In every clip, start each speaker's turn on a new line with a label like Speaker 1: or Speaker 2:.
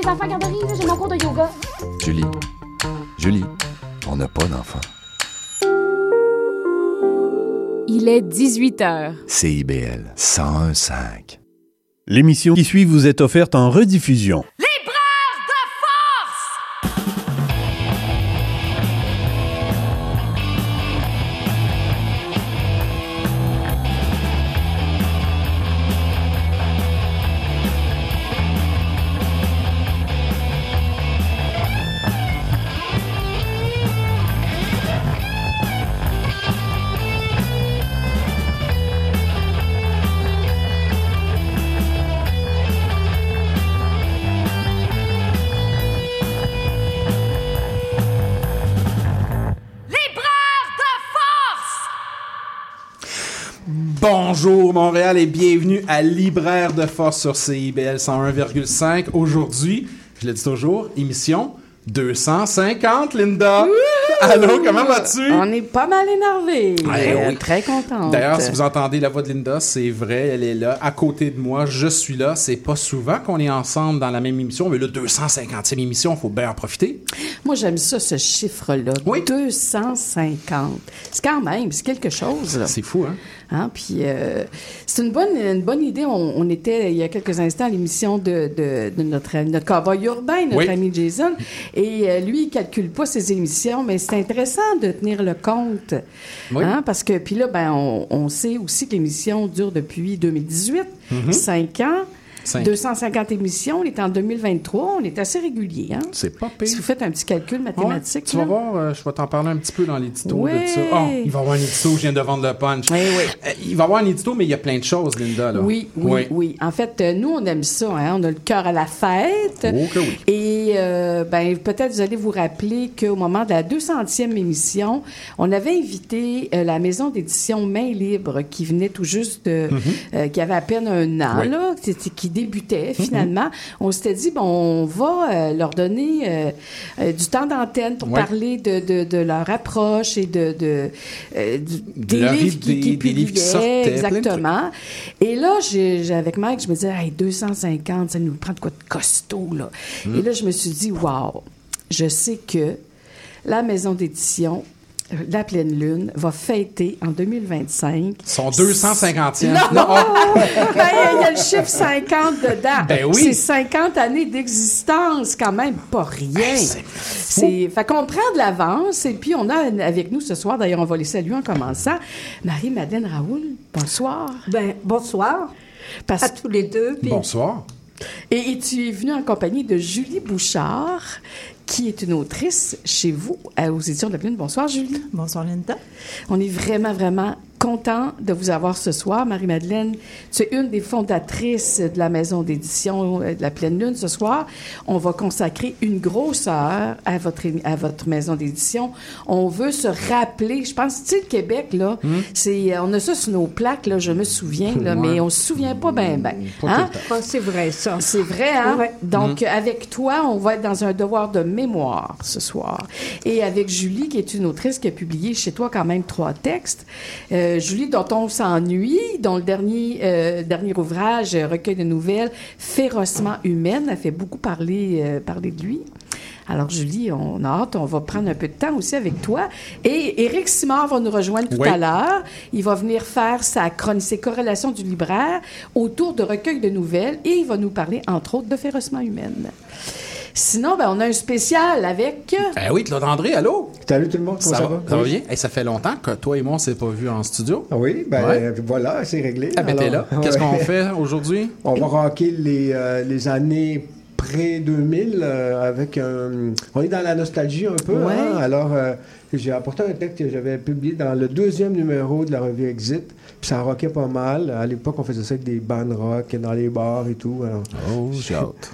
Speaker 1: les enfants à garderie, j'ai mon cours de yoga.
Speaker 2: Julie, Julie, on n'a pas d'enfant.
Speaker 3: Il est 18 heures.
Speaker 2: CIBL 101.5.
Speaker 4: L'émission qui suit vous est offerte en rediffusion.
Speaker 5: Bonjour Montréal et bienvenue à Libraire de Force sur CIBL 101,5. Aujourd'hui, je le dis toujours, émission 250, Linda. Allô, comment vas-tu?
Speaker 6: On est pas mal énervé.
Speaker 5: Ouais, oui.
Speaker 6: Très contente.
Speaker 5: D'ailleurs, si vous entendez la voix de Linda, c'est vrai, elle est là, à côté de moi, je suis là. C'est pas souvent qu'on est ensemble dans la même émission, mais là, 250e émission, faut bien en profiter.
Speaker 6: Moi, j'aime ça, ce chiffre-là.
Speaker 5: Oui.
Speaker 6: 250. C'est quand même, c'est quelque chose.
Speaker 5: C'est fou, hein?
Speaker 6: Hein? Puis euh, c'est une bonne, une bonne idée. On, on était il y a quelques instants à l'émission de, de, de notre, notre cowboy urbain, notre
Speaker 5: Oui.
Speaker 6: ami Jason. Et euh, lui, il calcule pas ses émissions, mais c'est intéressant de tenir le compte.
Speaker 5: Oui.
Speaker 6: Hein? Parce que, puis là, ben, on, on sait aussi que l'émission dure depuis 2018, cinq ans.
Speaker 5: Mm-hmm. Cinq.
Speaker 6: 250 émissions, on est en 2023, on est assez régulier. Hein?
Speaker 5: C'est pas pire.
Speaker 6: Si vous faites un petit calcul
Speaker 5: Ouais,
Speaker 6: mathématique.
Speaker 5: tu vas voir, euh, je vais t'en parler un petit peu dans l'édito
Speaker 6: Oui.
Speaker 5: de ça. Oh, il va y avoir un édito, je viens de vendre le punch.
Speaker 6: Oui, oui.
Speaker 5: Euh, il va y avoir un édito, mais il y a plein de choses, Linda. Là.
Speaker 6: Oui, oui, oui, En fait, euh, nous, on aime ça. Hein? On a le cœur à la fête.
Speaker 5: Oh que oui.
Speaker 6: Et euh, ben, peut-être vous allez vous rappeler qu'au moment de la 200e émission, on avait invité euh, la maison d'édition Main Libre qui venait tout juste, de, euh, qui avait à peine un an, là, qui, qui débutait finalement. On s'était dit, bon, on va euh, leur donner euh, euh, du temps d'antenne pour
Speaker 5: Ouais.
Speaker 6: parler de, de, de leur approche et de, des livres qui,
Speaker 5: idée,
Speaker 6: qui
Speaker 5: des livres qui
Speaker 6: publiaient,
Speaker 5: sortaient.
Speaker 6: Exactement. Et là, j'ai, avec Mike, je me disais, hey, 250, ça nous prend de quoi de costaud, là.
Speaker 5: Hmm.
Speaker 6: Et là, je me suis dit, wow, je sais que la maison d'édition, La Pleine Lune, va fêter en 2025.
Speaker 5: Son 250e.
Speaker 6: Non!
Speaker 5: Non,
Speaker 6: Ben, il y a le chiffre 50 dedans.
Speaker 5: Ben oui.
Speaker 6: C'est 50 années d'existence, quand même, pas rien.
Speaker 5: Ben, c'est
Speaker 6: c'est, fait qu'on prend de l'avance, et puis on a avec nous ce soir, d'ailleurs, on va les saluer en commençant, Marie-Madeleine Raoul. Bonsoir.
Speaker 7: Ben, bonsoir
Speaker 6: Parce
Speaker 7: à tous les deux. puis-
Speaker 5: Bonsoir.
Speaker 6: Et, et tu es venue en compagnie de Julie Bouchard, qui est une autrice chez vous, à- aux éditions de la Plume. Bonsoir, Julie.
Speaker 7: Bonsoir, Linda.
Speaker 6: On est vraiment, vraiment content de vous avoir ce soir. Marie-Madeleine, tu es une des fondatrices de la maison d'édition euh, de la Pleine Lune. Ce soir, on va consacrer une grosse heure à votre, à votre maison d'édition. On veut se rappeler, je pense, tu sais, le Québec, là, c'est, euh, on a ça sur nos plaques, là, je me souviens, là,
Speaker 5: Ouais.
Speaker 6: mais on se souvient pas bien, bien.
Speaker 5: Pas tout
Speaker 6: Hein?
Speaker 7: Ah, c'est vrai, ça.
Speaker 6: C'est vrai, hein?
Speaker 7: Ouais.
Speaker 6: Donc, avec toi, on va être dans un devoir de mémoire ce soir. Et avec Julie, qui est une autrice qui a publié chez toi quand même trois textes. Euh, Julie, dont on s'ennuie, dont le dernier, euh, dernier ouvrage, euh, recueil de nouvelles, Férocement humaine, a fait beaucoup parler, euh, parler de lui. Alors, Julie, on a hâte, on va prendre un peu de temps aussi avec toi. Et Éric Simard va nous rejoindre tout
Speaker 5: Oui.
Speaker 6: à l'heure. Il va venir faire sa chronique, ses corrélations du libraire autour de recueils de nouvelles et il va nous parler, entre autres, de Férocement humaine. Sinon, ben, on a un spécial avec...
Speaker 5: Eh oui, Claude André, allô?
Speaker 8: Salut tout le monde, comment
Speaker 5: Ça,
Speaker 8: ça,
Speaker 5: va,
Speaker 8: va?
Speaker 5: ça va bien? Eh, ça fait longtemps que toi et moi, on s'est pas vus en studio.
Speaker 8: Ah Oui, ben
Speaker 5: Ouais.
Speaker 8: euh, voilà, c'est réglé.
Speaker 5: Ah, ben t'es là.
Speaker 8: Alors,
Speaker 5: Qu'est-ce
Speaker 8: ouais.
Speaker 5: qu'on fait aujourd'hui?
Speaker 8: On va rocker les, euh, les années pré-2000 avec un... On est dans la nostalgie un peu.
Speaker 6: Ouais.
Speaker 8: hein? Alors, euh, j'ai apporté un texte que j'avais publié dans le deuxième numéro de la revue Exit. Puis ça rockait pas mal. À l'époque, on faisait ça avec des bandes rock dans les bars et tout. Alors,
Speaker 5: Oh, j'ai hâte.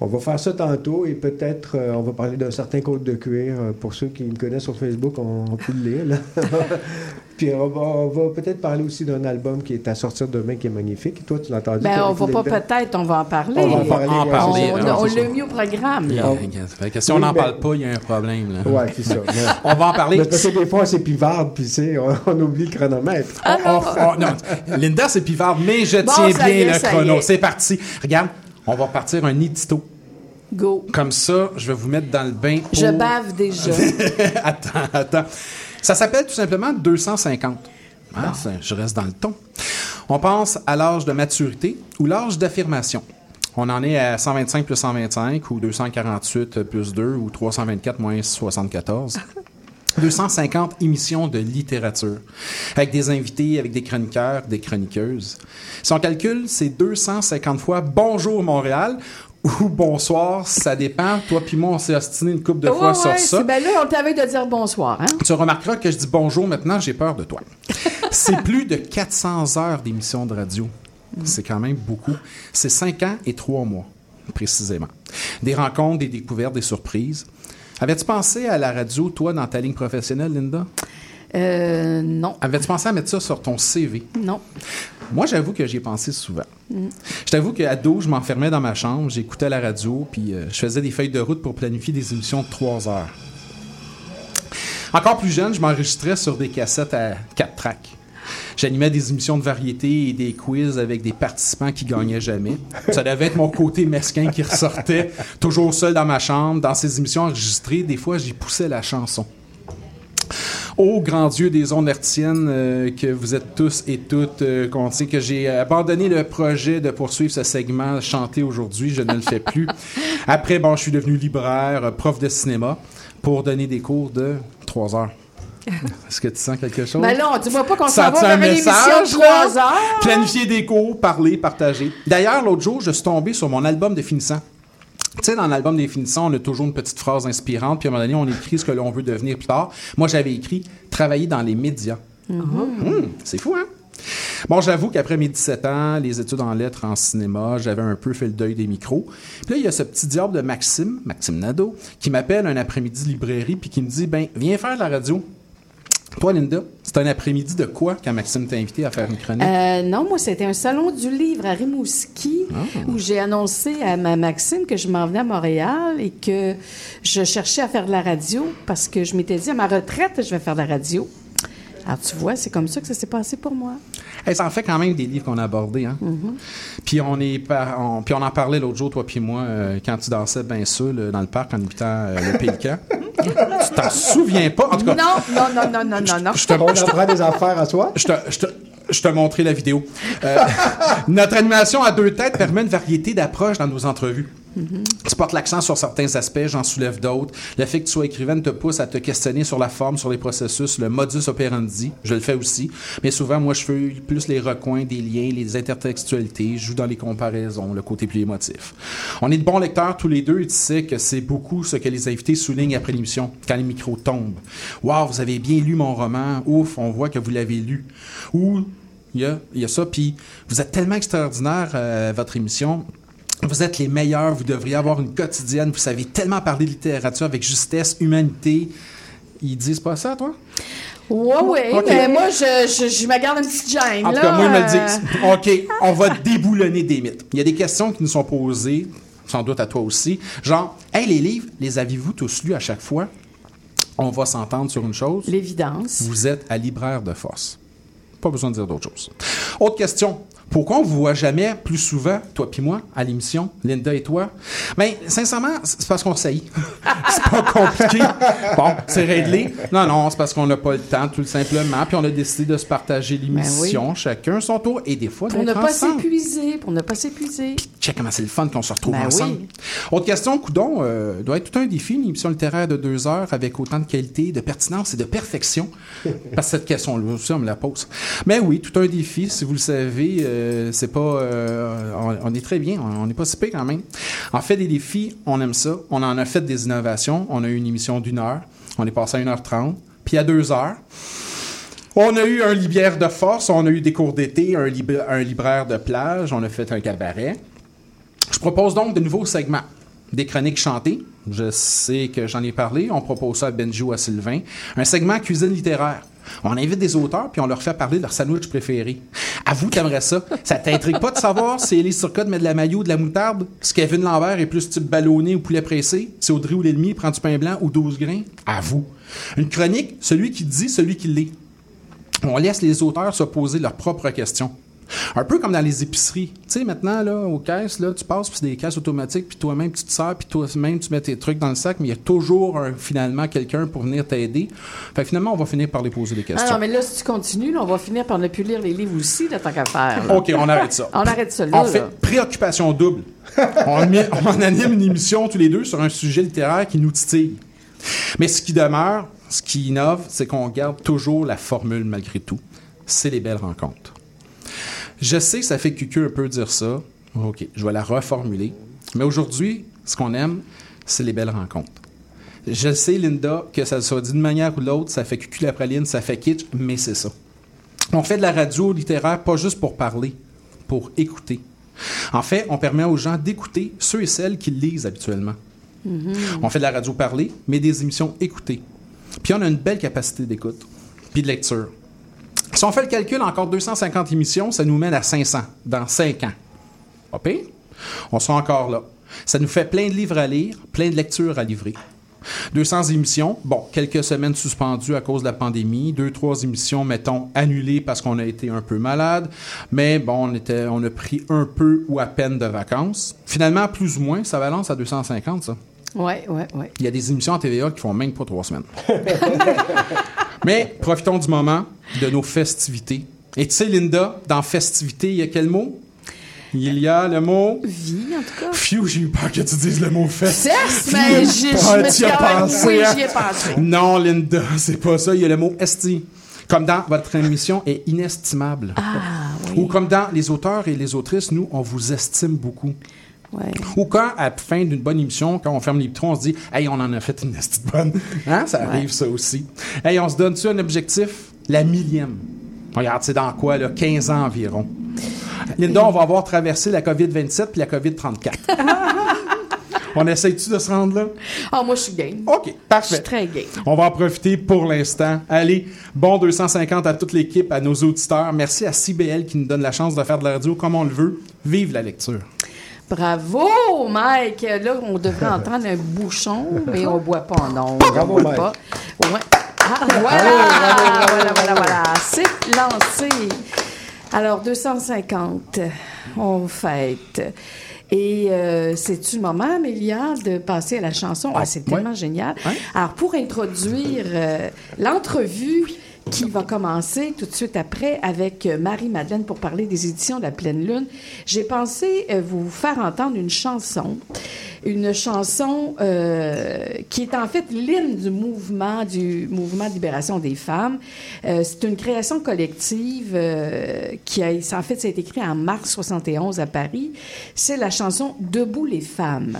Speaker 8: On va faire ça tantôt et peut-être euh, on va parler d'un certain code de cuir. Euh, pour ceux qui me connaissent sur Facebook, on, on peut le lire. là. Puis on va, on va peut-être parler aussi d'un album qui est à sortir demain qui est magnifique. Toi, tu l'as entendu?
Speaker 6: Ben, on va pas
Speaker 8: Linda?
Speaker 6: peut-être, on va en parler.
Speaker 8: On va en parler.
Speaker 6: On, on
Speaker 5: c'est
Speaker 6: l'a mis au programme. là.
Speaker 5: Fait si on
Speaker 8: Oui,
Speaker 5: n'en parle pas, il y a un problème. Là.
Speaker 8: Ouais, c'est ça.
Speaker 5: On va en parler.
Speaker 8: Mais parce que des fois, c'est pivarde, puis tu sais, on, on oublie le chronomètre.
Speaker 6: Ah
Speaker 5: On- on- on- non, Linda, c'est pivard, mais je
Speaker 6: Bon,
Speaker 5: tiens bien
Speaker 6: est,
Speaker 5: le chrono.
Speaker 6: est.
Speaker 5: C'est parti. Regarde, on va partir un édito.
Speaker 6: Go.
Speaker 5: Comme ça, je vais vous mettre dans le bain. Pour...
Speaker 6: Je bave déjà.
Speaker 5: attends, attends. Ça s'appelle tout simplement 250. Ah, je reste dans le ton. On pense à l'âge de maturité ou l'âge d'affirmation. On en est à 125 plus 125 ou 248 plus 2 ou 324 moins 74. 250 émissions de littérature, avec des invités, avec des chroniqueurs, des chroniqueuses. Si on calcule, c'est 250 fois Bonjour Montréal ou Bonsoir, ça dépend. Toi puis moi, on s'est ostiné une couple de fois
Speaker 6: Ouais,
Speaker 5: sur ça.
Speaker 6: Ben là, on t'avait de dire bonsoir. Hein?
Speaker 5: Tu remarqueras que je dis bonjour maintenant, j'ai peur de toi. C'est plus de 400 heures d'émissions de radio. C'est quand même beaucoup. C'est 5 ans et 3 mois, précisément. Des rencontres, des découvertes, des surprises. Avais-tu pensé à la radio, toi, dans ta ligne professionnelle, Linda?
Speaker 6: Euh, non.
Speaker 5: Avais-tu pensé à mettre ça sur ton CV?
Speaker 6: Non.
Speaker 5: Moi, j'avoue que j'y ai pensé souvent. Je t'avoue qu'à dos, je m'enfermais dans ma chambre, j'écoutais la radio, puis euh, je faisais des feuilles de route pour planifier des émissions de 3 heures. Encore plus jeune, je m'enregistrais sur des cassettes à 4 tracks. J'animais des émissions de variété et des quiz avec des participants qui gagnaient jamais. Ça devait être mon côté mesquin qui ressortait, toujours seul dans ma chambre, dans ces émissions enregistrées. Des fois, j'y poussais la chanson. Ô grand Dieu des ondes hertziennes, euh, que vous êtes tous et toutes, euh, qu'on que j'ai abandonné le projet de poursuivre ce segment chanté aujourd'hui, je ne le fais plus. Après, bon, je suis devenu libraire, euh, prof de cinéma, pour donner des cours de 3 heures. Est-ce que tu sens quelque chose?
Speaker 6: Ben non, dis-moi pas qu'on s'en va
Speaker 5: un
Speaker 6: vers une émission
Speaker 5: message,
Speaker 6: de
Speaker 5: là?
Speaker 6: 3 heures.
Speaker 5: Planifier des cours, parler, partager. D'ailleurs, l'autre jour, je suis tombé sur mon album de finissant. Tu sais, dans l'album des finissants, on a toujours une petite phrase inspirante, puis à un moment donné, on écrit ce que l'on veut devenir plus tard. Moi, j'avais écrit travailler dans les médias. Hum, c'est fou, hein? Bon, j'avoue qu'après mes 17 ans, les études en lettres en cinéma, j'avais un peu fait le deuil des micros. Puis là, il y a ce petit diable de Maxime, Maxime Nadeau, qui m'appelle un après-midi librairie, puis qui me dit Ben, viens faire de la radio. Toi, Linda, c'est un après-midi de quoi quand Maxime t'a invité à faire une chronique?
Speaker 6: Euh, non, moi, c'était un salon du livre à Rimouski
Speaker 5: Ah.
Speaker 6: où j'ai annoncé à ma Maxime que je m'en venais à Montréal et que je cherchais à faire de la radio parce que je m'étais dit à ma retraite, je vais faire de la radio. Alors, tu vois, c'est comme ça que ça s'est passé pour moi.
Speaker 5: Hey, ça en fait quand même des livres qu'on a abordés, hein? Puis on est par- on, puis on en parlait l'autre jour, toi puis moi, euh, quand tu dansais bien seul euh, dans le parc en écoutant euh, le Pélican. tu t'en souviens pas? En tout cas,
Speaker 6: Non, non, non, non, non, non, non.
Speaker 5: je te,
Speaker 9: apprend des affaires à soi.
Speaker 5: je te, je te- je te montrerai la vidéo. Euh, notre animation à deux têtes permet une variété d'approches dans nos entrevues. Tu portes l'accent sur certains aspects, j'en soulève d'autres. Le fait que tu sois écrivaine te pousse à te questionner sur la forme, sur les processus, le modus operandi. Je le fais aussi. Mais souvent, moi, je fais plus les recoins des liens, les intertextualités. Je joue dans les comparaisons, le côté plus émotif. On est de bons lecteurs tous les deux et tu sais que c'est beaucoup ce que les invités soulignent après l'émission, quand les micros tombent. Waouh, vous avez bien lu mon roman. Ouf, on voit que vous l'avez lu. Ou il y a, il y a ça. Puis vous êtes tellement extraordinaire, euh, votre émission. Vous êtes les meilleurs, vous devriez avoir une quotidienne, vous savez tellement parler de littérature avec justesse, humanité. Ils disent pas ça, toi?
Speaker 6: Ouais,
Speaker 5: Ok.
Speaker 6: mais moi, je, je, je me garde une petite gêne.
Speaker 5: En tout cas, moi, ils me le disent. OK, on va déboulonner des mythes. Il y a des questions qui nous sont posées, sans doute à toi aussi. Genre, hey, les livres, les avez-vous tous lus à chaque fois? On va s'entendre sur une chose.
Speaker 6: L'évidence.
Speaker 5: Vous êtes à libraire de force. Pas besoin de dire d'autre chose. Autre question. Pourquoi on vous voit jamais plus souvent, toi puis moi, à l'émission, Linda et toi? Ben, sincèrement, c'est parce qu'on saillit. c'est pas compliqué. Bon, c'est réglé. Non, non, c'est parce qu'on n'a pas le temps, tout simplement. Puis on a décidé de se partager l'émission, chacun son tour, et des fois
Speaker 6: Ben Pour ne pas s'épuiser, pour ne pas s'épuiser.
Speaker 5: Check comment c'est le fun qu'on se retrouve
Speaker 6: Ben
Speaker 5: ensemble.
Speaker 6: oui.
Speaker 5: Autre question, Coudon, euh, doit être tout un défi, une émission littéraire de deux heures avec autant de qualité, de pertinence et de perfection. Parce que cette question-là aussi, on me la pose. Mais oui, tout un défi, si vous le savez, euh, c'est pas... euh, on, est très bien, on n'est pas si quand même. En fait, des défis, on aime ça. On en a fait des innovations. On a eu une émission d'une heure. On est passé à 1h30. Puis à deux heures. On a eu un libraire de force, on a eu des cours d'été, un, libra- un libraire de plage, on a fait un cabaret. Je propose donc de nouveaux segments. Des chroniques chantées. Je sais que j'en ai parlé. On propose ça à Benji ou à Sylvain. Un segment cuisine littéraire. On invite des auteurs puis on leur fait parler de leur sandwich préféré. Avoue, t'aimerais ça. Ça t'intrigue pas de savoir si Elise Turcotte met de la maillot ou de la moutarde? Si Kevin Lambert est plus type ballonné ou poulet pressé? Si Audrey ou l'ennemi prend du pain blanc ou 12 grains? Avoue. Une chronique, celui qui dit, celui qui l'est. On laisse les auteurs se poser leurs propres questions. Un peu comme dans les épiceries. Tu sais, maintenant, là, aux caisses, là, tu passes, puis c'est des caisses automatiques, puis toi-même, tu te sers, puis toi-même, tu mets tes trucs dans le sac, mais il y a toujours un- finalement quelqu'un pour venir t'aider. Fait que finalement, on va finir par les poser des
Speaker 6: Ah
Speaker 5: questions.
Speaker 6: non, mais là, si tu continues, là, on va finir par ne plus lire les livres aussi, là, tant qu'à faire. là.
Speaker 5: OK, on arrête ça.
Speaker 6: On arrête ça là.
Speaker 5: On fait préoccupation double. on, met- on anime une émission tous les deux sur un sujet littéraire qui nous titille. Mais ce qui demeure, ce qui innove, c'est qu'on garde toujours la formule malgré tout. C'est les belles rencontres. Je sais que ça fait cucu un peu dire ça. OK, je vais la reformuler. Mais aujourd'hui, ce qu'on aime, c'est les belles rencontres. Je sais, Linda, que ça soit dit d'une manière ou l'autre, ça fait cucu la praline, ça fait kitsch, mais c'est ça. On fait de la radio littéraire pas juste pour parler, pour écouter. En fait, on permet aux gens d'écouter ceux et celles qui lisent habituellement. On fait de la radio parler, mais des émissions écoutées. Puis on a une belle capacité d'écoute, puis de lecture. Si on fait le calcul, encore 250 émissions, ça nous mène à 500 dans 5 ans. Pas pire. On sera encore là. Ça nous fait plein de livres à lire, plein de lectures à livrer. 200 émissions, bon, quelques semaines suspendues à cause de la pandémie, deux, trois émissions, mettons, annulées parce qu'on a été un peu malade, mais bon, on, était, on a pris un peu ou à peine de vacances. Finalement, plus ou moins, ça balance à 250, ça.
Speaker 6: Ouais, ouais, ouais.
Speaker 5: Il y a des émissions en TVA qui font même pas trois semaines. Mais profitons du moment, de nos festivités. Et tu sais, Linda, dans festivités, il y a quel mot? Il y a le mot.
Speaker 6: Vie, en tout cas.
Speaker 5: Phew, j'ai eu peur que tu dises le mot fest.
Speaker 6: Mais
Speaker 5: y as
Speaker 6: quand même-
Speaker 5: pensé,
Speaker 6: oui,
Speaker 5: hein?
Speaker 6: j'y ai pensé.
Speaker 5: Non, Linda, c'est pas ça. Il y a le mot esti. Comme dans votre émission est inestimable.
Speaker 6: Ah,
Speaker 5: Ou comme dans les auteurs et les autrices, nous, on vous estime beaucoup.
Speaker 6: Ouais.
Speaker 5: Ou quand, à la fin d'une bonne émission, quand on ferme les vitrons, on se dit Hey, on en a fait une esti de bonne. Hein? Ça arrive, ça aussi. Hey, on se donne-tu un objectif? La millième. Regarde, c'est dans quoi, là? 15 ans environ. Linda, on va avoir traversé la COVID-27 puis la COVID-34. on essaye-tu de se rendre là?
Speaker 6: Ah, moi, je suis game.
Speaker 5: OK,
Speaker 6: Je suis
Speaker 5: parfait.
Speaker 6: très game.
Speaker 5: On va en profiter pour l'instant. Allez, bon 250 à toute l'équipe, à nos auditeurs. Merci à CBL qui nous donne la chance de faire de la radio comme on le veut. Vive la lecture.
Speaker 6: Bravo, Mike! Là, on devrait entendre un bouchon, mais on boit pas en ondes.
Speaker 9: Bravo,
Speaker 6: On boit
Speaker 9: Mike.
Speaker 6: pas. Ouais. Ah, voilà! voilà, voilà, voilà. C'est lancé. Alors, 250, on fête. Et euh, c'est-tu le moment, Amélia, de passer à la chanson? Ah, c'est
Speaker 5: ouais.
Speaker 6: tellement génial.
Speaker 5: Ouais.
Speaker 6: Alors, pour introduire euh, l'entrevue qui va commencer tout de suite après avec euh, Marie-Madeleine pour parler des éditions de la Pleine Lune, j'ai pensé euh, vous faire entendre une chanson. Une chanson euh, qui est en fait l'hymne du mouvement, du mouvement de libération des femmes. C'est une création collective qui a, en fait, été écrit en mars 71 à Paris. C'est la chanson Debout les femmes.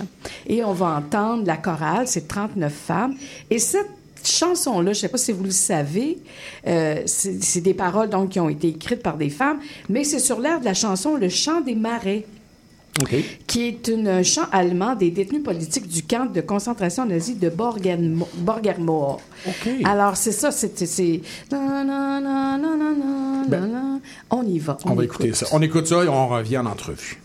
Speaker 6: Et on va entendre la chorale, c'est 39 femmes. Et cette chanson-là, je ne sais pas si vous le savez, euh, c'est des paroles donc qui ont été écrites par des femmes, mais c'est sur l'air de la chanson Le chant des marais
Speaker 5: OK.
Speaker 6: qui est un chant allemand des détenus politiques du camp de concentration nazi de Borgermoor.
Speaker 5: OK.
Speaker 6: Alors, c'est ça, c'est...
Speaker 5: Ben.
Speaker 6: On y va.
Speaker 5: On va
Speaker 6: écoute.
Speaker 5: écouter ça. On écoute ça et on revient en entrevue.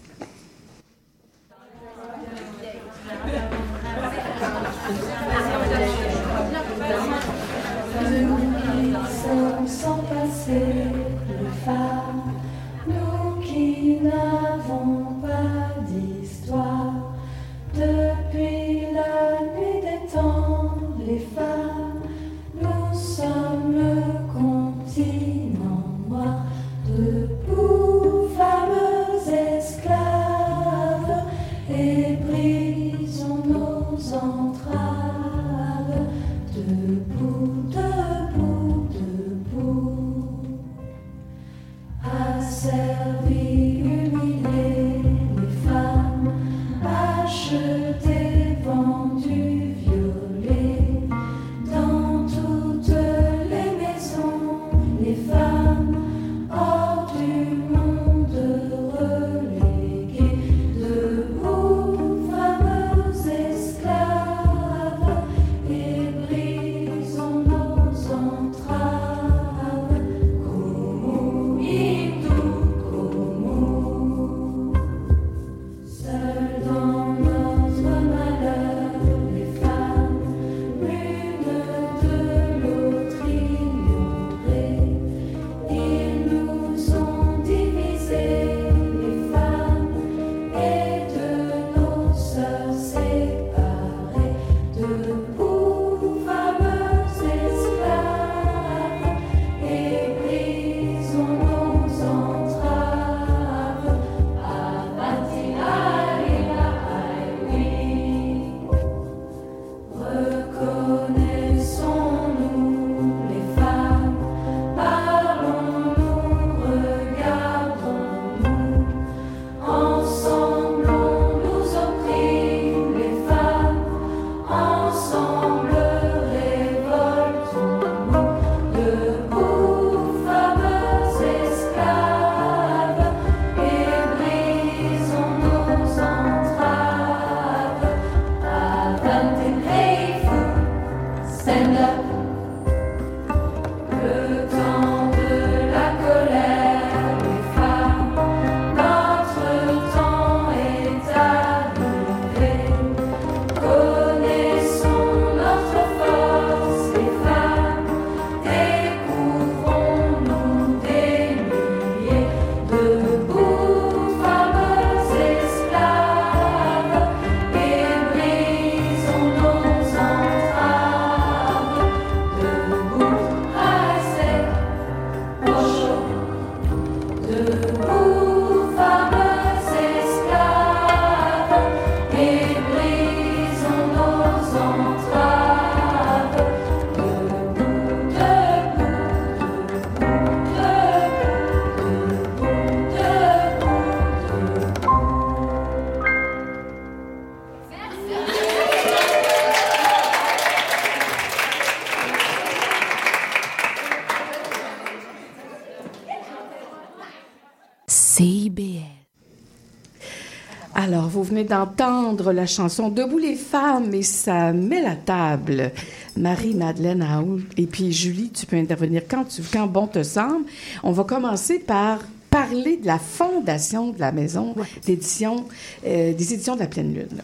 Speaker 6: Vous venez d'entendre la chanson Debout les femmes et ça met la table. Marie-Madeleine Raoult et puis Julie, tu peux intervenir quand, tu, quand bon te semble. On va commencer par parler de la fondation de la maison d'édition, euh, des éditions de la Pleine Lune.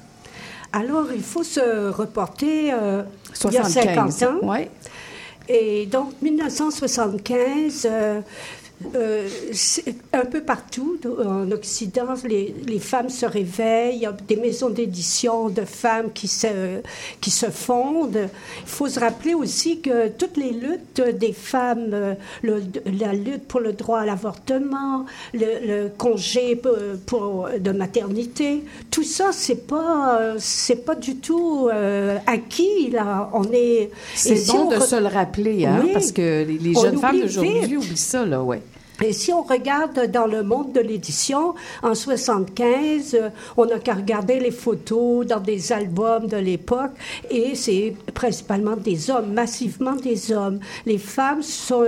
Speaker 7: Alors, il faut se reporter euh, il y a
Speaker 6: 75.
Speaker 7: 50 ans.
Speaker 6: Ouais.
Speaker 7: Et donc, 1975, euh, euh, un peu partout en Occident, les, les femmes se réveillent. Des maisons d'édition de femmes qui se, qui se fondent. Il faut se rappeler aussi que toutes les luttes des femmes, euh, le- la lutte pour le droit à l'avortement, le, le congé pour, pour- de maternité, tout ça, c'est pas, c'est pas du tout euh, acquis. Là, on est.
Speaker 6: C'est bon
Speaker 7: on
Speaker 6: de
Speaker 7: re-
Speaker 6: se le rappeler, hein,
Speaker 7: Oui.
Speaker 6: parce que les, les jeunes femmes d'aujourd'hui oublient ça, là, ouais.
Speaker 7: Et si on regarde dans le monde de l'édition, en 75, euh, on n'a qu'à regarder les photos dans des albums de l'époque, et c'est principalement des hommes, massivement des hommes. Les femmes sont,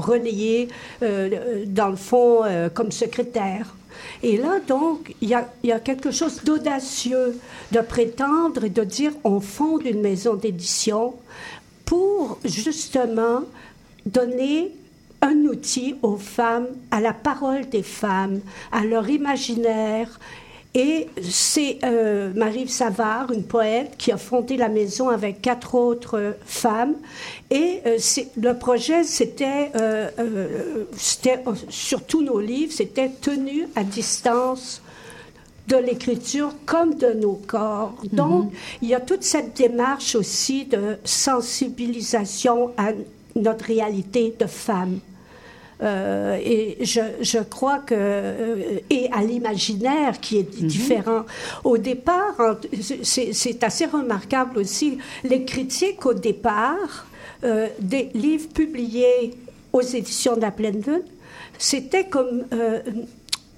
Speaker 7: relayées, euh, dans le fond, euh, comme secrétaires. Et là, donc, il y y a quelque chose d'audacieux de prétendre et de dire on fonde une maison d'édition pour justement donner un outil aux femmes, à la parole des femmes, à leur imaginaire. Et c'est euh, Marie Savard, une poète, qui a fondé la maison avec quatre autres euh, femmes. Et euh, le projet, c'était, euh, euh, sur tous nos livres, c'était tenu à distance de l'écriture comme de nos corps. Donc, il y a toute cette démarche aussi de sensibilisation à notre réalité de femme. Euh, et je, je crois que euh, et à l'imaginaire qui est différent. Au départ, en- c'est c'est assez remarquable aussi les critiques au départ euh, des livres publiés aux éditions de la Pleine Lune, c'était comme euh,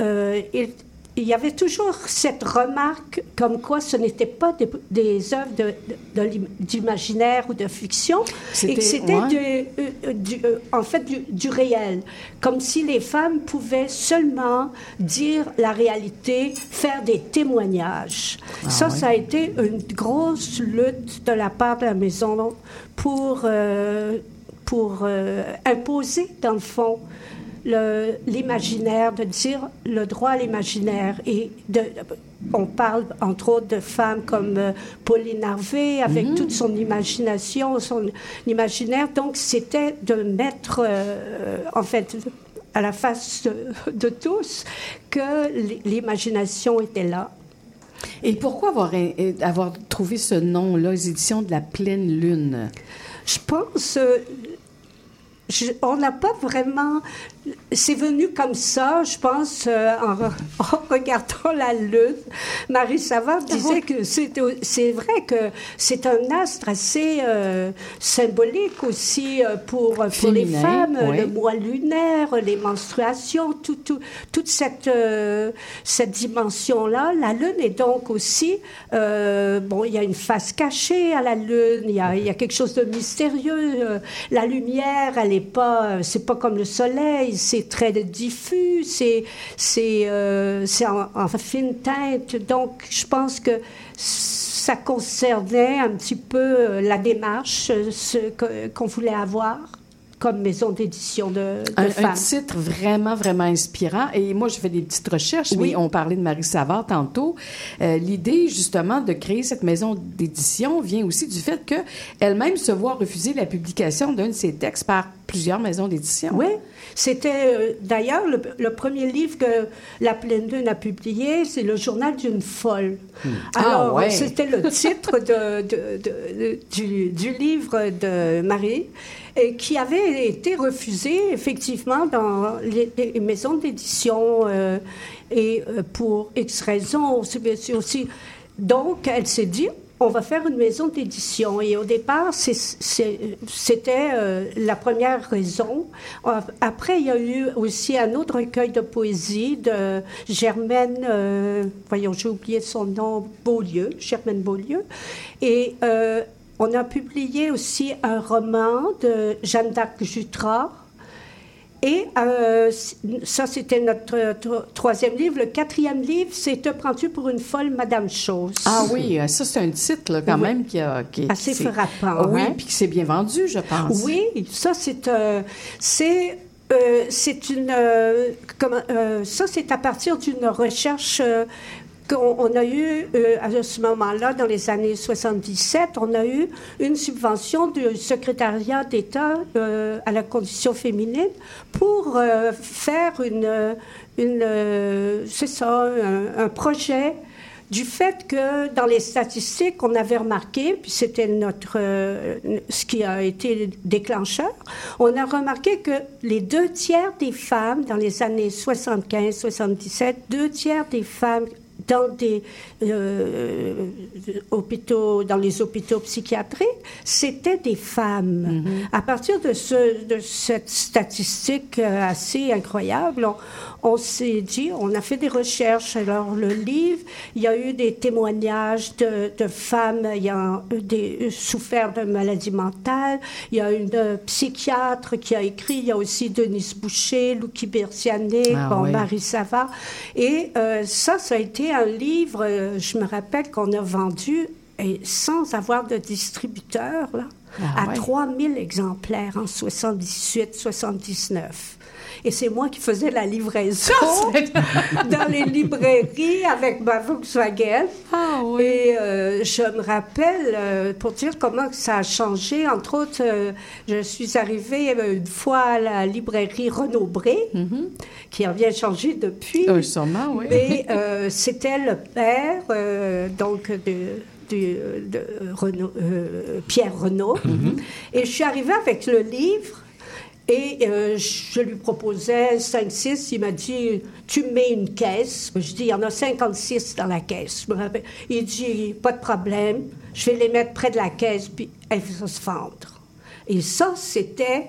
Speaker 7: euh, il, il y avait toujours cette remarque comme quoi ce n'était pas des, des œuvres de- de- de d'imaginaire ou de fiction, et que
Speaker 6: C'était- ouais.
Speaker 7: euh, euh, en fait du, du réel, comme si les femmes pouvaient seulement dire la réalité, faire des témoignages. ça, ça a été une grosse lutte de la part de la maison pour, euh, pour imposer, dans le fond, l'imaginaire, de dire le droit à l'imaginaire. Et de, on parle entre autres de femmes comme euh, Pauline Harvey, avec toute son imagination, son imaginaire. Donc, c'était de mettre, euh, en fait, à la face de, de tous, que l'i- l'imagination était là.
Speaker 6: Et pourquoi avoir, avoir trouvé ce nom-là, les éditions de la pleine lune?
Speaker 7: Je pense, euh, je- on n'a pas vraiment. C'est venu comme ça, je pense, euh, en, re- en regardant la lune. Marie Savard disait que c'est vrai que c'est un astre assez euh, symbolique aussi euh, pour, pour les femmes,
Speaker 6: oui.
Speaker 7: le mois lunaire, les menstruations, tout, tout- toute cette, cette dimension-là. La Lune est donc aussi, bon, il y a une face cachée à la Lune, il y a, y a quelque chose de mystérieux. la lumière, elle n'est pas, c'est pas comme le Soleil, c'est très diffus, euh, c'est en, en fine teinte. Donc, je pense que ça concernait un petit peu euh, la démarche qu'on voulait avoir comme maison d'édition de, de
Speaker 6: Un, un
Speaker 7: femmes.
Speaker 6: titre vraiment, vraiment inspirant. Et moi, j'ai fait des petites recherches,
Speaker 7: Oui.
Speaker 6: mais on parlait de Marie Savard tantôt. Euh, L'idée, justement, de créer cette maison d'édition vient aussi du fait qu'elle-même se voit refuser la publication d'un de ses textes par plusieurs maisons d'édition.
Speaker 7: Oui, c'était euh, d'ailleurs le, le premier livre que La Pleine Lune a publié, c'est Le journal d'une folle.
Speaker 6: Ah,
Speaker 7: Alors,
Speaker 6: ouais.
Speaker 7: c'était le titre de, de- de- de- du, du livre de Marie, qui avait été refusé effectivement dans les, maisons d'édition euh, et euh, pour X raisons. Aussi. Donc, elle s'est dit, on va faire une maison d'édition. Et au départ, c'était euh, la première raison. Après, il y a eu aussi un autre recueil de poésie de Germaine, voyons, j'ai oublié son nom, Beaulieu, Germaine Beaulieu. Et on a publié aussi un roman de Jeanne d'Arc Jutras. Et euh, ça, c'était notre tro- troisième livre. Le quatrième livre, c'est Te prends-tu pour une folle Madame Chose?
Speaker 6: Ah oui, euh, ça, c'est un titre, là, quand
Speaker 7: Oui.
Speaker 6: même, qui a... Qui,
Speaker 7: Assez
Speaker 6: qui
Speaker 7: frappant,
Speaker 6: Oui,
Speaker 7: hein?
Speaker 6: puis qui s'est bien vendu, je pense.
Speaker 7: Oui, ça c'est euh, c'est euh, c'est une euh, ça c'est à partir d'une recherche qu'on on a eu euh, à ce moment-là dans les années 77, on a eu une subvention du secrétariat d'État euh, à la condition féminine pour euh, faire une c'est un, projet du fait que dans les statistiques, on avait remarqué, puis c'était notre ce qui a été déclencheur, on a remarqué que les deux tiers des femmes dans les années 75-77, deux tiers des femmes dans des euh, hôpitaux, dans les hôpitaux psychiatriques, c'était des femmes. À partir de, ce, de cette statistique euh, assez incroyable, on, on s'est dit, on a fait des recherches. Alors, le livre, il y a eu des témoignages de, de femmes ayant des, souffert de maladies mentales. Il y a une euh, psychiatre qui a écrit. Il y a aussi Denise Boucher, Louki Bersiané,
Speaker 6: Ah
Speaker 7: bon,
Speaker 6: oui.
Speaker 7: Marie Savard. Et euh, ça, ça a été un livre, euh, je me rappelle qu'on a vendu et sans avoir de distributeur, là,
Speaker 6: Ah
Speaker 7: à
Speaker 6: ouais.
Speaker 7: 3000 exemplaires en 78, 79. Et c'est moi qui faisais la livraison dans les librairies avec ma Volkswagen.
Speaker 6: Ah oui.
Speaker 7: Et euh, je me rappelle, euh, pour dire comment ça a changé, entre autres, euh, je suis arrivée une fois à la librairie Renaud-Bré, qui a bien changé depuis.
Speaker 6: Euh, sûrement, oui.
Speaker 7: Mais c'était le père, donc, de, du- de Renaud- euh, Pierre Renaud. Et je suis arrivée avec le livre. Et euh, je lui proposais 5-6. Il m'a dit Tu me mets une caisse. Je dis Il y en a 56 dans la caisse. Il dit Pas de problème. Je vais les mettre près de la caisse, puis elles vont se vendre. Et ça, c'était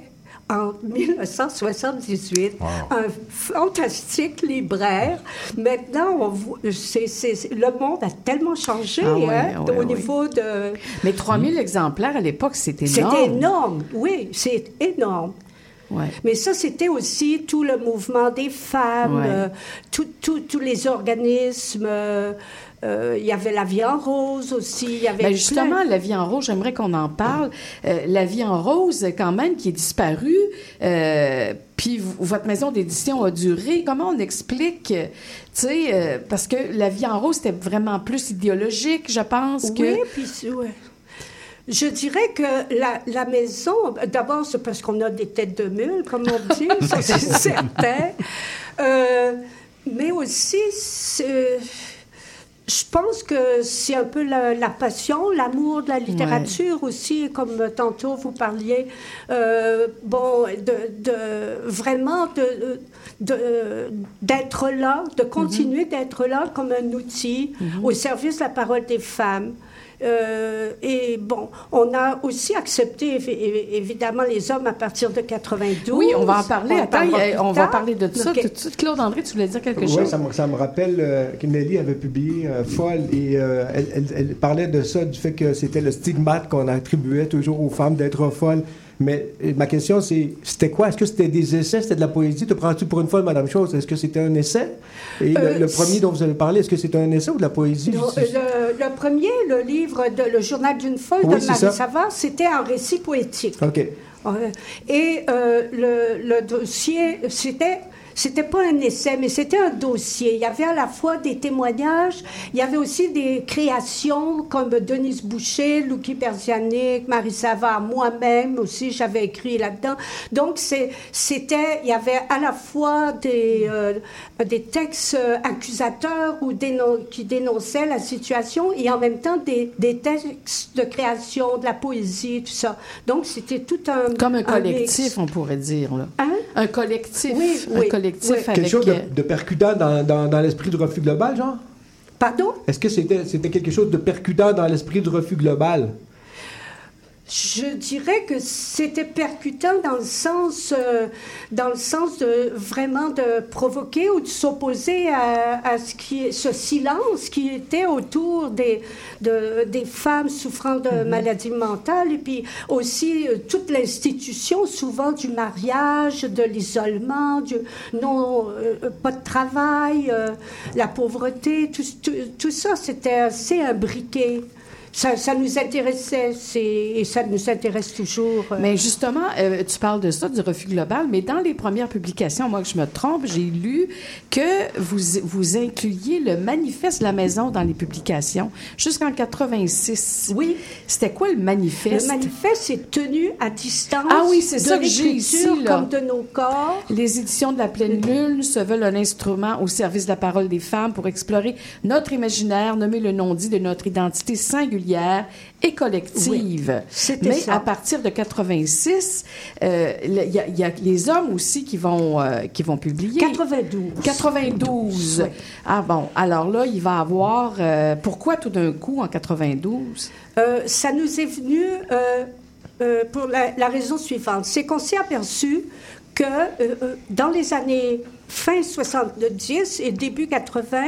Speaker 7: en 1978. Un fantastique libraire. Maintenant, on voit- c'est- c'est- c'est- le monde a tellement changé
Speaker 6: Ah oui,
Speaker 7: hein,
Speaker 6: ah oui,
Speaker 7: au
Speaker 6: oui.
Speaker 7: niveau de.
Speaker 6: Mais 3000 exemplaires à l'époque, c'était énorme.
Speaker 7: C'était énorme, oui, c'est énorme.
Speaker 6: Ouais.
Speaker 7: Mais ça, c'était aussi tout le mouvement des femmes,
Speaker 6: Ouais.
Speaker 7: euh, tous les organismes. euh, euh, Il y avait la vie en rose aussi. Il y avait
Speaker 6: Ben
Speaker 7: plein-
Speaker 6: justement, la vie en rose, j'aimerais qu'on en parle. Euh, la vie en rose, quand même, qui est disparue. euh, puis votre maison d'édition a duré. Comment on explique, tu sais, parce que la vie en rose, c'était vraiment plus idéologique, je pense que.
Speaker 7: Oui, puis ouais. Je dirais que la, la maison, d'abord, c'est parce qu'on a des têtes de mule, comme on dit, ça c'est certain. Euh, mais aussi, je pense que c'est un peu la, la passion, l'amour de la littérature aussi, comme tantôt vous parliez, euh, bon, de, de- vraiment de, de- d'être là, de continuer d'être là comme un outil au service de la parole des femmes. Euh, et bon, on a aussi accepté évi- évi- évidemment les hommes à partir de 92.
Speaker 6: Oui, on va en parler.
Speaker 7: On
Speaker 6: Attends, a- on va parler de ça tout de suite. Claude André, tu voulais dire quelque
Speaker 9: Oui,
Speaker 6: chose?
Speaker 9: ça me, ça me rappelle euh, que Nelly avait publié euh, Folle et euh, elle, elle- elle parlait de ça, du fait que c'était le stigmate qu'on attribuait toujours aux femmes d'être folles. Mais ma question, c'est c'était quoi? Est-ce que c'était des essais? C'était de la poésie? Te prends-tu pour une folle, Madame Chose? Est-ce que c'était un essai? Et
Speaker 7: Euh,
Speaker 9: le, premier dont vous avez parlé, est-ce que c'était un essai ou de la poésie?
Speaker 7: Non, euh, le, le premier, le livre de Le journal d'une folle
Speaker 9: Oui,
Speaker 7: de Marie. Savard, c'était un récit poétique.
Speaker 9: Ok.
Speaker 7: Euh, Et euh, le, le dossier, c'était. C'était pas un essai, mais c'était un dossier. Il y avait à la fois des témoignages, il y avait aussi des créations comme Denise Boucher, Louki Persianic, Marie Savard, moi-même aussi, j'avais écrit là-dedans. Donc, c'était, il y avait à la fois des, euh, des textes euh, accusateurs ou dénon- qui dénonçaient la situation et en même temps des, des textes de création, de la poésie, tout ça. Donc, c'était tout un.
Speaker 6: Comme un collectif, on pourrait dire. Là.
Speaker 7: Hein?
Speaker 6: Un collectif.
Speaker 7: Oui,
Speaker 6: un
Speaker 7: oui,
Speaker 6: collectif avec...
Speaker 9: Quelque chose
Speaker 6: euh,
Speaker 9: de, de percutant dans, dans- dans l'esprit du refus global, genre?
Speaker 7: Pardon?
Speaker 9: Est-ce que c'était c'était quelque chose de percutant dans l'esprit du refus global?
Speaker 7: Je dirais que c'était percutant dans le sens, euh, dans le sens de vraiment de provoquer ou de s'opposer à, à ce qui est, ce silence qui était autour des, de- des femmes souffrant de maladies mentales et puis aussi euh, toute l'institution souvent du mariage, de l'isolement, du non, euh, pas de travail, la pauvreté, tout, tout, tout ça c'était assez imbriqué. Ça, ça nous intéressait et ça nous intéresse toujours. euh.
Speaker 6: Mais justement, euh, tu parles de ça, du refus global, mais dans les premières publications, moi que je me trompe, j'ai lu que vous, vous incluiez le manifeste de la maison dans les publications jusqu'en 86.
Speaker 7: Oui.
Speaker 6: C'était quoi le manifeste?
Speaker 7: Le manifeste est tenu à distance
Speaker 6: Ah oui, c'est ça que j'ai ici, là.
Speaker 7: comme de nos corps.
Speaker 6: Les éditions de la Pleine Lune se veulent un instrument au service de la parole des femmes pour explorer notre imaginaire, nommer le non-dit de notre identité singulière et collective.
Speaker 7: c'était
Speaker 6: Mais
Speaker 7: ça.
Speaker 6: à partir de 86, euh, le- il y, a- il y a les hommes aussi qui vont, euh, qui vont publier.
Speaker 7: 92.
Speaker 6: 92.
Speaker 7: Oui.
Speaker 6: Ah bon, alors là, il va avoir... euh, pourquoi tout d'un coup en 92?
Speaker 7: Euh, ça nous est venu euh, euh, pour la, la raison suivante. C'est qu'on s'est aperçu que euh, euh, dans les années fin 70 et début 80,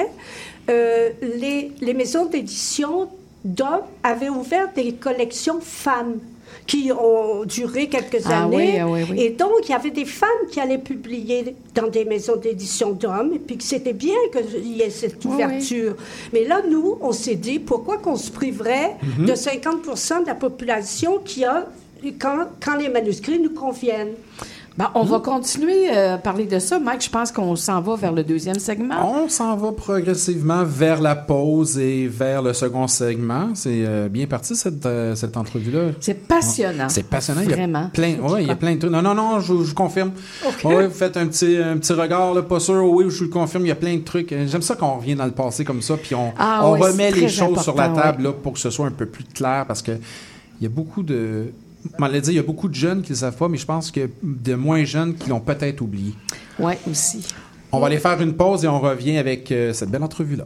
Speaker 7: euh, les, les maisons d'édition d'hommes avaient ouvert des collections femmes qui ont duré quelques
Speaker 6: Ah
Speaker 7: années.
Speaker 6: ah oui, oui.
Speaker 7: Et donc, il y avait des femmes qui allaient publier dans des maisons d'édition d'hommes, et puis que c'était bien qu'il y ait cette
Speaker 6: Oui,
Speaker 7: ouverture. Mais là, nous, on s'est dit, pourquoi qu'on se priverait
Speaker 6: Mhm.
Speaker 7: de 50% de la population qui a, quand, quand les manuscrits nous conviennent?
Speaker 6: Ben, on va continuer euh, à parler de ça. Mike, je pense qu'on s'en va vers le deuxième segment.
Speaker 5: On s'en va progressivement vers la pause et vers le second segment. C'est euh, bien parti, cette, euh, cette entrevue-là.
Speaker 6: C'est passionnant.
Speaker 5: C'est passionnant. Il y a
Speaker 6: Vraiment.
Speaker 5: plein, ouais, il y a plein de trucs. Non, non, non, je, je confirme. Ouais, vous faites un petit, un petit regard, là, pas sûr. Oui, je le confirme, il y a plein de trucs. J'aime ça qu'on revient dans le passé comme ça, puis on,
Speaker 6: Ah,
Speaker 5: on
Speaker 6: ouais,
Speaker 5: remet les choses sur la table là, pour que ce soit un peu plus clair, parce que il y a beaucoup de... Il y a beaucoup de jeunes qui ne le savent pas, mais je pense que de moins jeunes qui l'ont peut-être oublié.
Speaker 6: Oui, aussi.
Speaker 5: On va aller faire une pause et on revient avec euh, cette belle entrevue-là.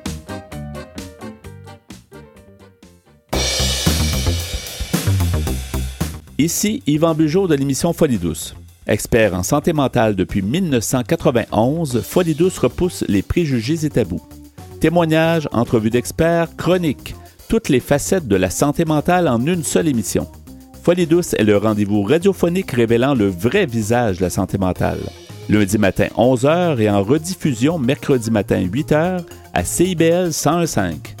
Speaker 10: Ici Yvan Bugeaud de l'émission Folie douce. Expert en santé mentale depuis 1991, Folie douce repousse les préjugés et tabous. Témoignages, entrevues d'experts, chroniques, toutes les facettes de la santé mentale en une seule émission. Folie douce est le rendez-vous radiophonique révélant le vrai visage de la santé mentale. Lundi matin 11h et en rediffusion mercredi matin 8h à CIBL 101.5.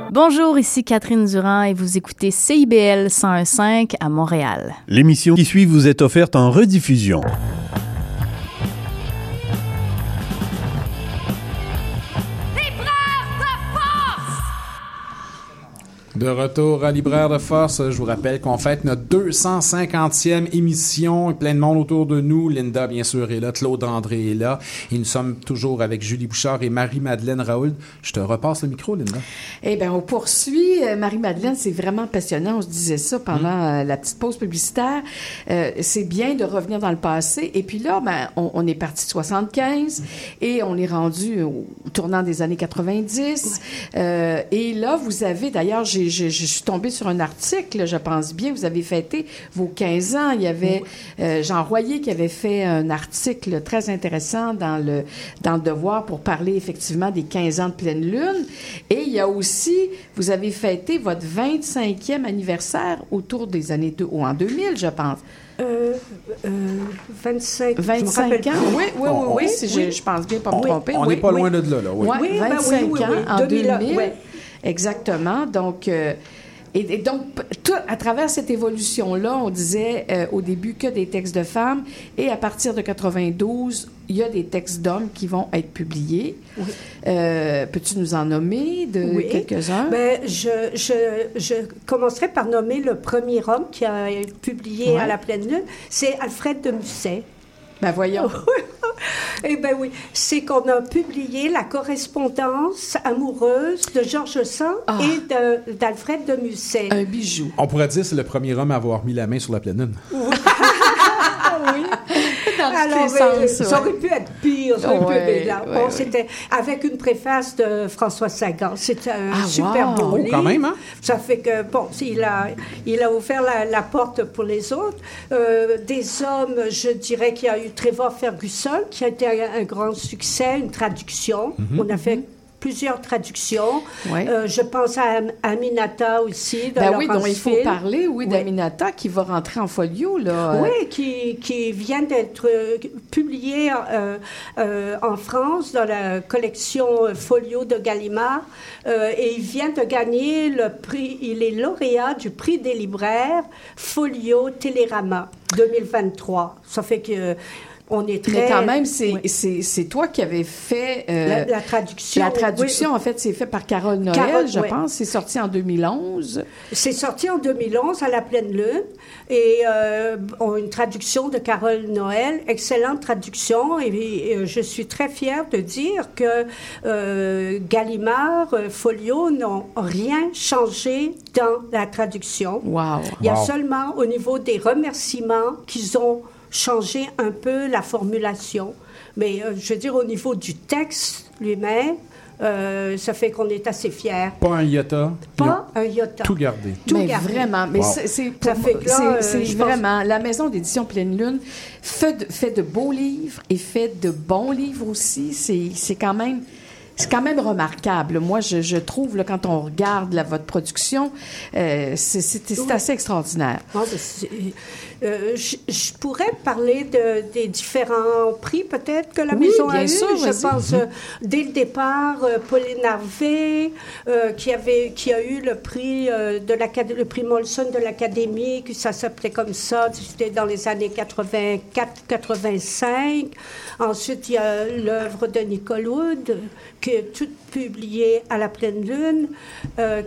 Speaker 11: Bonjour, ici Catherine Durand et vous écoutez CIBL 101.5 à Montréal.
Speaker 2: L'émission qui suit vous est offerte en rediffusion.
Speaker 5: De retour à Libraire de Force, je vous rappelle qu'on fête notre 250e émission, plein de monde autour de nous. Linda, bien sûr, est là, Claude André est là. Et nous sommes toujours avec Julie Bouchard et Marie-Madeleine Raoul. Je te repasse le micro, Linda.
Speaker 6: Eh bien, on poursuit. Euh, Marie-Madeleine, c'est vraiment passionnant. On se disait ça pendant euh, la petite pause publicitaire. Euh, c'est bien de revenir dans le passé. Et puis là, ben, on, on est parti de 75 et on est rendu au tournant des années 90. Euh, et là, vous avez, d'ailleurs, j'ai je, je suis tombée sur un article, je pense bien, vous avez fêté vos 15 ans. Il y avait euh, Jean Royer qui avait fait un article très intéressant dans le, dans le Devoir pour parler effectivement des 15 ans de pleine lune. Et il y a aussi, vous avez fêté votre 25e anniversaire autour des années deux, ou en 2000, je pense.
Speaker 7: Euh, euh, 25, je me
Speaker 6: 25
Speaker 7: rappelle
Speaker 6: ans,
Speaker 7: plus.
Speaker 6: oui, oui, oui, oui,
Speaker 7: Oui,
Speaker 6: si
Speaker 7: oui.
Speaker 6: Je, je pense bien pas me tromper.
Speaker 5: On
Speaker 6: oui,
Speaker 5: n'est pas
Speaker 6: oui.
Speaker 5: loin de là, là. Oui.
Speaker 6: Ouais,
Speaker 7: Oui, ben
Speaker 6: 25
Speaker 7: oui, oui,
Speaker 6: ans
Speaker 7: oui.
Speaker 6: en
Speaker 7: 2000,
Speaker 6: 2000.
Speaker 7: ouais.
Speaker 6: Exactement. Donc, euh, et, et donc, tout, à travers cette évolution-là, on disait euh, au début que des textes de femmes, et à partir de 92, il y a des textes d'hommes qui vont être publiés. Euh, Peux-tu nous en nommer de
Speaker 7: Oui.
Speaker 6: quelques-uns?
Speaker 7: Ben, je, je, je commencerai par nommer le premier homme qui a publié
Speaker 6: Ouais.
Speaker 7: à la pleine lune. C'est Alfred de Musset.
Speaker 6: Ben voyons.
Speaker 7: Eh bien oui, c'est qu'on a publié la correspondance amoureuse de Georges Sand
Speaker 6: Ah.
Speaker 7: et d'Alfred de Musset.
Speaker 6: Un bijou.
Speaker 5: On pourrait dire que c'est le premier homme à avoir mis la main sur la pleine lune.
Speaker 6: Dans
Speaker 7: Alors,
Speaker 6: tous les
Speaker 7: euh,
Speaker 6: sens,
Speaker 7: ça aurait pu être pire, ça aurait pu
Speaker 6: Ouais,
Speaker 7: être là.
Speaker 6: ouais,
Speaker 7: Bon,
Speaker 6: ouais.
Speaker 7: c'était avec une préface de François Sagan. C'est un
Speaker 6: Ah,
Speaker 7: super
Speaker 6: wow.
Speaker 7: beau
Speaker 5: Oh,
Speaker 7: livre.
Speaker 5: quand même, hein?
Speaker 7: Ça fait que, bon, il a, il a ouvert la, la porte pour les autres. Euh, des hommes, je dirais qu'il y a eu Trevor Ferguson, qui a été un, un grand succès, une traduction.
Speaker 6: Mhm.
Speaker 7: On a fait plusieurs traductions. Euh, je pense à Am- Aminata aussi, de
Speaker 6: Ben oui, donc il faut parler, oui,
Speaker 7: Oui.
Speaker 6: d'Aminata qui va rentrer en folio, là.
Speaker 7: Oui, qui, qui vient d'être euh, publié euh, en France dans la collection Folio de Gallimard. Et il vient de gagner le prix, il est lauréat du prix des libraires Folio Télérama 2023. Ça fait que on est très...
Speaker 6: Mais quand même, c'est
Speaker 7: Oui.
Speaker 6: toi qui avais fait... euh,
Speaker 7: La, la traduction.
Speaker 6: La traduction,
Speaker 7: oui.
Speaker 6: en fait, c'est fait par Carole Noël,
Speaker 7: Carole,
Speaker 6: je pense. C'est sorti en 2011.
Speaker 7: C'est sorti en 2011 à la pleine lune et euh, une traduction de Carole Noël, excellente traduction et, et, euh, je suis très fière de dire que euh, Gallimard, Folio n'ont rien changé dans la traduction.
Speaker 6: Wow.
Speaker 7: Il y a
Speaker 5: Wow.
Speaker 7: seulement au niveau des remerciements qu'ils ont changé un peu la formulation. Mais euh, je veux dire, au niveau du texte lui-même, euh, ça fait qu'on est assez fiers.
Speaker 5: Pas un iota.
Speaker 7: Pas un iota.
Speaker 5: tout gardé.
Speaker 7: Tout
Speaker 6: mais
Speaker 7: gardé.
Speaker 6: vraiment, mais
Speaker 5: Wow.
Speaker 6: c'est- c'est
Speaker 7: Ça
Speaker 6: pour-
Speaker 7: fait que là,
Speaker 6: c'est-
Speaker 7: euh, je pense-
Speaker 6: vraiment la maison d'édition Pleine Lune fait de, fait de beaux livres et fait de bons livres aussi. C'est c'est quand même c'est quand même remarquable. Moi, je, je trouve là, quand on regarde votre production, euh, c'est c'est- c'est
Speaker 7: Oui.
Speaker 6: assez extraordinaire.
Speaker 7: C'est- euh, je, je pourrais parler de, des différents prix peut-être que la
Speaker 6: Oui,
Speaker 7: maison a eu.
Speaker 6: sûr,
Speaker 7: je pense euh, dès le départ, euh, Pauline Harvey, qui avait qui a eu le prix de le prix Molson de l'académie, que ça s'appelait comme ça. C'était dans les années 84-85. Ensuite, il y a l'œuvre de Nicole Wood, qui est toute publiée à la pleine lune,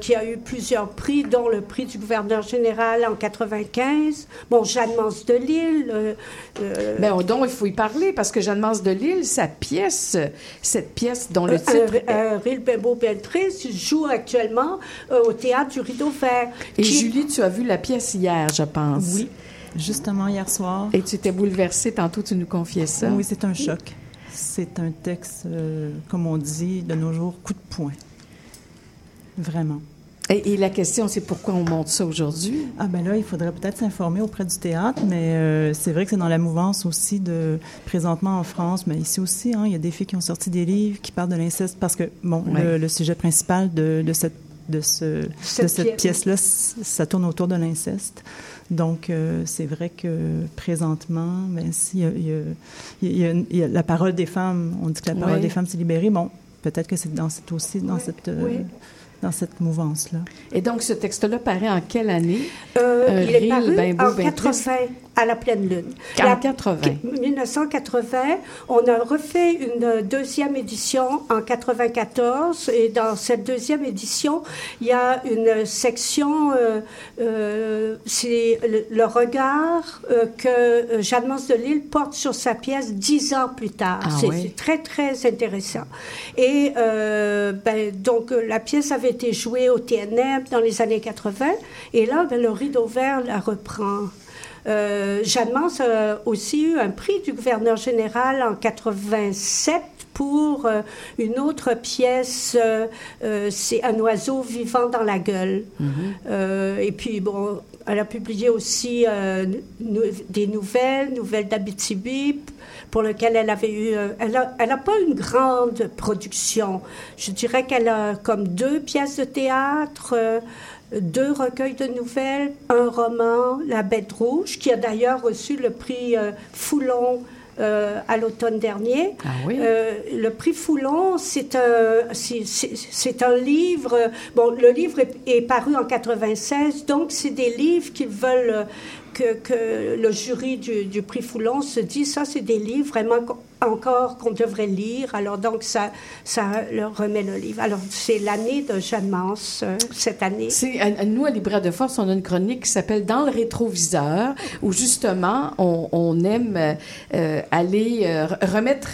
Speaker 7: qui a eu plusieurs prix, dont le prix du gouverneur général en 95. Bon, Jeanne Mance de Lille. euh, euh,
Speaker 6: Ben, donc, il faut y parler parce que Jeanne-Mance de Lille, sa pièce, cette pièce dont le titre
Speaker 7: un Rille bien beau, bien triste, joue actuellement euh, au théâtre du Rideau Vert.
Speaker 6: Et
Speaker 7: qui-
Speaker 6: Julie, tu as vu la pièce hier, je pense.
Speaker 12: Oui, justement hier soir.
Speaker 6: Et tu étais bouleversée, tantôt tu nous confiais ça.
Speaker 12: Oui, c'est un choc. C'est un texte, euh, comme on dit de nos jours, coup de poing. Vraiment.
Speaker 6: Et, et la question, c'est pourquoi on monte ça aujourd'hui?
Speaker 12: Ah ben là, il faudrait peut-être s'informer auprès du théâtre, mais euh, c'est vrai que c'est dans la mouvance aussi de présentement en France, mais ici aussi, hein, il y a des filles qui ont sorti des livres qui parlent de l'inceste parce que bon,
Speaker 6: Ouais.
Speaker 12: le, le sujet principal de, de cette de ce
Speaker 7: Cette
Speaker 12: de cette
Speaker 7: pièce.
Speaker 12: pièce-là, c- ça tourne autour de l'inceste. Donc euh, c'est vrai que présentement, ben a la parole des femmes, on dit que la parole des femmes s'est libérée. Bon, peut-être que c'est dans cette aussi dans cette euh,
Speaker 7: oui.
Speaker 12: Dans cette mouvance-là.
Speaker 6: Et donc, ce texte-là paraît en quelle année?
Speaker 7: Euh,
Speaker 6: Un
Speaker 7: il est paru
Speaker 6: ben beau,
Speaker 7: en
Speaker 6: ben
Speaker 7: 80 à la pleine lune.
Speaker 6: En
Speaker 7: La-
Speaker 6: 80.
Speaker 7: 1980. On a refait une deuxième édition en 94 et dans cette deuxième édition, il y a une section, euh, euh, c'est le, le regard euh, que Jeanne Mance de Lille porte sur sa pièce dix ans plus tard.
Speaker 6: Ah
Speaker 7: c'est
Speaker 6: oui.
Speaker 7: c'est très, très intéressant. Et euh, ben, donc, euh, la pièce avait été jouée au TNM dans les années 80 et là, ben, le rideau vert la reprend. Euh, Jeanne Mance a aussi eu un prix du gouverneur général en 87 pour euh, une autre pièce, euh, euh, c'est Un oiseau vivant dans la gueule. Euh, et puis, bon, elle a publié aussi euh, nou- des nouvelles, nouvelles d'Abitibi, pour lesquelles elle avait eu. euh, elle n'a elle a pas une grande production. Je dirais qu'elle a comme deux pièces de théâtre. Deux recueils de nouvelles, un roman, La Bête Rouge, qui a d'ailleurs reçu le prix euh, Foulon euh, à l'automne dernier.
Speaker 6: Ah oui?
Speaker 7: Euh, le prix Foulon, c'est un, c'est- un livre. Bon, le livre est, est paru en 96, donc c'est des livres qui veulent euh, que, que le jury du, du prix Foulon se dit ça, c'est des livres vraiment encore qu'on devrait lire. Alors donc ça, ça leur remet le livre. Alors c'est l'année de Jeanne euh, cette année.
Speaker 6: C'est, à- nous, à Libraire de Force, on a une chronique qui s'appelle Dans le rétroviseur, où justement, on, on aime euh, aller euh, re- remettre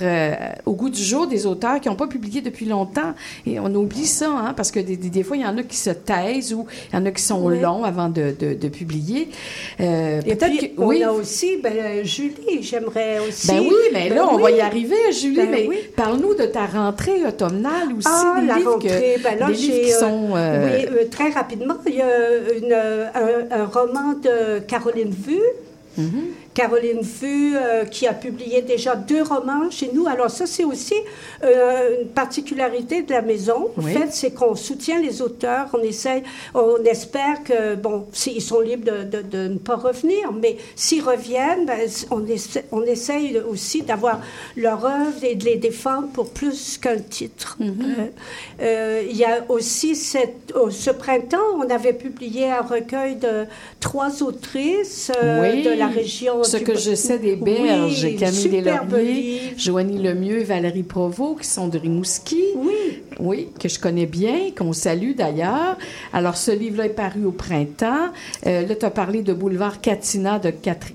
Speaker 6: au goût du jour des auteurs qui n'ont pas publié depuis longtemps. Et on oublie ça, hein, parce que des, des- des fois, il y en a qui se taisent ou il y en a qui sont
Speaker 7: Oui.
Speaker 6: longs avant de, de- de publier.
Speaker 7: Et
Speaker 6: peut-être
Speaker 7: on
Speaker 6: oui.
Speaker 7: a aussi ben, Julie, j'aimerais aussi.
Speaker 6: Ben oui, mais
Speaker 7: Ben
Speaker 6: là, on
Speaker 7: oui.
Speaker 6: va y arriver, Julie.
Speaker 7: Ben
Speaker 6: mais
Speaker 7: oui.
Speaker 6: parle-nous de ta rentrée automnale aussi.
Speaker 7: Ah,
Speaker 6: des
Speaker 7: la
Speaker 6: livres
Speaker 7: rentrée,
Speaker 6: que-
Speaker 7: ben là,
Speaker 6: des livres qui
Speaker 7: euh,
Speaker 6: sont... euh,
Speaker 7: Oui, euh, très rapidement, il y a une, un, un roman de Caroline Vu.
Speaker 6: Mhm.
Speaker 7: Caroline Vu, euh, qui a publié déjà deux romans chez nous. Alors ça, c'est aussi euh, une particularité de la maison. En
Speaker 6: Oui.
Speaker 7: fait, c'est qu'on soutient les auteurs. On essaye, on espère que, bon, ils sont libres de, de- de ne pas revenir, mais s'ils reviennent, ben, on, essaie, on essaye aussi d'avoir leur œuvre et de les défendre pour plus qu'un titre.
Speaker 6: Mhm.
Speaker 7: Euh, euh, Il y a aussi cette, oh, ce printemps, on avait publié un recueil de trois autrices
Speaker 6: Oui,
Speaker 7: de la région.
Speaker 6: Ce
Speaker 7: du-
Speaker 6: que je sais des Berges,
Speaker 7: Oui,
Speaker 6: Camille Deslauriers. Joanie Lemieux Valérie Provost, qui sont de Rimouski.
Speaker 7: Oui.
Speaker 6: Oui, que je connais bien, qu'on salue d'ailleurs. Alors, ce livre-là est paru au printemps. Euh, là, tu as parlé de Boulevard Catina de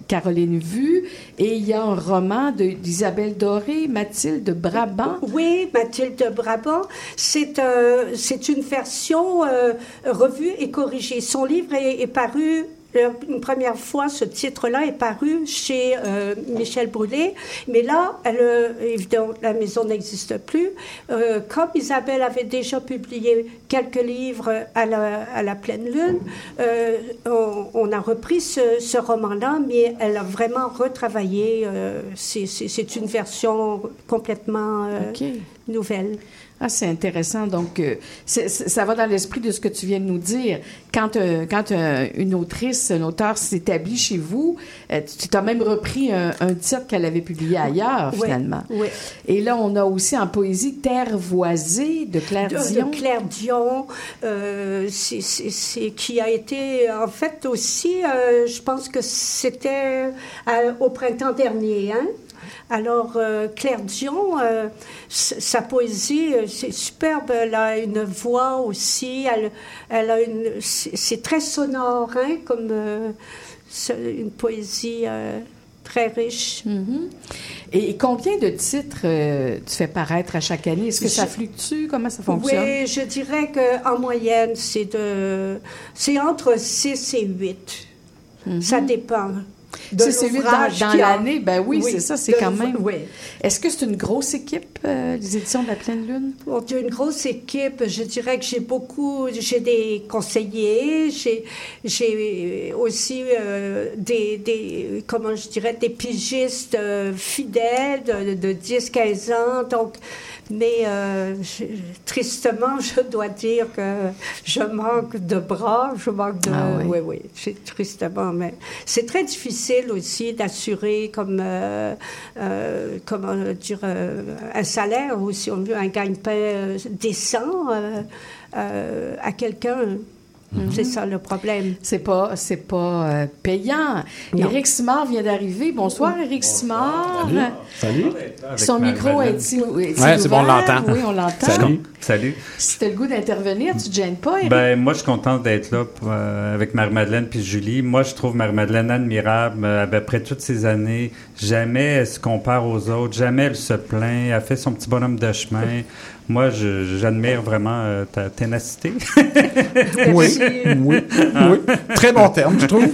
Speaker 6: Caroline Vu. Et il y a un roman d'Isabelle Doré, Mathilde Brabant.
Speaker 7: Oui, Mathilde de Brabant. C'est euh, une version euh, revue et corrigée. Son livre est, est paru. Une première fois, ce titre-là est paru chez euh, Michel Brûlé, mais là, elle, euh, évidemment, la maison n'existe plus. Euh, comme Isabelle avait déjà publié quelques livres à la, à la pleine lune, euh, on, on a repris ce, ce roman-là, mais elle a vraiment retravaillé. c'est- une version complètement nouvelle.
Speaker 6: Ah, c'est intéressant. Donc, euh, c'est- ça va dans l'esprit de ce que tu viens de nous dire. Quand, euh, quand euh, une autrice, un auteur s'établit chez vous, tu tu as même repris un, un titre qu'elle avait publié ailleurs,
Speaker 7: Oui,
Speaker 6: finalement.
Speaker 7: oui.
Speaker 6: Et là, on a aussi en poésie Terre voisée de Claire
Speaker 7: de,
Speaker 6: Dion.
Speaker 7: de Claire Dion, c'est- c'est- c'est- qui a été, en fait, aussi, je pense que c'était au printemps dernier. Hein? Alors, euh, Claire Dion, euh, sa poésie, euh, c'est superbe. Elle a une voix aussi. Elle, elle a une, c'est très sonore, hein, comme euh, une poésie très riche.
Speaker 6: Mhm. Et combien de titres euh, tu fais paraître à chaque année? Est-ce que ça fluctue? Comment ça fonctionne?
Speaker 7: Oui, je dirais qu'en moyenne, c'est de, c'est entre 6 et 8. Ça dépend.
Speaker 6: C'est huit dans, dans l'année, ben oui, c'est ça, c'est quand même.
Speaker 7: Oui.
Speaker 6: Est-ce que c'est une grosse équipe, euh, les éditions de la Pleine Lune?
Speaker 7: On a une grosse équipe. Je dirais que j'ai beaucoup, j'ai des conseillers, j'ai, j'ai aussi euh, des, des, comment je dirais, des pigistes euh, fidèles de, de 10-15 ans. Donc, mais euh, je- tristement, je dois dire que je manque de bras, je manque de.
Speaker 6: Ah oui.
Speaker 7: oui, oui, tristement, mais c'est très difficile aussi d'assurer comme, euh, euh, comment dire, un salaire ou si on veut un gagne-pain décent euh, euh, quelqu'un. C'est ça le problème.
Speaker 6: C'est pas, c'est pas euh, payant.
Speaker 7: Non.
Speaker 6: Éric Simard vient d'arriver. Bonsoir, Éric Simard.
Speaker 2: Salut.
Speaker 6: Son micro est-il est
Speaker 13: Ouais, c'est bon, on l'entend.
Speaker 6: Oui, on l'entend.
Speaker 13: Salut. Salut.
Speaker 6: Si tu as le goût d'intervenir, tu te gênes pas, Éric?
Speaker 13: Ben, moi, je suis content d'être là pour, euh, avec Marie-Madeleine puis Julie. Moi, je trouve Marie-Madeleine admirable. Euh, après toutes ces années, jamais elle se compare aux autres, jamais elle se plaint. Elle fait son petit bonhomme de chemin. Moi, j'admire vraiment euh, ta ténacité.
Speaker 5: Oui, oui, oui. Très bon terme, je trouve.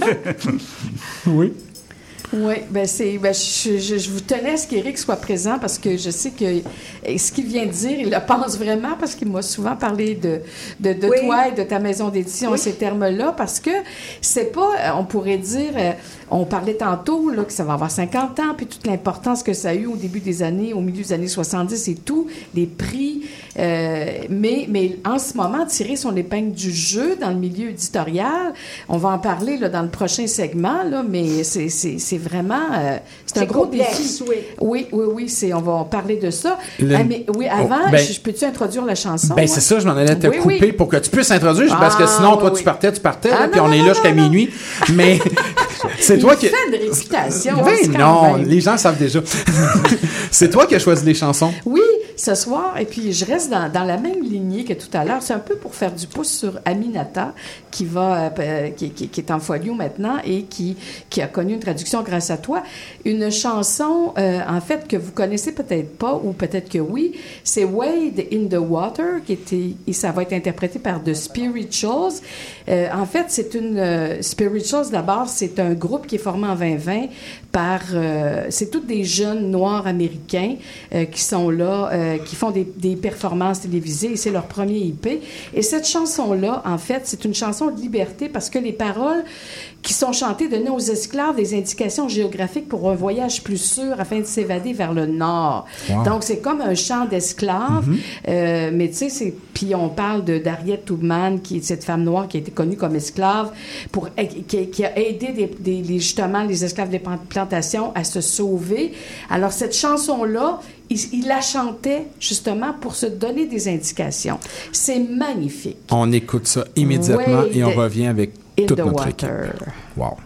Speaker 5: Oui.
Speaker 6: Oui, ben c'est, ben je, je, je vous tenais à ce qu'Éric soit présent parce que je sais que ce qu'il vient de dire, il le pense vraiment parce qu'il m'a souvent parlé de, de, de
Speaker 7: Oui.
Speaker 6: toi et de ta maison d'édition,
Speaker 7: Oui.
Speaker 6: ces termes-là, parce que c'est pas, euh, on pourrait dire, euh, on parlait tantôt là, que ça va avoir 50 ans, puis toute l'importance que ça a eu au début des années, au milieu des années 70 et tout, les prix, mais, mais en ce moment, tirer son épingle du jeu dans le milieu éditorial, on va en parler là, dans le prochain segment, là, mais c'est, vraiment, euh, c'est un gros
Speaker 7: complexe,
Speaker 6: défi.
Speaker 7: oui.
Speaker 6: Oui, oui, oui, c'est, on va parler de ça.
Speaker 5: Le-
Speaker 6: Ah, mais oui, avant,
Speaker 5: Oh, ben-
Speaker 6: je, peux-tu introduire la chanson?
Speaker 5: Ben, c'est ça, je m'en allais te
Speaker 6: Oui,
Speaker 5: couper
Speaker 6: oui.
Speaker 5: pour que tu puisses introduire, parce que
Speaker 6: Ah,
Speaker 5: sinon, toi,
Speaker 6: oui,
Speaker 5: tu partais, tu partais,
Speaker 6: Ah,
Speaker 5: là, puis
Speaker 6: non,
Speaker 5: on
Speaker 6: non,
Speaker 5: est là jusqu'à minuit. Mais c'est toi qui.
Speaker 6: Fait une réputation.
Speaker 5: Ben
Speaker 6: quand
Speaker 5: non,
Speaker 6: même.
Speaker 5: les gens savent déjà. c'est toi qui as choisi les chansons.
Speaker 6: Oui, ce soir, et puis je reste dans, dans la même lignée que tout à l'heure. C'est un peu pour faire du pouce sur Aminata, qui va, euh, euh, qui, qui- qui est en folio maintenant et qui, qui a connu une traduction grâce à toi. Une chanson, euh, en fait, que vous connaissez peut-être pas, ou peut-être que oui, c'est Wade in the Water, qui était, et ça va être interprété par The Spirituals. Euh, en fait, c'est une euh, Spirituals d'abord, c'est un groupe qui est formé en 2020 par, euh, c'est tous des jeunes noirs américains qui sont là, euh, qui font des, des performances télévisées et c'est leur premier IP. Et cette chanson-là, en fait, c'est une chanson de liberté parce que les paroles qui sont chantées donnaient aux esclaves des indications géographiques pour un voyage plus sûr afin de s'évader vers le nord.
Speaker 14: Wow.
Speaker 6: Donc, c'est comme un chant d'esclaves,
Speaker 14: Mhm.
Speaker 6: euh, mais tu sais, c'est puis on parle de d'Harriet Tubman, qui est cette femme noire qui a été connue comme esclave, pour qui, qui a aidé des, des- les- justement les esclaves des plan- plantations à se sauver. Alors cette chanson là, il, il la chantait justement pour se donner des indications. C'est magnifique.
Speaker 5: On écoute ça immédiatement et on revient avec toute notre
Speaker 6: water.
Speaker 5: équipe. Wow.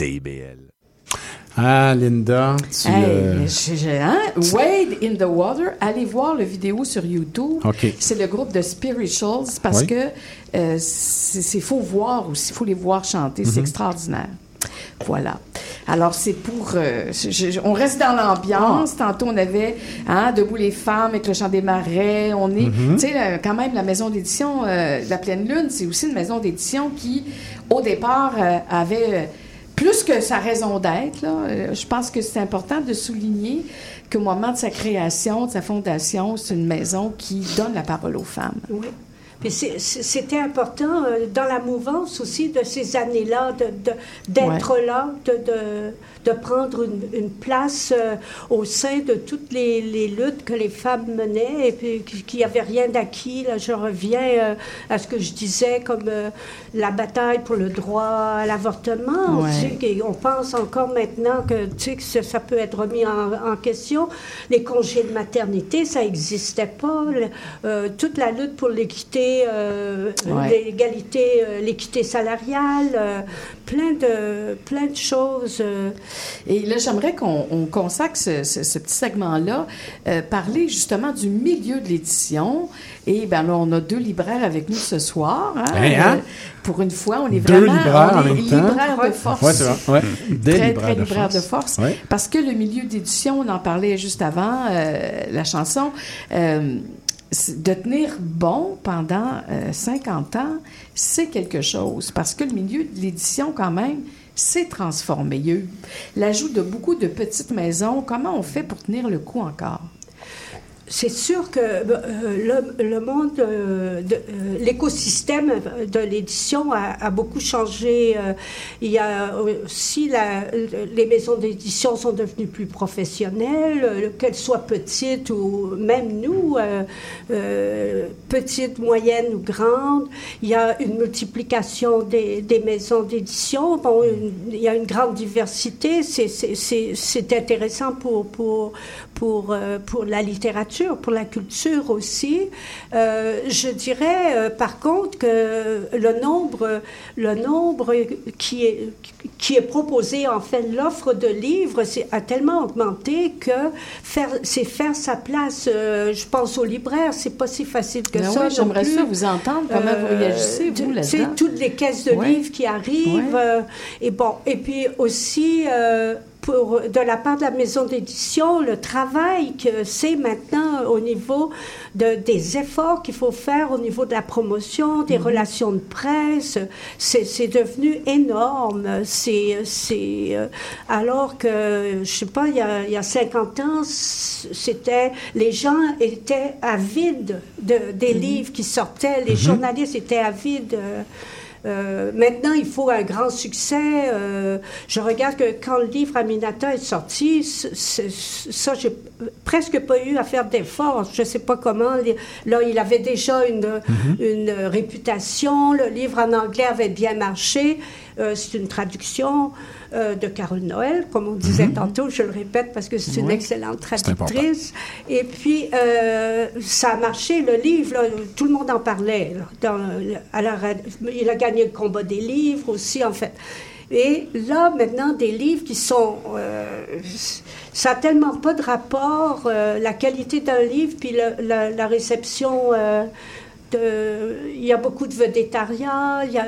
Speaker 10: CIBL.
Speaker 5: Ah, Linda, tu...
Speaker 6: Hey,
Speaker 5: euh,
Speaker 6: hein? Wade in the Water, allez voir la vidéo sur YouTube.
Speaker 5: OK.
Speaker 6: C'est le groupe de Spirituals parce
Speaker 5: Oui.
Speaker 6: que euh, c'est faut voir aussi, faut les voir chanter, c'est
Speaker 5: Mhm.
Speaker 6: extraordinaire. Voilà. Alors c'est pour, euh, je- je- on reste dans l'ambiance. Tantôt on avait hein, debout les femmes avec le chant des marais. On est,
Speaker 5: Mhm.
Speaker 6: tu sais, quand même la maison d'édition euh, la pleine lune, c'est aussi une maison d'édition qui, au départ, euh, avait euh, plus que sa raison d'être, euh, je pense que c'est important de souligner qu'au moment de sa création, de sa fondation, c'est une maison qui donne la parole aux femmes.
Speaker 7: Puis c'était important euh, dans la mouvance aussi de ces années-là, d'être là, de, de, de prendre une, une place euh, au sein de toutes les, les luttes que les femmes menaient et puis qu'il n'y avait rien d'acquis. Là, je reviens euh, à ce que je disais comme la bataille pour le droit à l'avortement.
Speaker 6: Ouais.
Speaker 7: Tu sais, et on pense encore maintenant que, tu sais, que ça, ça peut être remis en, en question. Les congés de maternité, ça n'existait pas. Le- toute la lutte pour l'équité, euh,
Speaker 6: Ouais.
Speaker 7: l'égalité, euh, l'équité salariale, euh, plein de plein de choses. euh.
Speaker 6: Et là, j'aimerais qu'on on consacre ce, ce- ce petit segment-là, euh, parler justement du milieu de l'édition. Et bien là, on a deux libraires avec nous ce soir. hein.
Speaker 5: Hein, hein?
Speaker 6: Euh, pour une fois, on est
Speaker 5: Deux
Speaker 6: vraiment
Speaker 5: libraires
Speaker 6: on
Speaker 5: en
Speaker 6: est
Speaker 5: même temps.
Speaker 6: libraires de force.
Speaker 5: Ouais, c'est vrai. Ouais. Des
Speaker 6: très,
Speaker 5: libraires
Speaker 6: très
Speaker 5: de
Speaker 6: libraires
Speaker 5: force.
Speaker 6: de force.
Speaker 5: Ouais.
Speaker 6: Parce que le milieu d'édition, on en parlait juste avant, euh, la chanson, euh, de tenir bon pendant euh, 50 ans, c'est quelque chose. Parce que le milieu de l'édition, quand même, s'est transformé. L'ajout de beaucoup de petites maisons. Comment on fait pour tenir le coup encore?
Speaker 7: C'est sûr que euh, le, monde, euh, euh, l'écosystème de l'édition a, beaucoup changé. Il y a aussi les maisons d'édition sont devenues plus professionnelles, qu'elles soient petites ou même nous, petites, moyennes ou grandes. Il y a une multiplication des, maisons d'édition. Bon, il y a une grande diversité. C'est- intéressant pour, pour, pour, pour la littérature, pour la culture aussi. Euh, je dirais, euh, par contre, que le nombre, le nombre qui est, qui est proposé, en fait, l'offre de livres c'est- a tellement augmenté que faire, c'est faire sa place. Euh, je pense aux libraires, c'est pas si facile que
Speaker 6: Ah
Speaker 7: ça.
Speaker 6: oui, j'aimerais ça vous entendre. Comment vous réagissez, vous,
Speaker 7: sais,
Speaker 6: là-dedans?
Speaker 7: toutes les caisses de
Speaker 6: Ouais.
Speaker 7: livres qui arrivent.
Speaker 6: Ouais.
Speaker 7: et bon, et puis aussi, pour, de la part de la maison d'édition, le travail que c'est maintenant au niveau de, des efforts qu'il faut faire au niveau de la promotion, des relations de presse, c'est devenu énorme. C'est, euh, alors que, je sais pas, il y a, il y a 50 ans, c'était, les gens étaient avides de, des livres qui sortaient, les
Speaker 14: Mhm.
Speaker 7: journalistes étaient avides. euh, euh, maintenant, il faut un grand succès. Euh, je regarde que quand le livre Aminata est sorti, c- c- ça, j'ai presque pas eu à faire d'efforts. Je sais pas comment. Les- Là, il avait déjà une, une réputation. Le livre en anglais avait bien marché. Euh, c'est une traduction euh, de Carole Noël, comme on disait tantôt. Je le répète parce que c'est une excellente traductrice. Et puis, euh, ça a marché, le livre, là, tout le monde en parlait. là, dans le- à la radio. il a gagné le combat des livres aussi, en fait. Et là, maintenant, des livres qui sont... euh, ça n'a tellement pas de rapport, euh, la qualité d'un livre, puis le- la, la réception... euh, de- il y a beaucoup de végétariens, il y a-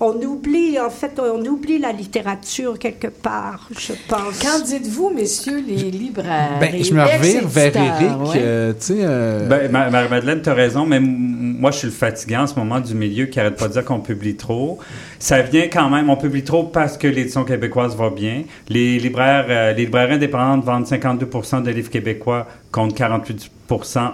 Speaker 7: on oublie, en fait, on oublie la littérature quelque part, je pense.
Speaker 6: Qu'en dites-vous, messieurs les libraires?
Speaker 5: Ben, je me revire vers Eric.
Speaker 6: ouais.
Speaker 5: euh, tu sais, euh,
Speaker 13: Ben, Marie-Madeleine, tu as raison, mais moi, je suis le fatiguant en ce moment du milieu qui arrête pas de dire qu'on publie trop. Ça vient quand même, on publie trop parce que l'édition québécoise va bien. Les libraires, euh, les libraires indépendantes vendent 52 de livres québécois contre 48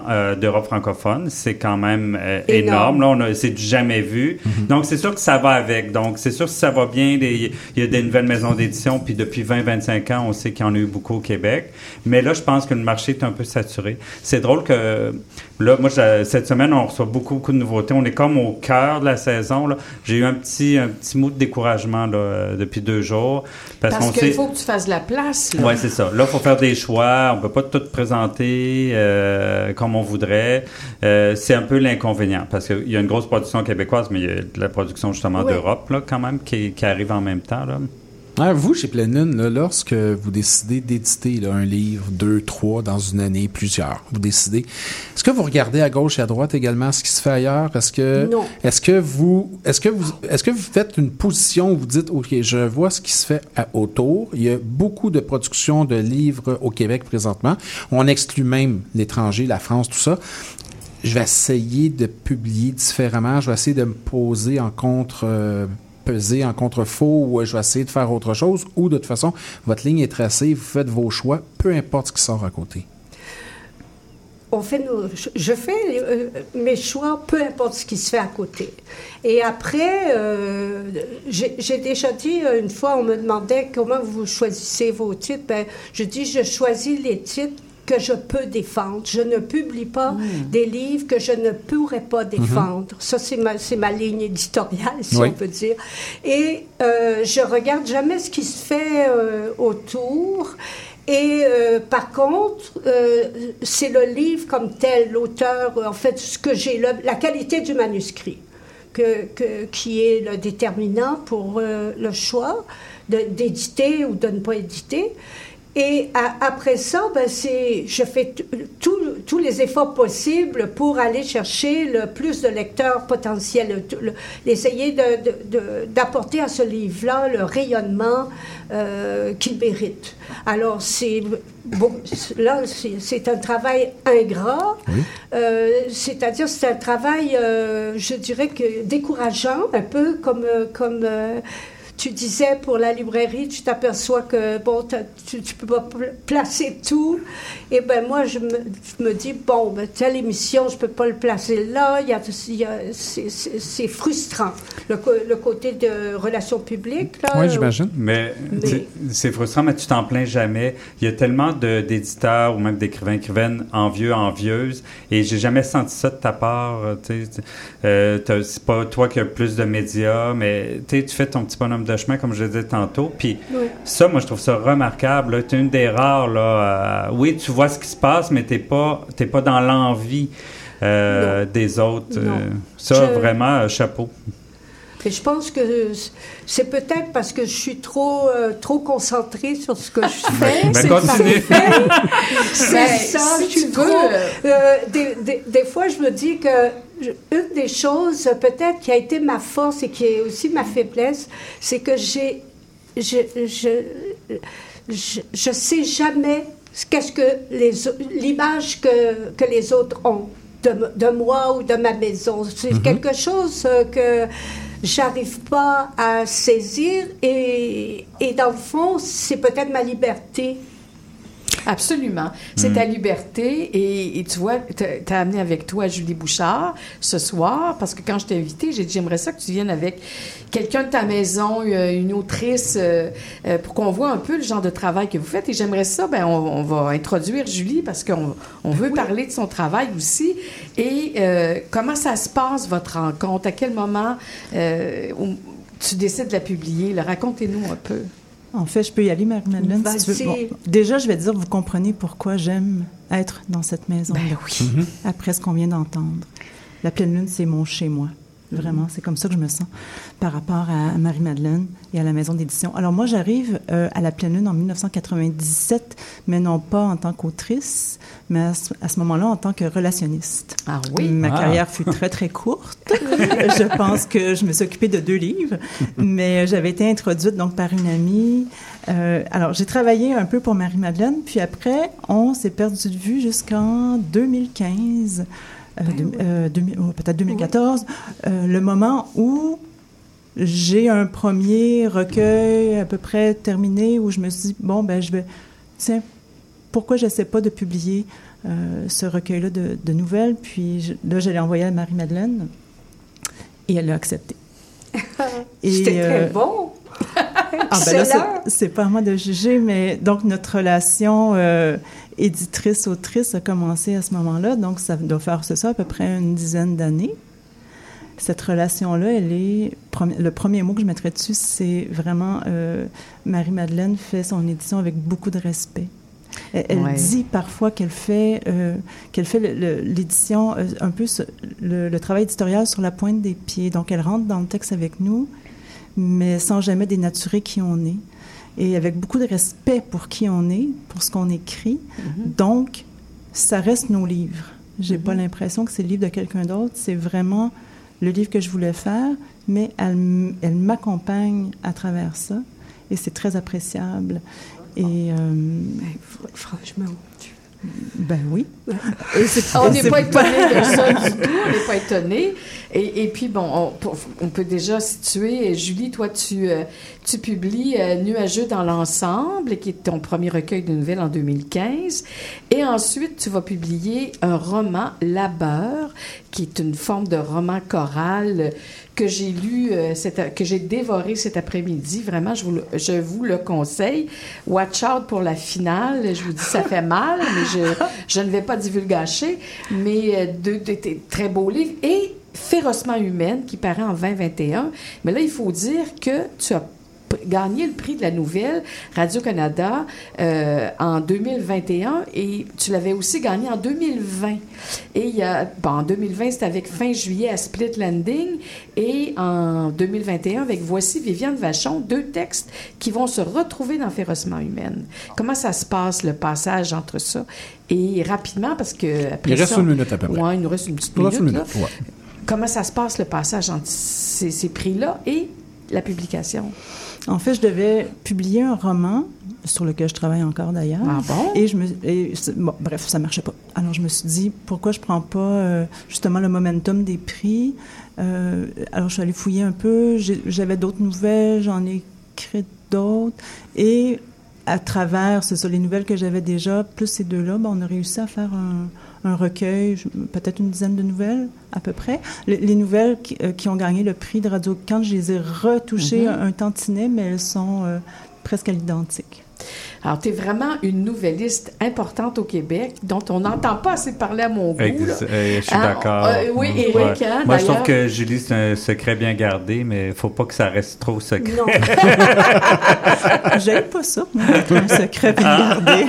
Speaker 13: euh, d'Europe francophone. C'est quand même euh, énorme.
Speaker 14: Énorme.
Speaker 13: Là, on a, c'est du jamais vu. Donc, c'est sûr que ça va avec. Donc, c'est sûr si ça va bien, il y a des nouvelles maisons d'édition, puis depuis 20-25 ans, on sait qu'il y en a eu beaucoup au Québec. Mais là, je pense que le marché est un peu saturé. C'est drôle que, là, moi, cette semaine, on reçoit beaucoup, beaucoup de nouveautés. On est comme au cœur de la saison. J'ai eu un petit, un petit mot de découragement là, euh, depuis deux jours. Parce,
Speaker 6: Parce qu'il faut que tu fasses la place. là.
Speaker 13: Oui, c'est ça. Là, il faut faire des choix. On peut pas tout présenter euh, comme on voudrait. Euh, c'est un peu l'inconvénient parce qu'il y a une grosse production québécoise, mais il y a de la production justement
Speaker 6: Oui.
Speaker 13: d'Europe là, quand même qui, qui arrive en même temps. Là.
Speaker 5: Vous, chez Pleine Lune, là, lorsque vous décidez d'éditer un livre, deux, trois, dans une année, plusieurs, vous décidez, est-ce que vous regardez à gauche et à droite également ce qui se fait ailleurs? Est-ce que,
Speaker 7: Non.
Speaker 5: est-ce que vous, est-ce que vous, est-ce que vous faites une position où vous dites, OK, je vois ce qui se fait à- autour. Il y a beaucoup de production de livres au Québec présentement. On exclut même l'étranger, la France, tout ça je vais essayer de publier différemment. Je vais essayer de me poser en contre euh, en contre-faux ou euh, je vais essayer de faire autre chose ou de toute façon, votre ligne est tracée, vous faites vos choix, peu importe ce qui sort à côté.
Speaker 7: on fait nos- je- fais euh, mes choix, peu importe ce qui se fait à côté. Et après, euh, j'ai déjà dit une fois, on me demandait comment vous choisissez vos titres. Ben, je dis, je choisis les titres que je peux défendre. Je ne publie pas des livres que je ne pourrais pas défendre. Ça, c'est ma, c'est ma ligne éditoriale, si
Speaker 5: Oui.
Speaker 7: on peut dire. Et euh, je regarde jamais ce qui se fait euh, autour. Et euh, par contre, euh, c'est le livre comme tel, l'auteur, en fait, ce que j'ai, la qualité du manuscrit, que, que- qui est le déterminant pour le choix d'éditer ou de ne pas éditer. Et après ça, ben, c'est, je fais tous les efforts possibles pour aller chercher le plus de lecteurs potentiels, le- le- essayer d'apporter à ce livre-là le rayonnement euh, qu'il mérite. Alors, c'est, bon, là, c'est, un travail ingrat, euh, c'est-à-dire c'est un travail, euh, je dirais que décourageant, un peu comme, comme tu disais pour la librairie, tu t'aperçois que bon, tu ne peux pas pl- placer tout. Et ben moi, je me, je me dis, bon, ben, telle émission, je ne peux pas le placer là. Il y a, il y a- c'est- frustrant. Le, côté de relations publiques. Là,
Speaker 13: Mais
Speaker 7: Mais-
Speaker 13: c'est- frustrant, mais tu t'en plains jamais. Il y a tellement de- d'éditeurs ou même d'écrivains, écrivaines envieux, envieuses, et j'ai jamais senti ça de ta part. euh, tu sais. T'as- c'est pas toi qui as plus de médias, mais tu sais, tu fais ton petit bonhomme de chemin, comme je le disais tantôt. Puis
Speaker 7: Oui.
Speaker 13: ça, moi, je trouve ça remarquable. Tu es une des rares. Là, euh, oui, tu vois ce qui se passe, mais tu n'es pas, t'es pas dans l'envie euh, des autres.
Speaker 7: Non.
Speaker 13: Euh, ça,
Speaker 7: Je-
Speaker 13: vraiment, euh, chapeau.
Speaker 7: Et je pense que c'est peut-être parce que je suis trop, euh, trop concentrée sur ce que je fais.
Speaker 13: Ben,
Speaker 7: C'est parfait. C'est
Speaker 6: Ben,
Speaker 7: ça,
Speaker 6: si
Speaker 7: je suis
Speaker 6: tu
Speaker 7: trop.
Speaker 6: veux.
Speaker 7: euh, des, des- des fois, je me dis que je- une des choses, peut-être, qui a été ma force et qui est aussi ma faiblesse, c'est que j'ai. Je, je, je, je sais jamais qu'est-ce que les l'image que, que les autres ont de, de moi ou de ma maison. C'est
Speaker 6: Mhm.
Speaker 7: quelque chose euh, que j'arrive pas à saisir et, et dans le fond, c'est peut-être ma liberté.
Speaker 6: Absolument. C'est
Speaker 7: Mm.
Speaker 6: ta liberté et, et tu vois, tu as amené avec toi Julie Bouchard ce soir parce que quand je t'ai invité, j'ai dit j'aimerais ça que tu viennes avec quelqu'un de ta maison, euh, une autrice, euh, euh, pour qu'on voit un peu le genre de travail que vous faites. Et j'aimerais ça, ben, on, on va introduire Julie parce qu'on on veut parler de son travail aussi. Et euh, comment ça se passe, votre rencontre? À quel moment tu décides de la publier? Racontez-nous un peu.
Speaker 12: En fait, je peux y aller, Marie-Madeleine, si tu veux.
Speaker 6: Vas-y.
Speaker 12: Bon, déjà, je vais te dire, vous comprenez pourquoi j'aime être dans cette maison.
Speaker 6: Ben oui.
Speaker 12: Mhm. Après ce qu'on vient d'entendre. La pleine lune, c'est mon chez-moi. Vraiment, c'est comme ça que je me sens par rapport à Marie-Madeleine et à la maison d'édition. Alors moi, j'arrive euh, à la pleine lune en 1997, mais non pas en tant qu'autrice, mais à ce, moment-là en tant que relationniste.
Speaker 6: Ah oui?
Speaker 12: Ma
Speaker 6: Ah.
Speaker 12: carrière fut très, très courte. je pense que je me suis occupée de deux livres, mais j'avais été introduite donc par une amie. Euh, alors, j'ai travaillé un peu pour Marie-Madeleine, puis après, on s'est perdu de vue jusqu'en 2015. Euh, euh, 2000 oh, peut-être 2014, euh, le moment où j'ai un premier recueil à peu près terminé où je me suis dit, bon, ben, je vais, tiens, pourquoi je n'essaie pas de publier euh, ce recueil-là de, de nouvelles? Puis je- là, je l'ai envoyé à Marie-Madeleine et elle l'a accepté.
Speaker 7: C'était très bon.
Speaker 12: Ah ben là, c'est- pas à moi de juger, mais donc notre relation euh, éditrice-autrice a commencé à ce moment-là, donc ça doit faire, c'est ça, à peu près une dizaine d'années. Cette relation-là, elle est, le premier mot que je mettrais dessus, c'est vraiment euh, Marie-Madeleine fait son édition avec beaucoup de respect. Elle, elle
Speaker 6: Ouais.
Speaker 12: dit parfois qu'elle fait, euh, qu'elle fait l'édition, un peu le, le travail éditorial sur la pointe des pieds. Donc, elle rentre dans le texte avec nous, mais sans jamais dénaturer qui on est. et avec beaucoup de respect pour qui on est, pour ce qu'on écrit. Donc, ça reste nos livres. J'ai pas l'impression que c'est le livre de quelqu'un d'autre. C'est vraiment le livre que je voulais faire, mais elle, elle m'accompagne à travers ça, et c'est très appréciable. Et euh,
Speaker 7: franchement,
Speaker 12: ben oui. Et c'est-
Speaker 6: On n'est pas étonné de ça du tout. On n'est pas étonné. Et, et puis, bon, on, on peut déjà situer. Julie, toi, tu, euh, tu publies euh, Nuageux dans l'ensemble, qui est ton premier recueil de nouvelles en 2015. Et ensuite, tu vas publier un roman, Labeur, qui est une forme de roman choral que j'ai lu, euh, que j'ai dévoré cet après-midi. Vraiment, je vous, le, je vous le conseille. Watch out pour la finale. Je vous dis, ça fait mal, mais je, ne vais pas divulgacher. Mais euh, deux, très beaux livres. Et Férocement humaine, qui paraît en 2021. Mais là, il faut dire que tu as gagné le prix de la nouvelle Radio-Canada euh, en 2021 et tu l'avais aussi gagné en 2020. Et il y a, bon, en 2020, c'était avec fin juillet à Split Landing et en 2021 avec Voici Viviane Vachon, deux textes qui vont se retrouver dans Férocement humaine. Comment ça se passe, le passage entre ça? Et rapidement, parce que... après
Speaker 5: Il reste
Speaker 6: ça-
Speaker 5: une minute à peu près.
Speaker 6: Ouais, il nous reste une petite
Speaker 5: Il reste
Speaker 6: minute. là.
Speaker 5: ouais.
Speaker 6: Comment ça se passe, le passage entre ces, ces prix-là et la publication?
Speaker 12: En fait, je devais publier un roman sur lequel je travaille encore d'ailleurs.
Speaker 6: Ah bon?
Speaker 12: Et je me, et c'est- bon, bref, ça marchait pas. Alors je me suis dit pourquoi je prends pas euh, justement le momentum des prix? Euh, alors je suis allée fouiller un peu. J'avais d'autres nouvelles, j'en ai écrit d'autres et à travers, c'est ça, les nouvelles que j'avais déjà, plus ces deux-là, ben, on a réussi à faire un, un recueil, peut-être une dizaine de nouvelles à peu près. Les, les nouvelles qui, euh, qui ont gagné le prix de Radio Can, je les ai retouchées
Speaker 6: Mhm.
Speaker 12: un, un tantinet, mais elles sont euh, presque à l'identique.
Speaker 6: Alors, tu es vraiment une nouvelliste importante au Québec dont on n'entend pas assez parler à mon goût.
Speaker 13: Ex- euh, je suis
Speaker 6: Ah,
Speaker 13: d'accord.
Speaker 6: euh, oui, Éric,
Speaker 13: Ouais.
Speaker 6: hein,
Speaker 13: Moi, je trouve que Julie, c'est un secret bien gardé, mais il faut pas que ça reste trop secret.
Speaker 6: Non.
Speaker 12: J'aime pas ça, un secret bien gardé.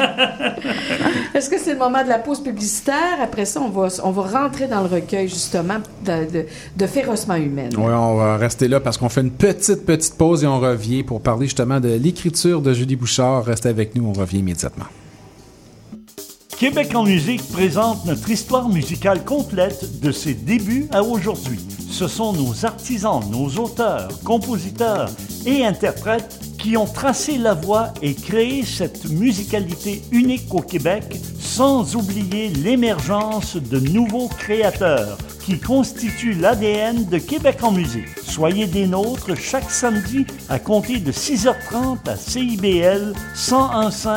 Speaker 6: Est-ce que c'est le moment de la pause publicitaire? Après ça, on va, on va rentrer dans le recueil, justement, de, de, de Férocement humaine.
Speaker 5: Oui, on va rester là parce qu'on fait une petite, petite pause et on revient pour parler justement de l'écriture de Julie Bouchard. Restez avec nous, on revient immédiatement.
Speaker 14: Québec en musique présente notre histoire musicale complète de ses débuts à aujourd'hui. Ce sont nos artisans, nos auteurs, compositeurs et interprètes qui ont tracé la voie et créé cette musicalité unique au Québec, sans oublier l'émergence de nouveaux créateurs qui constituent l'ADN de Québec en musique. Soyez des nôtres chaque samedi à compter de 6h30 à CIBL 1015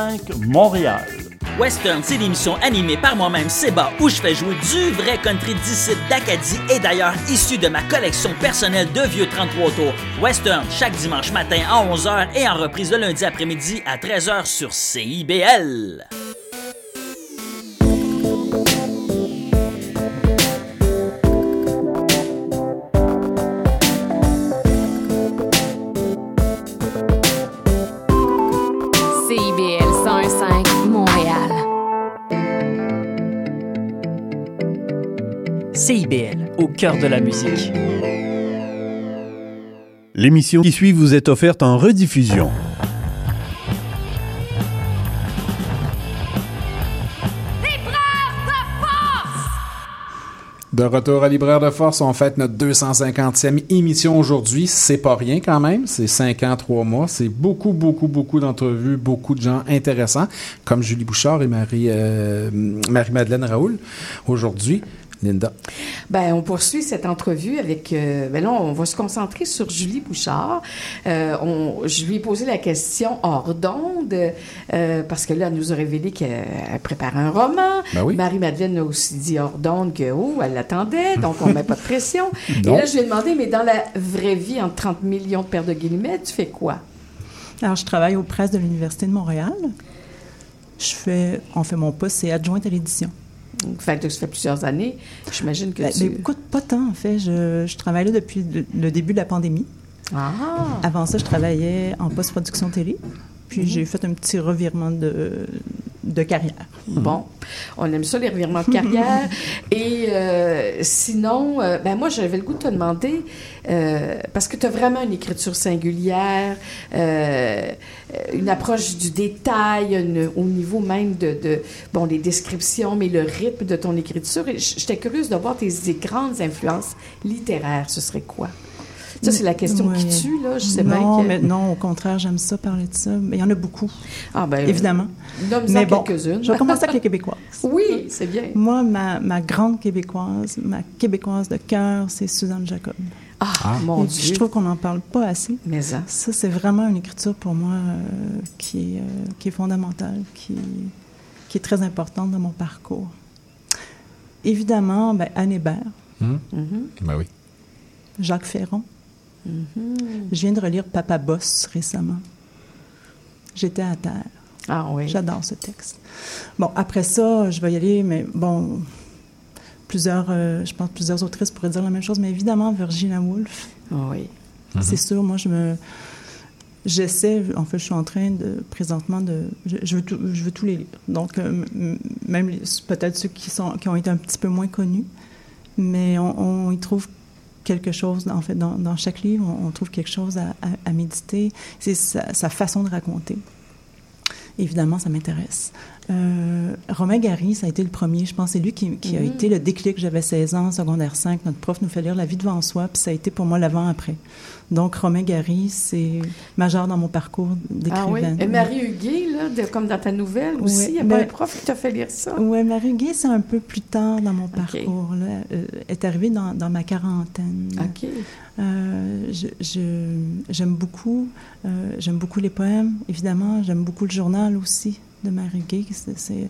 Speaker 14: Montréal.
Speaker 15: Western, c'est l'émission animée par moi-même, Seba, où je fais jouer du vrai country d'ici d'Acadie et d'ailleurs issu de ma collection personnelle de vieux 33 tours. Western, chaque dimanche matin à 11h et en reprise le lundi après-midi à 13h sur CIBL.
Speaker 4: CIBL
Speaker 16: CIBL, au cœur de la musique.
Speaker 2: L'émission qui suit vous est offerte en rediffusion.
Speaker 5: De retour à Libraire de Force, on fête notre 250e émission aujourd'hui. C'est pas rien quand même. C'est 5 ans, 3 mois. C'est beaucoup, beaucoup, beaucoup d'entrevues, beaucoup de gens intéressants, comme Julie Bouchard et Marie, euh, Marie-Madeleine Raoul. Aujourd'hui, Linda.
Speaker 6: Ben, on poursuit cette entrevue avec. euh, ben là, on va se concentrer sur Julie Bouchard. Euh, on, je lui ai posé la question hors d'onde euh, parce que là, elle nous a révélé qu'elle prépare un roman.
Speaker 5: Ben oui.
Speaker 6: Marie-Madeleine a aussi dit hors d'onde que oh, elle l'attendait, donc on met pas de pression. Et là, je lui ai demandé, mais dans la vraie vie, en 30 millions de paires de guillemets, tu fais quoi?
Speaker 12: Alors, je travaille aux presses de l'Université de Montréal. Je fais, en fait, mon poste, c'est adjointe à l'édition.
Speaker 6: Que ça fait plusieurs années. J'imagine que
Speaker 12: Ben,
Speaker 6: tu...
Speaker 12: ben, écoute, pas tant, en fait. Je, je travaille là depuis le, le début de la pandémie.
Speaker 6: Ah!
Speaker 12: Avant ça, je travaillais en post-production télé. Puis
Speaker 6: Mhm.
Speaker 12: j'ai fait un petit revirement de, de carrière.
Speaker 6: Bon, on aime ça, les revirements de carrière. Et euh, sinon, euh, ben moi, j'avais le goût de te demander, euh, parce que tu as vraiment une écriture singulière, une approche du détail, une- au niveau même de, de, bon, les descriptions, mais le rythme de ton écriture. J'étais curieuse de voir tes, tes grandes influences littéraires. Ce serait quoi? Ça, c'est la question qui tue, là. Je sais bien
Speaker 12: non,
Speaker 6: que-
Speaker 12: mais non, au contraire, j'aime ça parler de ça. Mais il y en a beaucoup.
Speaker 6: Ah, ben,
Speaker 12: évidemment. mais bon,
Speaker 6: quelques-unes.
Speaker 12: je vais commencer avec les Québécoises.
Speaker 6: Oui, c'est bien.
Speaker 12: Moi, ma, ma grande Québécoise, ma Québécoise de cœur, c'est Suzanne Jacob.
Speaker 6: Ah, mon
Speaker 12: Et
Speaker 6: Dieu.
Speaker 12: Je trouve qu'on n'en parle pas assez.
Speaker 6: Mais ça.
Speaker 12: Ça, c'est vraiment une écriture pour moi euh, qui, est, euh, qui est fondamentale, qui, qui est très importante dans mon parcours. Évidemment, ben, Anne Hébert,
Speaker 5: Hum?
Speaker 6: Mm-hmm.
Speaker 5: Ben oui.
Speaker 12: Jacques Ferron.
Speaker 6: Mm-hmm.
Speaker 12: Je viens de relire Papa Boss récemment. J'étais à terre.
Speaker 6: Ah oui.
Speaker 12: J'adore ce texte. Bon, après ça, je vais y aller, mais bon, plusieurs, euh, je pense plusieurs autrices pourraient dire la même chose, mais évidemment, Virginia Woolf.
Speaker 6: Ah oui.
Speaker 12: C'est sûr, moi, je me. J'essaie, en fait, je suis en train de, présentement, de. Je, je veux, tout, je veux tous les lire. Donc, euh, même les- peut-être ceux qui, sont, qui ont été un petit peu moins connus, mais on, on y trouve quelque chose, en fait, dans, dans chaque livre, on, on trouve quelque chose à, à- à méditer. C'est sa, sa façon de raconter. Évidemment, ça m'intéresse. Euh, Romain Gary, ça a été le premier. Je pense que c'est lui qui, qui a
Speaker 6: Mhm.
Speaker 12: été le déclic. J'avais 16 ans, secondaire 5. Notre prof nous fait lire La vie devant soi, puis ça a été pour moi l'avant-après. Donc, Romain Gary, c'est majeur dans mon parcours
Speaker 6: Ah oui?
Speaker 12: d'écrivaine.
Speaker 6: Et Marie Huguet, là, de- comme dans ta nouvelle aussi, il n'y a pas un prof qui t'a fait lire ça?
Speaker 12: Oui, Marie Guy, c'est un peu plus tard dans mon parcours. Là. Euh, est arrivée dans, dans ma quarantaine.
Speaker 6: OK.
Speaker 12: Euh, j'aime beaucoup, euh, j'aime beaucoup les poèmes, évidemment. J'aime beaucoup le journal aussi de. C'est- c'est-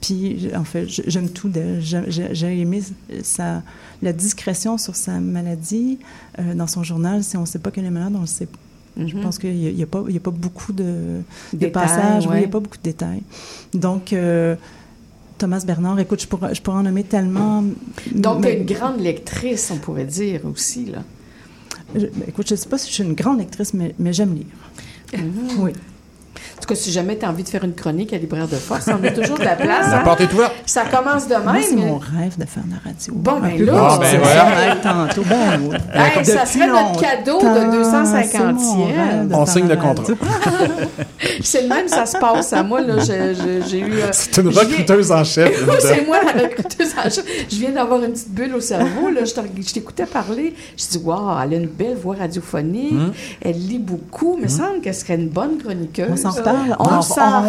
Speaker 12: Puis, en fait, j'aime tout d'elle. J'ai- aimé sa, la discrétion sur sa maladie euh, dans son journal. Si on ne sait pas qu'elle est malade, on le sait. Je
Speaker 6: Mhm.
Speaker 12: pense qu'il n'y a, y a pas y a pas beaucoup de, passages. oui, il n'y
Speaker 6: ouais.
Speaker 12: a pas beaucoup de détails. Donc, euh, Thomas Bernard, écoute, je pourrais, je pourrais en nommer tellement.
Speaker 6: Donc, tu es une grande lectrice, on pourrait dire aussi, là.
Speaker 12: Je- ben, écoute, je ne sais pas si je suis une grande lectrice, mais, mais j'aime lire. Oui.
Speaker 6: En tout cas, si jamais tu as envie de faire une chronique à Libraire de Force, on a toujours de la place.
Speaker 5: La
Speaker 6: hein?
Speaker 5: porte est ouverte.
Speaker 6: Ça commence demain.
Speaker 12: Moi, c'est
Speaker 6: mais-
Speaker 12: mon rêve de faire de la radio.
Speaker 6: Bon, ben
Speaker 12: peu
Speaker 6: là, Ah, ben
Speaker 5: voilà.
Speaker 12: Tantôt. Ben.
Speaker 6: Hey, ça serait notre cadeau de
Speaker 12: longtemps,
Speaker 6: 250e.
Speaker 12: c'est mon rêve de
Speaker 5: On signe le contrat.
Speaker 6: C'est le même, ça se passe. À moi, là, j'ai eu. euh,
Speaker 5: C'est une recruteuse en chef.
Speaker 6: C'est moi la recruteuse en chef. Je viens d'avoir une petite bulle au cerveau. Là. Je t'écoutais parler. Je dis, waouh, elle a une belle voix radiophonique.
Speaker 5: Hum.
Speaker 6: Elle lit beaucoup. Il me semble qu'elle serait une bonne chroniqueuse.
Speaker 12: On
Speaker 6: On s'en.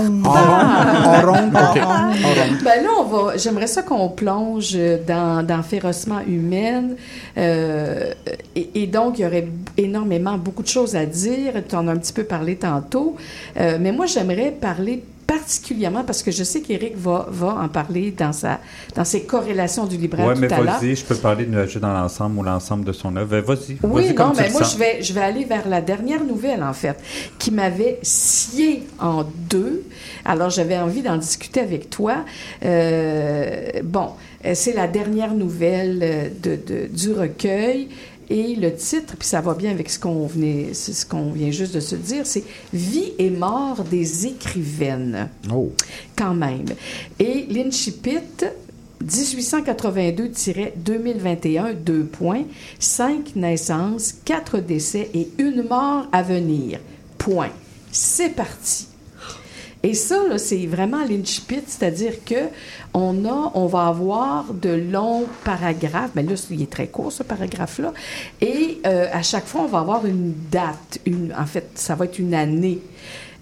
Speaker 6: Ben là, on va. J'aimerais ça qu'on plonge dans, dans Férocement humaine. Euh, et, et donc, il y aurait énormément, beaucoup de choses à dire. Tu en as un petit peu parlé tantôt. Euh, mais moi, j'aimerais parler particulièrement parce que je sais qu'Éric va, va en parler dans, sa, dans ses corrélations du libraire
Speaker 13: Oui,
Speaker 6: tout
Speaker 13: mais
Speaker 6: à l'heure.
Speaker 13: vas-y, je peux parler de Nuageux dans l'ensemble ou l'ensemble de son œuvre. Vas-y.
Speaker 6: Oui,
Speaker 13: vas-y comme
Speaker 6: non, mais
Speaker 13: le
Speaker 6: moi, je vais, je vais aller vers la dernière nouvelle, en fait, qui m'avait scié en deux. Alors, j'avais envie d'en discuter avec toi. Euh, bon, euh, c'est la dernière nouvelle euh, de, de- du recueil. Et le titre, puis ça va bien avec ce qu'on venait, c'est ce qu'on vient juste de se dire, c'est Vie et mort des écrivaines.
Speaker 5: Oh.
Speaker 6: Quand même. Et l'incipit, 1882-2021, deux points, cinq naissances, quatre décès et une mort à venir. Point. C'est parti. Et ça, c'est vraiment l'incipit, c'est-à-dire que on a, on va avoir de longs paragraphes. Mais là, il est très court ce paragraphe-là. Et euh, à chaque fois, on va avoir une date. En fait, ça va être une année.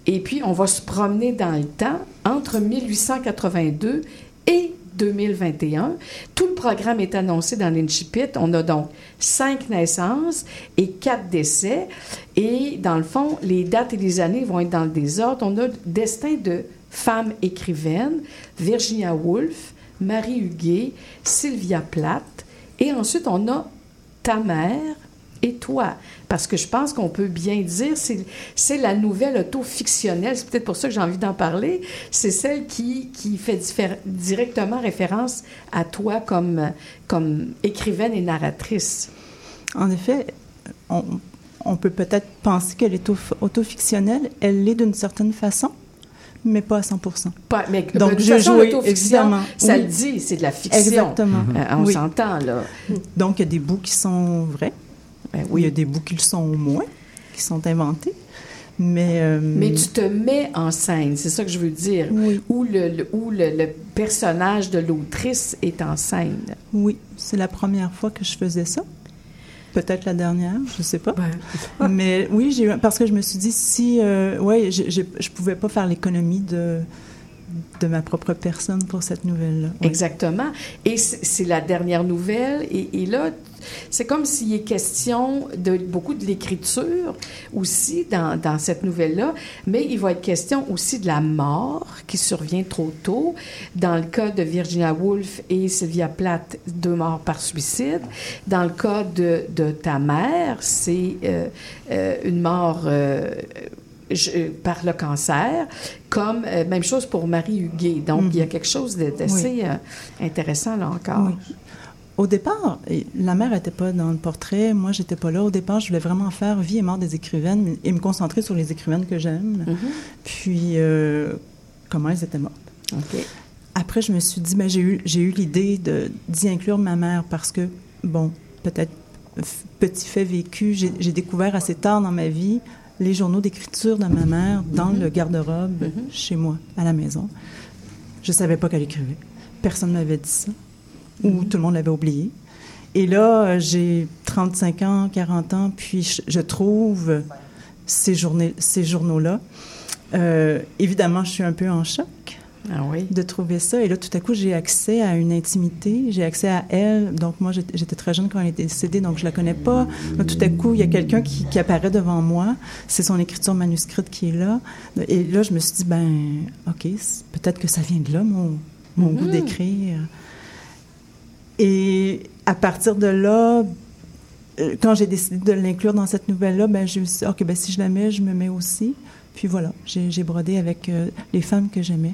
Speaker 6: Et puis, on va se promener dans le temps entre 1882 et 2021. Tout le programme est annoncé dans l'Incipit. On a donc cinq naissances et quatre décès. Et dans le fond, les dates et les années vont être dans le désordre. On a le destin de femmes écrivaines, Virginia Woolf, Marie Huguet, Sylvia Plath. Et ensuite, on a ta mère et toi. Parce que je pense qu'on peut bien dire, c'est, c'est la nouvelle auto-fictionnelle, c'est peut-être pour ça que j'ai envie d'en parler, c'est celle qui, qui fait directement référence à toi comme, comme écrivaine et narratrice.
Speaker 12: En effet, on, on peut peut-être penser qu'elle est au- autofictionnelle. Elle l'est d'une certaine façon, mais pas à 100
Speaker 6: Pas, mais
Speaker 12: Donc, joué,
Speaker 6: l'autofiction,
Speaker 12: évidemment.
Speaker 6: Ça
Speaker 12: Oui.
Speaker 6: le dit, c'est de la fiction.
Speaker 12: Exactement.
Speaker 6: Euh, on
Speaker 12: Oui.
Speaker 6: s'entend, là.
Speaker 12: Donc, il y a des bouts qui sont vrais.
Speaker 6: Ben
Speaker 12: oui. Il y a des bouts qui le sont moins, qui sont inventés. Mais, euh,
Speaker 6: Mais tu te mets en scène, c'est ça que je veux dire. Où, le, le- où le, le personnage de l'autrice est en scène.
Speaker 12: Oui, c'est la première fois que je faisais ça. Peut-être la dernière, je sais pas. Mais oui, j'ai parce que je me suis dit si euh, ouais, je, je, je pouvais pas faire l'économie de de ma propre personne pour cette nouvelle-là.
Speaker 6: Exactement. Et c'est la dernière nouvelle. Et, là, c'est comme s'il est question de beaucoup de l'écriture aussi dans, cette nouvelle-là, mais il va être question aussi de la mort qui survient trop tôt. Dans le cas de Virginia Woolf et Sylvia Plath, deux morts par suicide. Dans le cas de, de ta mère, c'est euh, euh, une mort euh, je- euh, par le cancer, comme euh, même chose pour Marie Huguet. Donc, il y a quelque chose d'assez
Speaker 12: Oui.
Speaker 6: euh, intéressant là encore.
Speaker 12: Oui. Au départ, la mère n'était pas dans le portrait, moi j'étais pas là. Au départ, je voulais vraiment faire vie et mort des écrivaines et me concentrer sur les écrivaines que j'aime. Puis euh, comment elles étaient mortes. Après, je me suis dit, ben, j'ai eu, eu l'idée d'y inclure ma mère parce que, bon, peut-être petit fait vécu, j'ai découvert assez tard dans ma vie les journaux d'écriture de ma mère dans le garde-robe chez moi, à la maison. Je savais pas qu'elle écrivait. Personne ne m'avait dit ça. Ou tout le monde l'avait oublié. Et là, j'ai 35 ans, 40 ans, puis je, je trouve ces, journées, ces journaux-là. Euh, évidemment, je suis un peu en choc de trouver ça. Et là, tout à coup, j'ai accès à une intimité, j'ai accès à elle. Donc, moi, j'étais très jeune quand elle était décédée, donc je la connais pas. Là, tout à coup, il y a quelqu'un qui, qui apparaît devant moi. C'est son écriture manuscrite qui est là. Et là, je me suis dit, ben, OK, peut-être que ça vient de là, mon, mon goût
Speaker 6: Mhm.
Speaker 12: d'écrire. Et à partir de là, euh, quand j'ai décidé de l'inclure dans cette nouvelle-là, ben, je me suis dit, OK, ben, si je la mets, je me mets aussi. Puis voilà, j'ai j'ai brodé avec euh, les femmes que j'aimais.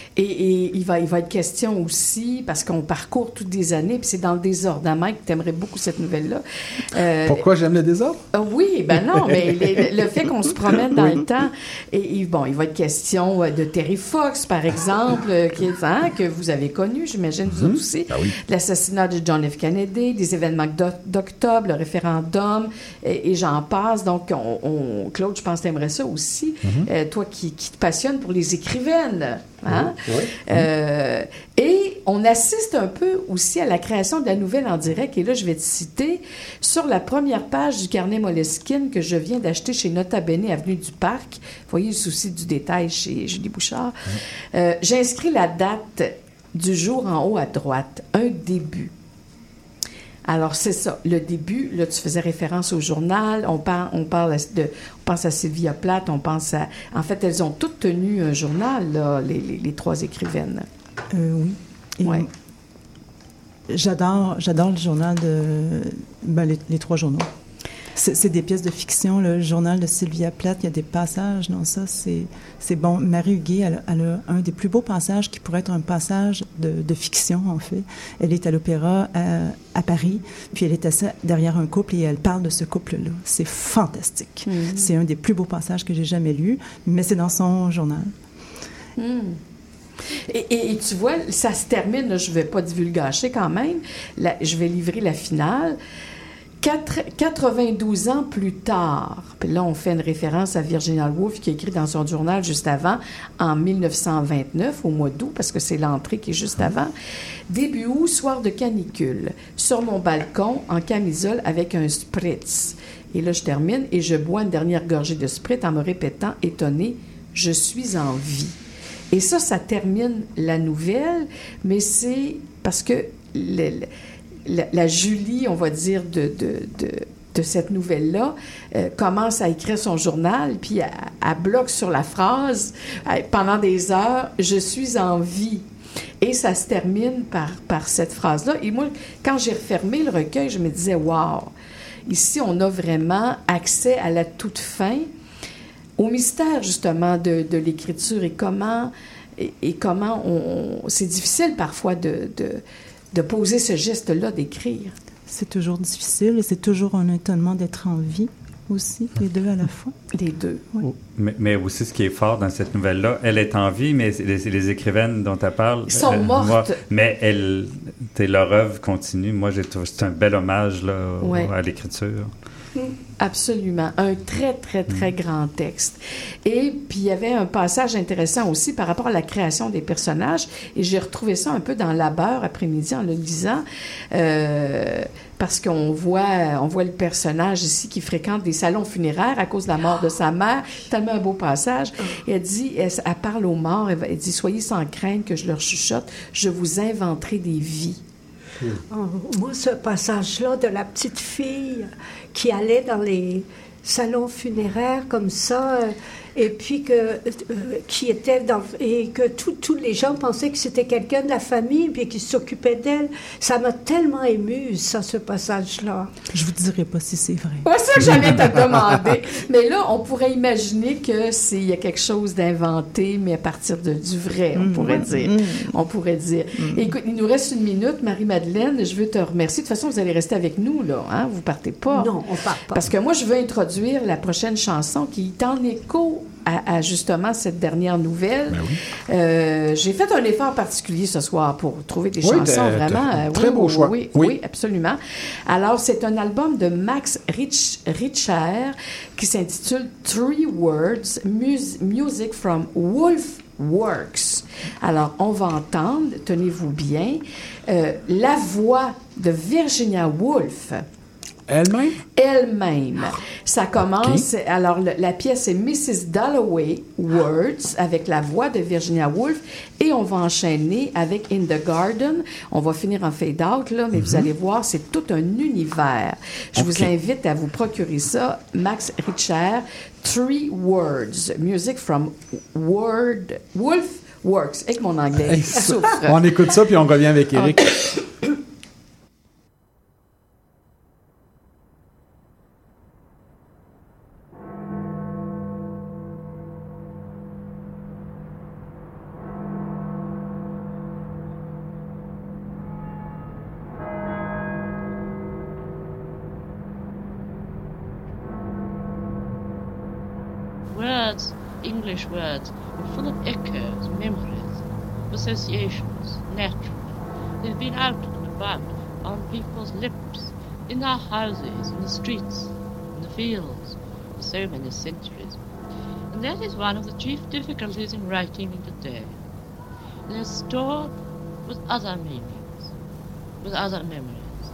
Speaker 6: Et, et il, va, il va être question aussi, parce qu'on parcourt toutes des années, puis c'est dans le désordre. Hein, Mike, tu aimerais beaucoup cette nouvelle-là. Euh,
Speaker 5: Pourquoi j'aime le désordre?
Speaker 6: Euh, Oui, ben non, mais le, le fait qu'on se promène dans
Speaker 5: Oui.
Speaker 6: le temps, et, et bon, il va être question euh, de Terry Fox, par exemple, euh, qui est, hein, que vous avez connu, j'imagine, vous autres aussi. L'assassinat de John F. Kennedy, des événements d'o- d'octobre, le référendum, et, et j'en passe. Donc, on, on- Claude, je pense que tu aimerais ça aussi. Euh, toi qui, qui te passionne pour les écrivaines. Hein? Euh, et on assiste un peu aussi à la création de la nouvelle en direct. Et là, je vais te citer sur la première page du carnet Moleskine que je viens d'acheter chez Nota Bene, avenue du Parc. Voyez le souci du détail chez Julie Bouchard. Euh, J'ai inscrit la date du jour en haut à droite, un début. Alors, c'est ça. Le début, là, tu faisais référence au journal. On, parle, on, parle de, on pense à Sylvia Plath, on pense à... En fait, elles ont toutes tenu un journal, là, les, les- les trois écrivaines.
Speaker 12: Euh, oui. Et
Speaker 6: Ouais.
Speaker 12: J'adore, j'adore le journal de ben, les, les trois journaux. C'est des pièces de fiction. Le journal de Sylvia Plath, il y a des passages dans ça. C'est bon. Marie Huguet, elle, elle a un des plus beaux passages qui pourrait être un passage de, de fiction, en fait. Elle est à l'opéra à, à Paris, puis elle est assise derrière un couple et elle parle de ce couple-là. C'est fantastique.
Speaker 6: Mhm.
Speaker 12: C'est un des plus beaux passages que j'ai jamais lus, mais c'est dans son journal.
Speaker 6: Hmm. Et, et- et tu vois, ça se termine, je ne vais pas divulgacher quand même, La- je vais livrer la finale. Quatre- 92 ans plus tard, puis là on fait une référence à Virginia Woolf qui écrit dans son journal juste avant, en 1929, au mois d'août, parce que c'est l'entrée qui est juste avant. Début août, soir de canicule, sur mon balcon, en camisole avec un spritz. Et là je termine et je bois une dernière gorgée de spritz en me répétant, étonné, je suis en vie. Et ça, ça termine la nouvelle, mais c'est parce que le- le- la, Julie, on va dire, de, de, de, cette nouvelle-là, euh, commence à écrire son journal, puis elle, elle bloque sur la phrase euh, pendant des heures, je suis en vie. Et ça se termine par, par cette phrase-là. Et moi, quand j'ai refermé le recueil, je me disais, wow, ici, on a vraiment accès à la toute fin au mystère justement de, de l'écriture et comment et, comment c'est difficile parfois de, de poser ce geste-là d'écrire.
Speaker 12: C'est toujours difficile et c'est toujours un étonnement d'être en vie aussi, les deux à la fois.
Speaker 6: Les deux.
Speaker 12: Oui.
Speaker 13: Mais, mais aussi, ce qui est fort dans cette nouvelle-là, elle est en vie, mais les, les écrivaines dont elle parle.
Speaker 6: Sont mortes.
Speaker 13: moi, mais elle, t'sais, leur œuvre continue. Moi, j'ai trouvé c'est un bel hommage là,
Speaker 6: Ouais.
Speaker 13: à l'écriture.
Speaker 6: Absolument. Un très, très, très grand texte. Et puis, il y avait un passage intéressant aussi par rapport à la création des personnages. Et j'ai retrouvé ça un peu dans Labeur après-midi en le lisant. euh, parce qu'on voit, on voit le personnage ici qui fréquente des salons funéraires à cause de la mort de sa mère. Tellement un beau passage. Et elle dit, elle, elle parle aux morts, elle dit, soyez sans crainte que je leur chuchote, je vous inventerai des vies.
Speaker 7: Oh, moi, ce passage-là de la petite fille qui allait dans les salons funéraires comme ça, euh, et puis que euh, qui était dans et que tous tous les gens pensaient que c'était quelqu'un de la famille puis qui s'occupait d'elle, ça m'a tellement émue ça, ce passage-là.
Speaker 12: Je vous dirai pas si c'est vrai.
Speaker 6: C'est ça que j'allais te demander. Mais là, on pourrait imaginer que c'est il y a quelque chose d'inventé, mais à partir de, du vrai, on
Speaker 12: Mhm.
Speaker 6: pourrait dire.
Speaker 12: Mhm.
Speaker 6: On pourrait dire. Écoute, il nous reste une minute, Marie-Madeleine. Je veux te remercier. De toute façon, vous allez rester avec nous, là. Hein? Vous partez pas.
Speaker 7: Non, on part pas.
Speaker 6: Parce que moi, je veux introduire la prochaine chanson qui est en écho à, à justement cette dernière nouvelle. Euh, J'ai fait un effort particulier ce soir pour trouver des
Speaker 5: Oui,
Speaker 6: chansons vraiment. euh,
Speaker 5: très
Speaker 6: oui,
Speaker 5: beau
Speaker 6: oui,
Speaker 5: choix.
Speaker 6: Oui,
Speaker 5: Oui.
Speaker 6: oui, absolument. Alors, c'est un album de Max Rich, Richer qui s'intitule Three Words Mus- Music from Wolf Works. Alors, on va entendre, tenez-vous bien, euh, la voix de Virginia Woolf.
Speaker 5: Elle-même?
Speaker 6: Elle-même. Ça commence, alors le- la pièce est Mrs. Dalloway Words avec la voix de Virginia Woolf et on va enchaîner avec In the Garden. On va finir en fade out là, mais vous allez voir, c'est tout un univers. Je vous invite à vous procurer ça. Max Richer, Three Words, Music from Word, Wolf Works. Avec mon anglais, souffre.
Speaker 5: on écoute ça, puis on revient avec Eric.
Speaker 17: English words, are full of echoes, memories, associations, naturally. They've been out and about on people's lips, in their houses, in the streets, in the fields, for so many centuries. And that is one of the chief difficulties in writing today. They're stored with other meanings, with other memories,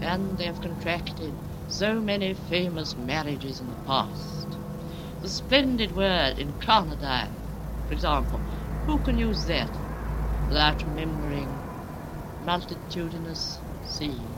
Speaker 17: and they have contracted so many famous marriages in the past. The splendid word in incarnadine, for example, who can use that without remembering multitudinous seas?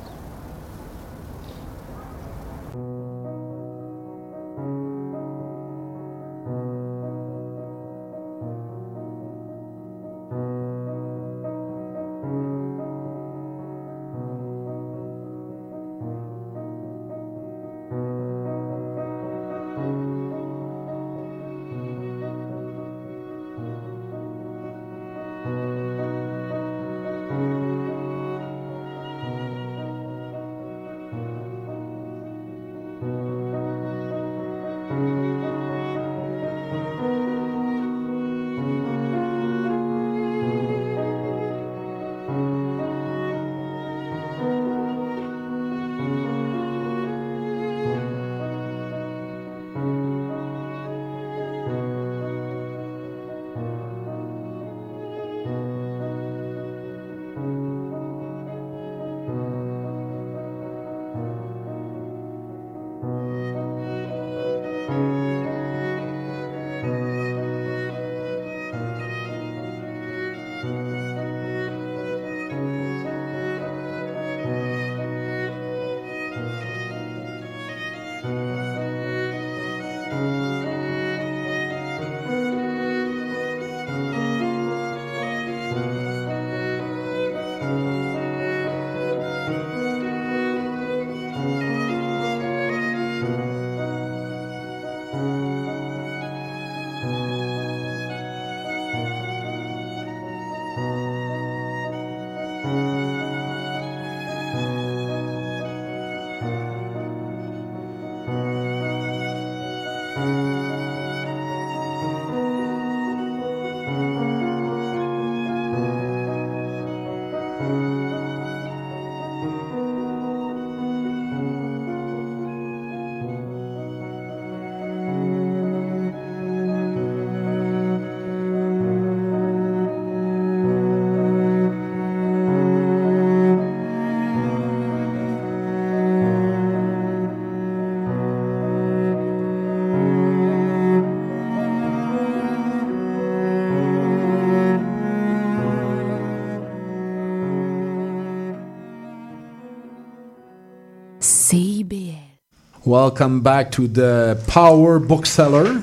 Speaker 5: Welcome back to the Power Bookseller.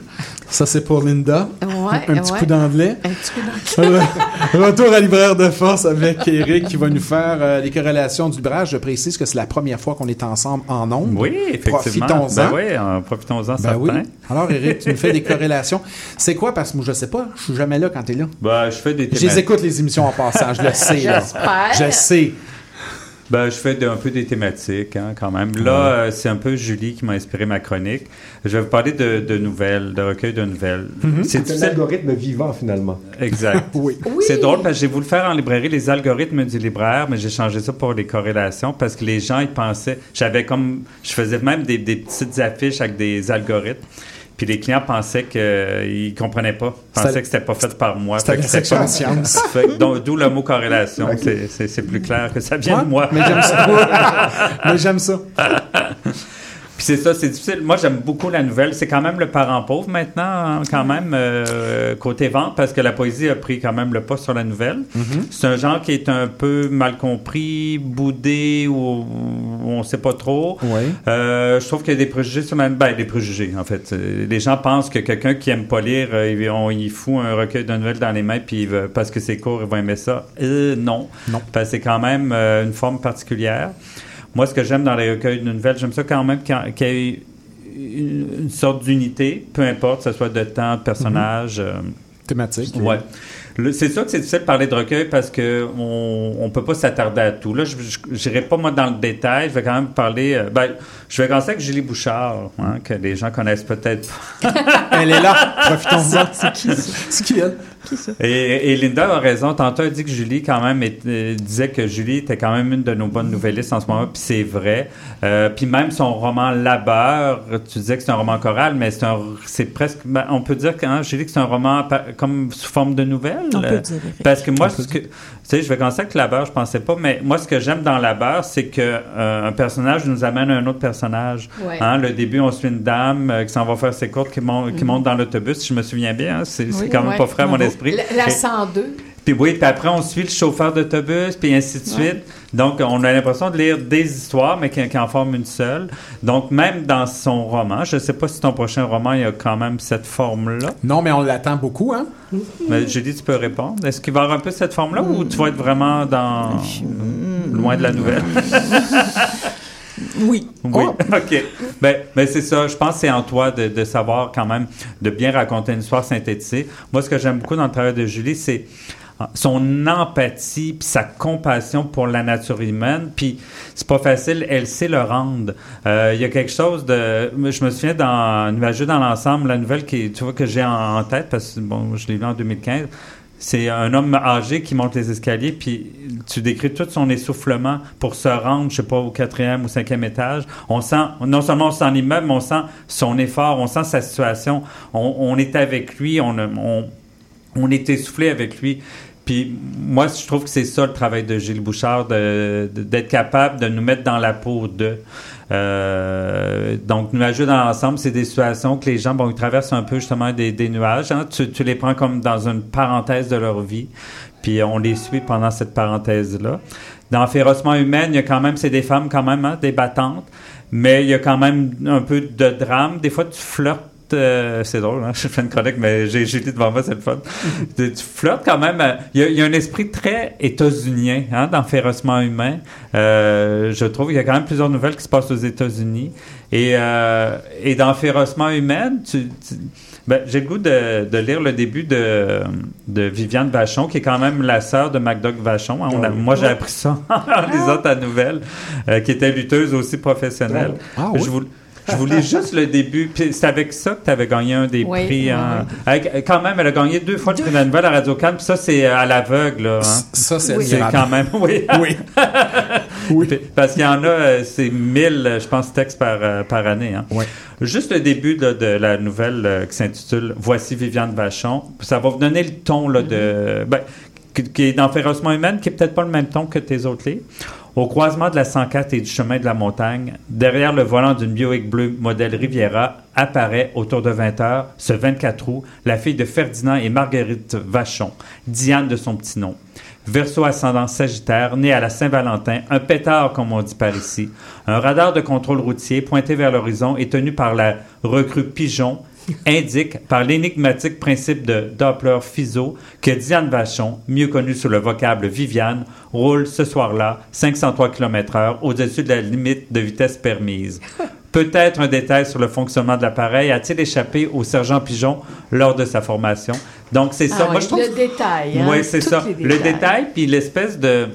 Speaker 5: Ça, c'est pour Linda.
Speaker 6: Ouais,
Speaker 5: Un petit
Speaker 6: ouais.
Speaker 5: coup d'anglais.
Speaker 6: Un petit coup d'anglais.
Speaker 5: Retour à libraire de force avec Eric qui va nous faire euh, les corrélations du libraire. Je précise que c'est la première fois qu'on est ensemble en ondes.
Speaker 13: Oui, effectivement.
Speaker 5: Profitons-en.
Speaker 13: Ben oui, profitons-en,
Speaker 5: Ben oui. Alors, Eric, tu nous fais des corrélations. C'est quoi? Parce que moi, je sais pas. Je suis jamais là quand tu es là.
Speaker 13: Ben, je fais des
Speaker 5: Je les écoute, les émissions en passant. Je le sais. là.
Speaker 6: J'espère.
Speaker 5: Je sais.
Speaker 13: Ben, je fais de- un peu des thématiques, hein, quand même. Là, euh, c'est un peu Julie qui m'a inspiré ma chronique. Je vais vous parler de, de nouvelles, de recueils de nouvelles.
Speaker 5: Mhm.
Speaker 13: C'est
Speaker 9: C'est un algorithme vivant, finalement.
Speaker 13: Exact.
Speaker 5: oui.
Speaker 13: C'est drôle parce que j'ai voulu faire en librairie les algorithmes du libraire, mais j'ai changé ça pour les corrélations parce que les gens, ils pensaient. J'avais comme. Je faisais même des, des petites affiches avec des algorithmes. Puis les clients pensaient qu'ils comprenaient pas. Pensaient que c'était pas fait par moi.
Speaker 5: c'était la section
Speaker 13: pas-
Speaker 5: science.
Speaker 13: D'où le mot corrélation. C'est- plus clair que ça vient
Speaker 5: Ouais,
Speaker 13: de moi.
Speaker 5: Mais j'aime ça. mais j'aime ça.
Speaker 13: Puis c'est ça, c'est difficile. Moi, j'aime beaucoup la nouvelle. C'est quand même le parent pauvre maintenant, hein, quand même, euh, côté vente, parce que la poésie a pris quand même le pas sur la nouvelle.
Speaker 5: Mhm.
Speaker 13: C'est un genre qui est un peu mal compris, boudé, ou, ou on sait pas trop.
Speaker 5: Oui.
Speaker 13: Euh, je trouve qu'il y a des préjugés sur la... Ben, des préjugés, en fait. Euh, Les gens pensent que quelqu'un qui aime pas lire, il- on y fout un recueil de nouvelles dans les mains, puis il parce que c'est court, il va aimer ça. Euh, non.
Speaker 5: Non.
Speaker 13: Parce que c'est quand même une forme particulière. Moi, ce que j'aime dans les recueils de nouvelles, j'aime ça quand même qu'il y ait une, une sorte d'unité, peu importe, que ce soit de temps, de personnage. euh,
Speaker 5: Thématique.
Speaker 13: Ouais. C'est sûr que c'est difficile de parler de recueil parce que on, on peut pas s'attarder à tout. Là, je n'irai pas moi dans le détail. Je vais quand même parler. euh, ben, je vais commencer avec Julie Bouchard, hein, que les gens connaissent peut-être pas.
Speaker 5: Elle est là. Profitons-en.
Speaker 12: C'est qui ça?
Speaker 5: C'est qui, elle?
Speaker 13: Et, et Linda a raison. Tantôt, elle dit que Julie, quand même, est- euh, disait que Julie était quand même une de nos bonnes nouvellistes en ce moment, puis c'est vrai. Euh, puis même son roman Labeur, tu disais que c'est un roman choral, mais c'est un, c'est presque, ben, on peut dire que hein, Julie que c'est un roman comme sous forme de nouvelle?
Speaker 12: On peut dire.
Speaker 13: Parce que moi, ce que, tu sais, je vais commencer avec Labeur, je pensais pas, mais moi, ce que j'aime dans Labeur, c'est que euh, un personnage nous amène à un autre personnage.
Speaker 6: Ouais.
Speaker 13: Hein, le début, on suit une dame euh, qui s'en va faire ses courses, qui,
Speaker 6: Mhm.
Speaker 13: monte dans l'autobus, si je me souviens bien. hein, c'est
Speaker 6: Oui.
Speaker 13: quand même
Speaker 6: Ouais.
Speaker 13: pas frais à mon esprit.
Speaker 6: La, la
Speaker 13: Et-
Speaker 6: 102.
Speaker 13: puis oui, puis après, on suit le chauffeur d'autobus, puis ainsi de
Speaker 6: Ouais.
Speaker 13: suite. Donc, on a l'impression de lire des histoires, mais qui, qui en forment une seule. Donc, même dans son roman, je ne sais pas si ton prochain roman, il y a quand même cette forme-là.
Speaker 5: Non, mais on l'attend beaucoup, hein?
Speaker 13: Mais Julie, tu peux répondre. Est-ce qu'il va y avoir un peu cette forme-là ou tu vas être vraiment dans... loin de la nouvelle?
Speaker 12: Oui.
Speaker 13: Oui, OK. Ben, ben c'est ça. Je pense que c'est en toi de, de savoir quand même, de bien raconter une histoire synthétisée. Moi, ce que j'aime beaucoup dans le travail de Julie, c'est euh, son empathie puis sa compassion pour la nature humaine. Puis c'est pas facile, elle sait le rendre. Euh, Il y a quelque chose de... Je me souviens dans Nuageux dans l'ensemble, la nouvelle qui, tu vois, que j'ai en, en tête, parce que bon, je l'ai lu en 2015, c'est un homme âgé qui monte les escaliers, puis tu décris tout son essoufflement pour se rendre, je sais pas, au quatrième ou cinquième étage. On sent, non seulement on sent l'immeuble, mais on sent son effort, on sent sa situation. On, est avec lui, on, est essoufflé avec lui. Puis moi, je trouve que c'est ça le travail de Gilles Bouchard, d'être capable de nous mettre dans la peau de. Euh, donc, nuageux dans l'ensemble, c'est des situations que les gens, bon, ils traversent un peu justement des, nuages. hein. Tu, tu les prends comme dans une parenthèse de leur vie, puis on les suit pendant cette parenthèse-là. Dans Férocement humaine, il y a quand même, c'est des femmes quand même, hein, des battantes, mais il y a quand même un peu de drame. Des fois, tu flirtes euh, c'est drôle, hein? je fais une chronique, mais j'ai Julie devant moi, c'est le fun. tu, tu flirtes quand même. euh, Il y, a- il y a un esprit très états-unien hein, dans Férocement humain. Euh, je trouve qu'il y a quand même plusieurs nouvelles qui se passent aux États-Unis. Et, euh, et dans Férocement tu, tu- ben, j'ai le goût de, de lire le début de, de Viviane Vachon, qui est quand même la sœur de MacDoug Vachon. hein. On a- moi, j'ai appris ça en lisant ta nouvelle, qui était lutteuse aussi professionnelle.
Speaker 5: Ah oui?
Speaker 13: Je vous- je voulais juste le début. Puis c'est avec ça que tu avais gagné un des
Speaker 6: Oui,
Speaker 13: prix.
Speaker 6: oui,
Speaker 13: hein. Avec- quand même, elle a gagné deux fois le prix de la nouvelle à Radio Cannes. Puis ça, c'est à l'aveugle. là, hein.
Speaker 5: Ça, c'est
Speaker 13: quand même. Oui.
Speaker 5: Oui.
Speaker 13: Parce qu'il y en a, euh, c'est 1000, euh, je pense, textes par, euh, par année. Hein. Juste le début là, de la nouvelle euh, qui s'intitule Voici Viviane Vachon. Ça va vous donner le ton là, de. ben, qui, qui est dans Férocement humaine, qui est peut-être pas le même ton que tes autres livres. Au croisement de la 104 et du chemin de la montagne, derrière le volant d'une Buick bleue modèle Riviera, apparaît autour de 20 heures, ce 24 août, la fille de Ferdinand et Marguerite Vachon, Diane de son petit nom. Verseau ascendant Sagittaire, né à la Saint-Valentin, un pétard comme on dit par ici, un radar de contrôle routier pointé vers l'horizon et tenu par la recrue Pigeon, indique par l'énigmatique principe de Doppler-Fizeau que Diane Vachon, mieux connue sous le vocable Viviane, roule ce soir-là 503 km/h au-dessus de la limite de vitesse permise. Peut-être un détail sur le fonctionnement de l'appareil a-t-il échappé au sergent Pigeon lors de sa formation? Donc, c'est ça.
Speaker 6: Ah
Speaker 13: Moi,
Speaker 6: oui,
Speaker 13: je trouve
Speaker 6: le détail. hein,
Speaker 13: oui, c'est ça. Le détail, puis l'espèce de,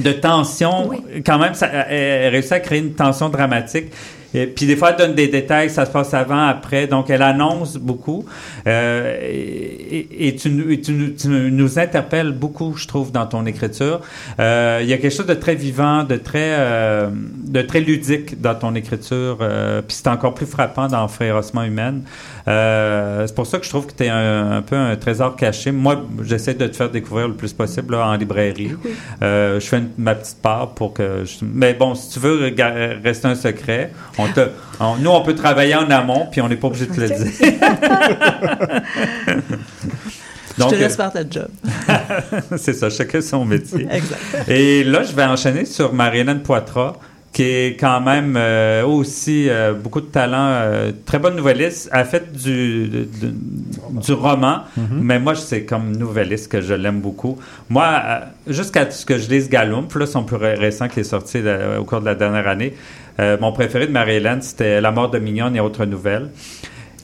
Speaker 13: de tension, quand même, ça, elle, elle réussit à créer une tension dramatique. Et puis des fois, elle donne des détails, ça se passe avant, après. Donc, elle annonce beaucoup. Euh, et et- tu, tu tu nous interpelles beaucoup, je trouve, dans ton écriture. Euh, il y a quelque chose de très vivant, de très, euh, de très ludique dans ton écriture. euh, puis c'est encore plus frappant dans Férocement humaine. Euh, c'est pour ça que je trouve que tu es un, un peu un trésor caché. Moi, j'essaie de te faire découvrir le plus possible là, en librairie. Euh, je fais une- ma petite part pour que... je- Mais bon, si tu veux rester un secret, on te, on- nous, on peut travailler en amont, puis on n'est pas obligé de te le dire.
Speaker 12: je te
Speaker 13: euh,
Speaker 12: laisse faire ta job.
Speaker 13: c'est ça, chacun son métier.
Speaker 12: Exact.
Speaker 13: Et là, je vais enchaîner sur Marie-Hélène Poitras, qui est quand même euh, aussi euh, beaucoup de talent, euh, très bonne nouvelliste. A fait du, de- de- du roman, mais moi, c'est comme nouvelliste que je l'aime beaucoup. Moi, euh, jusqu'à ce que je lise Galump, là, son plus ré- récent qui est sorti là, au cours de la dernière année, euh, mon préféré de Marie-Hélène, c'était La mort de Mignonne et autres nouvelles.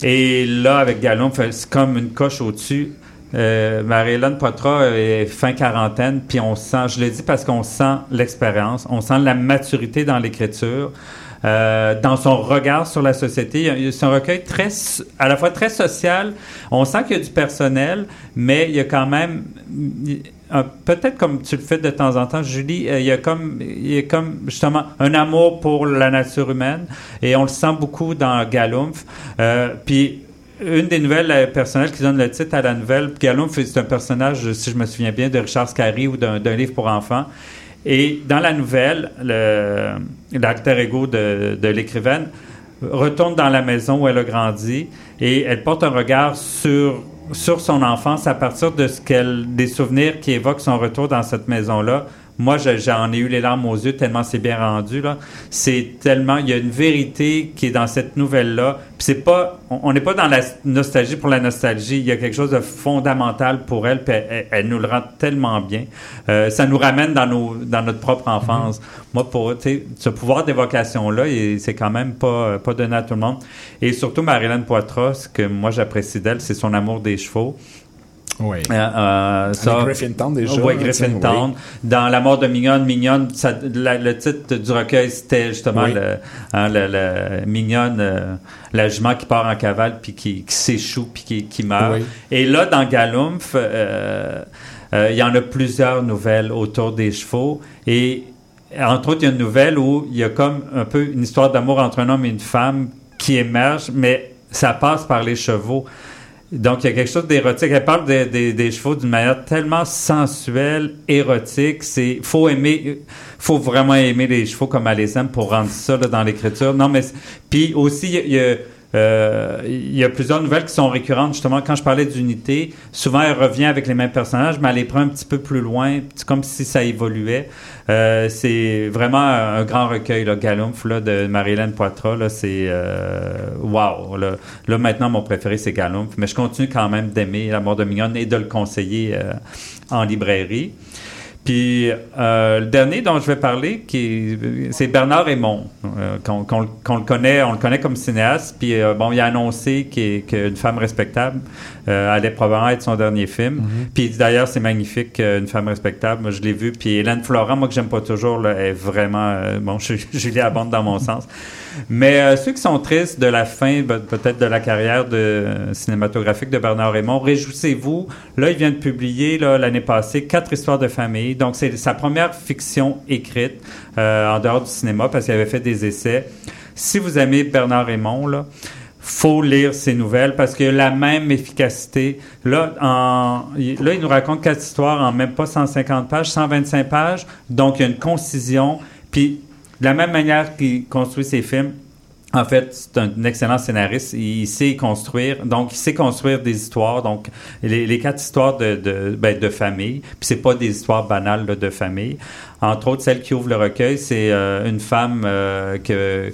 Speaker 13: Et là, avec Galon, c'est comme une coche au-dessus. Euh, Marie-Hélène Poitras est fin quarantaine, puis on sent, je le dis parce qu'on sent l'expérience, on sent la maturité dans l'écriture, euh, dans son regard sur la société. C'est un recueil très, à la fois très social. On sent qu'il y a du personnel, mais il y a quand même, peut-être comme tu le fais de temps en temps, Julie, euh, il y a comme, il y a comme justement un amour pour la nature humaine, et on le sent beaucoup dans Galumph. Euh, puis une des nouvelles euh, personnelles qui donne le titre à la nouvelle, Galumph, c'est un personnage, si je me souviens bien, de Richard Scarry ou d'un livre pour enfants. Et dans la nouvelle, le- l'alter ego de, de l'écrivaine retourne dans la maison où elle a grandi et elle porte un regard sur sur son enfance à partir de ce qu'elle des souvenirs qui évoquent son retour dans cette maison-là. Moi, je- j'en ai eu les larmes aux yeux tellement c'est bien rendu là. C'est tellement il y a une vérité qui est dans cette nouvelle-là. Puis c'est pas on n'est pas dans la nostalgie pour la nostalgie. Il y a quelque chose de fondamental pour elle. Puis elle, elle- elle nous le rend tellement bien. Euh, ça nous ramène dans nos dans notre propre enfance. Moi, pour tu sais, ce pouvoir d'évocation-là, c'est quand même pas pas donné à tout le monde. Et surtout Marilyn Poitras, ce que moi j'apprécie d'elle, c'est son amour des chevaux.
Speaker 5: Oui.
Speaker 13: Euh, euh, ça,
Speaker 5: Griffintown, déjà,
Speaker 13: Oui, Griffintown.
Speaker 5: tiens,
Speaker 13: Dans La mort de Mignonne, Mignonne, ça- la- le titre du recueil, c'était justement
Speaker 5: Oui.
Speaker 13: le, hein, le- le- Mignonne, euh, la jument qui part en cavale, puis qui, qui s'échoue, puis qui, qui meurt.
Speaker 5: Oui.
Speaker 13: Et là, dans Galumph, euh, il y en a plusieurs nouvelles autour des chevaux. Et entre autres, il y a une nouvelle où il y a comme un peu une histoire d'amour entre un homme et une femme qui émerge, mais ça passe par les chevaux. Donc, il y a quelque chose d'érotique. Elle parle des- des- chevaux d'une manière tellement sensuelle, érotique. C'est faut aimer, faut vraiment aimer les chevaux comme elle les aime pour rendre ça là, dans l'écriture. Non, mais puis aussi, il y a euh, il y a plusieurs nouvelles qui sont récurrentes. Justement, quand je parlais d'unité, souvent elle revient avec les mêmes personnages, mais elle les prend un petit peu plus loin, comme si ça évoluait. Euh, c'est vraiment un grand recueil, là, Galumph, là, de Marie-Hélène Poitras. Là, c'est euh, wow. Là. Là, maintenant, mon préféré, c'est Galumph, mais je continue quand même d'aimer La mort de Mignonne et de le conseiller euh, en librairie. Puis euh, le dernier dont je vais parler, c'est Bernard Raymond, euh, qu'on qu'on- qu'on le connaît, on le connaît comme cinéaste. Puis euh, bon, il a annoncé qu'une femme respectable euh, allait probablement être son dernier film. Puis d'ailleurs, c'est magnifique, euh, une femme respectable. Moi, je l'ai vu. Puis Hélène Florent, moi que j'aime pas toujours, là, est vraiment bon. Je, Julie abonde dans mon sens. Mais euh, ceux qui sont tristes de la fin, peut-être de la carrière de, cinématographique de Bernard Raymond, réjouissez-vous. Là, il vient de publier l'année passée quatre histoires de famille. Donc, c'est sa première fiction écrite euh, en dehors du cinéma parce qu'il avait fait des essais. Si vous aimez Bernard Raymond, là, faut lire ses nouvelles parce a la même efficacité. Là, en, là, il nous raconte quatre histoires en même pas 150 pages, 125 pages. Donc, il y a une concision. Puis, de la même manière qu'il construit ses films, En fait, c'est un excellent scénariste. Il sait construire, donc il sait construire des histoires. Donc les, quatre histoires de de, ben, de famille, puis c'est pas des histoires banales là, de famille. Entre autres, celle qui ouvre le recueil, c'est euh, une femme euh, que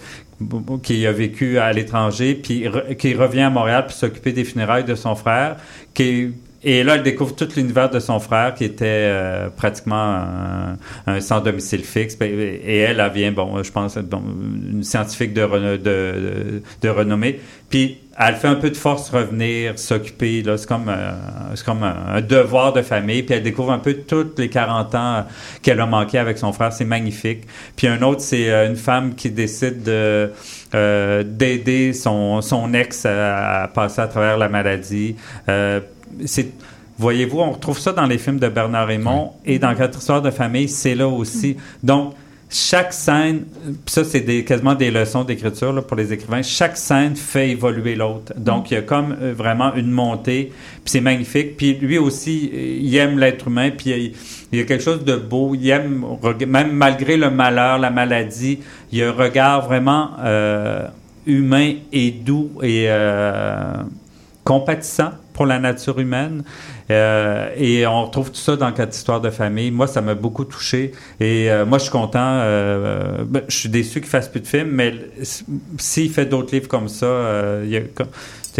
Speaker 13: qui a vécu à l'étranger, puis qui revient à Montréal pour s'occuper des funérailles de son frère, qui et là, elle découvre tout l'univers de son frère, qui était euh, pratiquement un, un sans domicile fixe. Ben, Et elle, elle vient, bon, je pense, bon, une scientifique de, de, de, renommée. Puis, elle fait un peu de force revenir, s'occuper. Là, c'est comme, euh, c'est comme un, un devoir de famille. Puis, elle découvre un peu toutes les 40 ans qu'elle a manqué avec son frère. C'est magnifique. Puis, un autre, c'est euh, une femme qui décide de euh, d'aider son, son ex à, à passer à travers la maladie. Euh, c'est Voyez-vous, on retrouve ça dans les films de Bernard Raymond et dans Quatre histoires de famille, c'est là aussi. Donc, chaque scène, ça c'est des, quasiment des leçons d'écriture pour les écrivains, chaque scène fait évoluer l'autre. Donc, il y a comme euh, vraiment une montée, puis c'est magnifique. Puis lui aussi, il aime l'être humain, puis il, il y a quelque chose de beau. Il aime, même malgré le malheur, la maladie, il y a un regard vraiment euh, humain et doux et euh, compatissant pour la nature humaine. Euh, et on retrouve tout ça dans quatre histoires de famille. Moi, ça m'a beaucoup touché. Et euh, moi, je suis content. euh, ben, je suis déçu qu'il fasse plus de films, mais s'il fait d'autres livres comme ça, euh, il, y a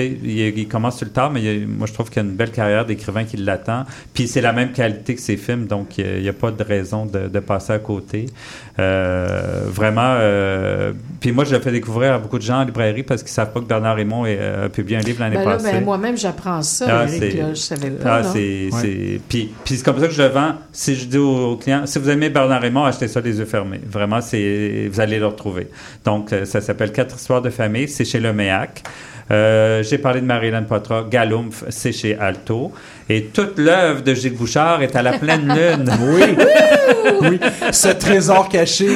Speaker 13: il, il commence sur le tard, mais il y a- moi, je trouve qu'il y a une belle carrière d'écrivain qui l'attend. Puis c'est la même qualité que ses films, donc il n'y a, pas de raison de, de passer à côté. Euh, vraiment. euh, puis moi, je le fais découvrir à beaucoup de gens en librairie parce qu'ils savent pas que Bernard Raymond euh, a publié un livre l'année
Speaker 6: Ben là,
Speaker 13: passée.
Speaker 6: ben, moi-même, j'apprends ça,
Speaker 13: Ah,
Speaker 6: Eric,
Speaker 13: c'est-
Speaker 6: là, je savais pas.
Speaker 13: Ah, c'est, c'est- Puis, puis c'est comme ça que je le vends. Si je dis aux, aux clients, si vous aimez Bernard Raymond, achetez ça les yeux fermés. Vraiment, c'est, vous allez le retrouver. Donc, euh, ça s'appelle Quatre histoires de famille. C'est chez Le Méac. Euh, j'ai parlé de Marie-Hélène Poitras. Galumph, c'est chez Alto. Et toute l'œuvre de Gilles Bouchard est à la pleine lune.
Speaker 5: Oui. oui. Ce trésor caché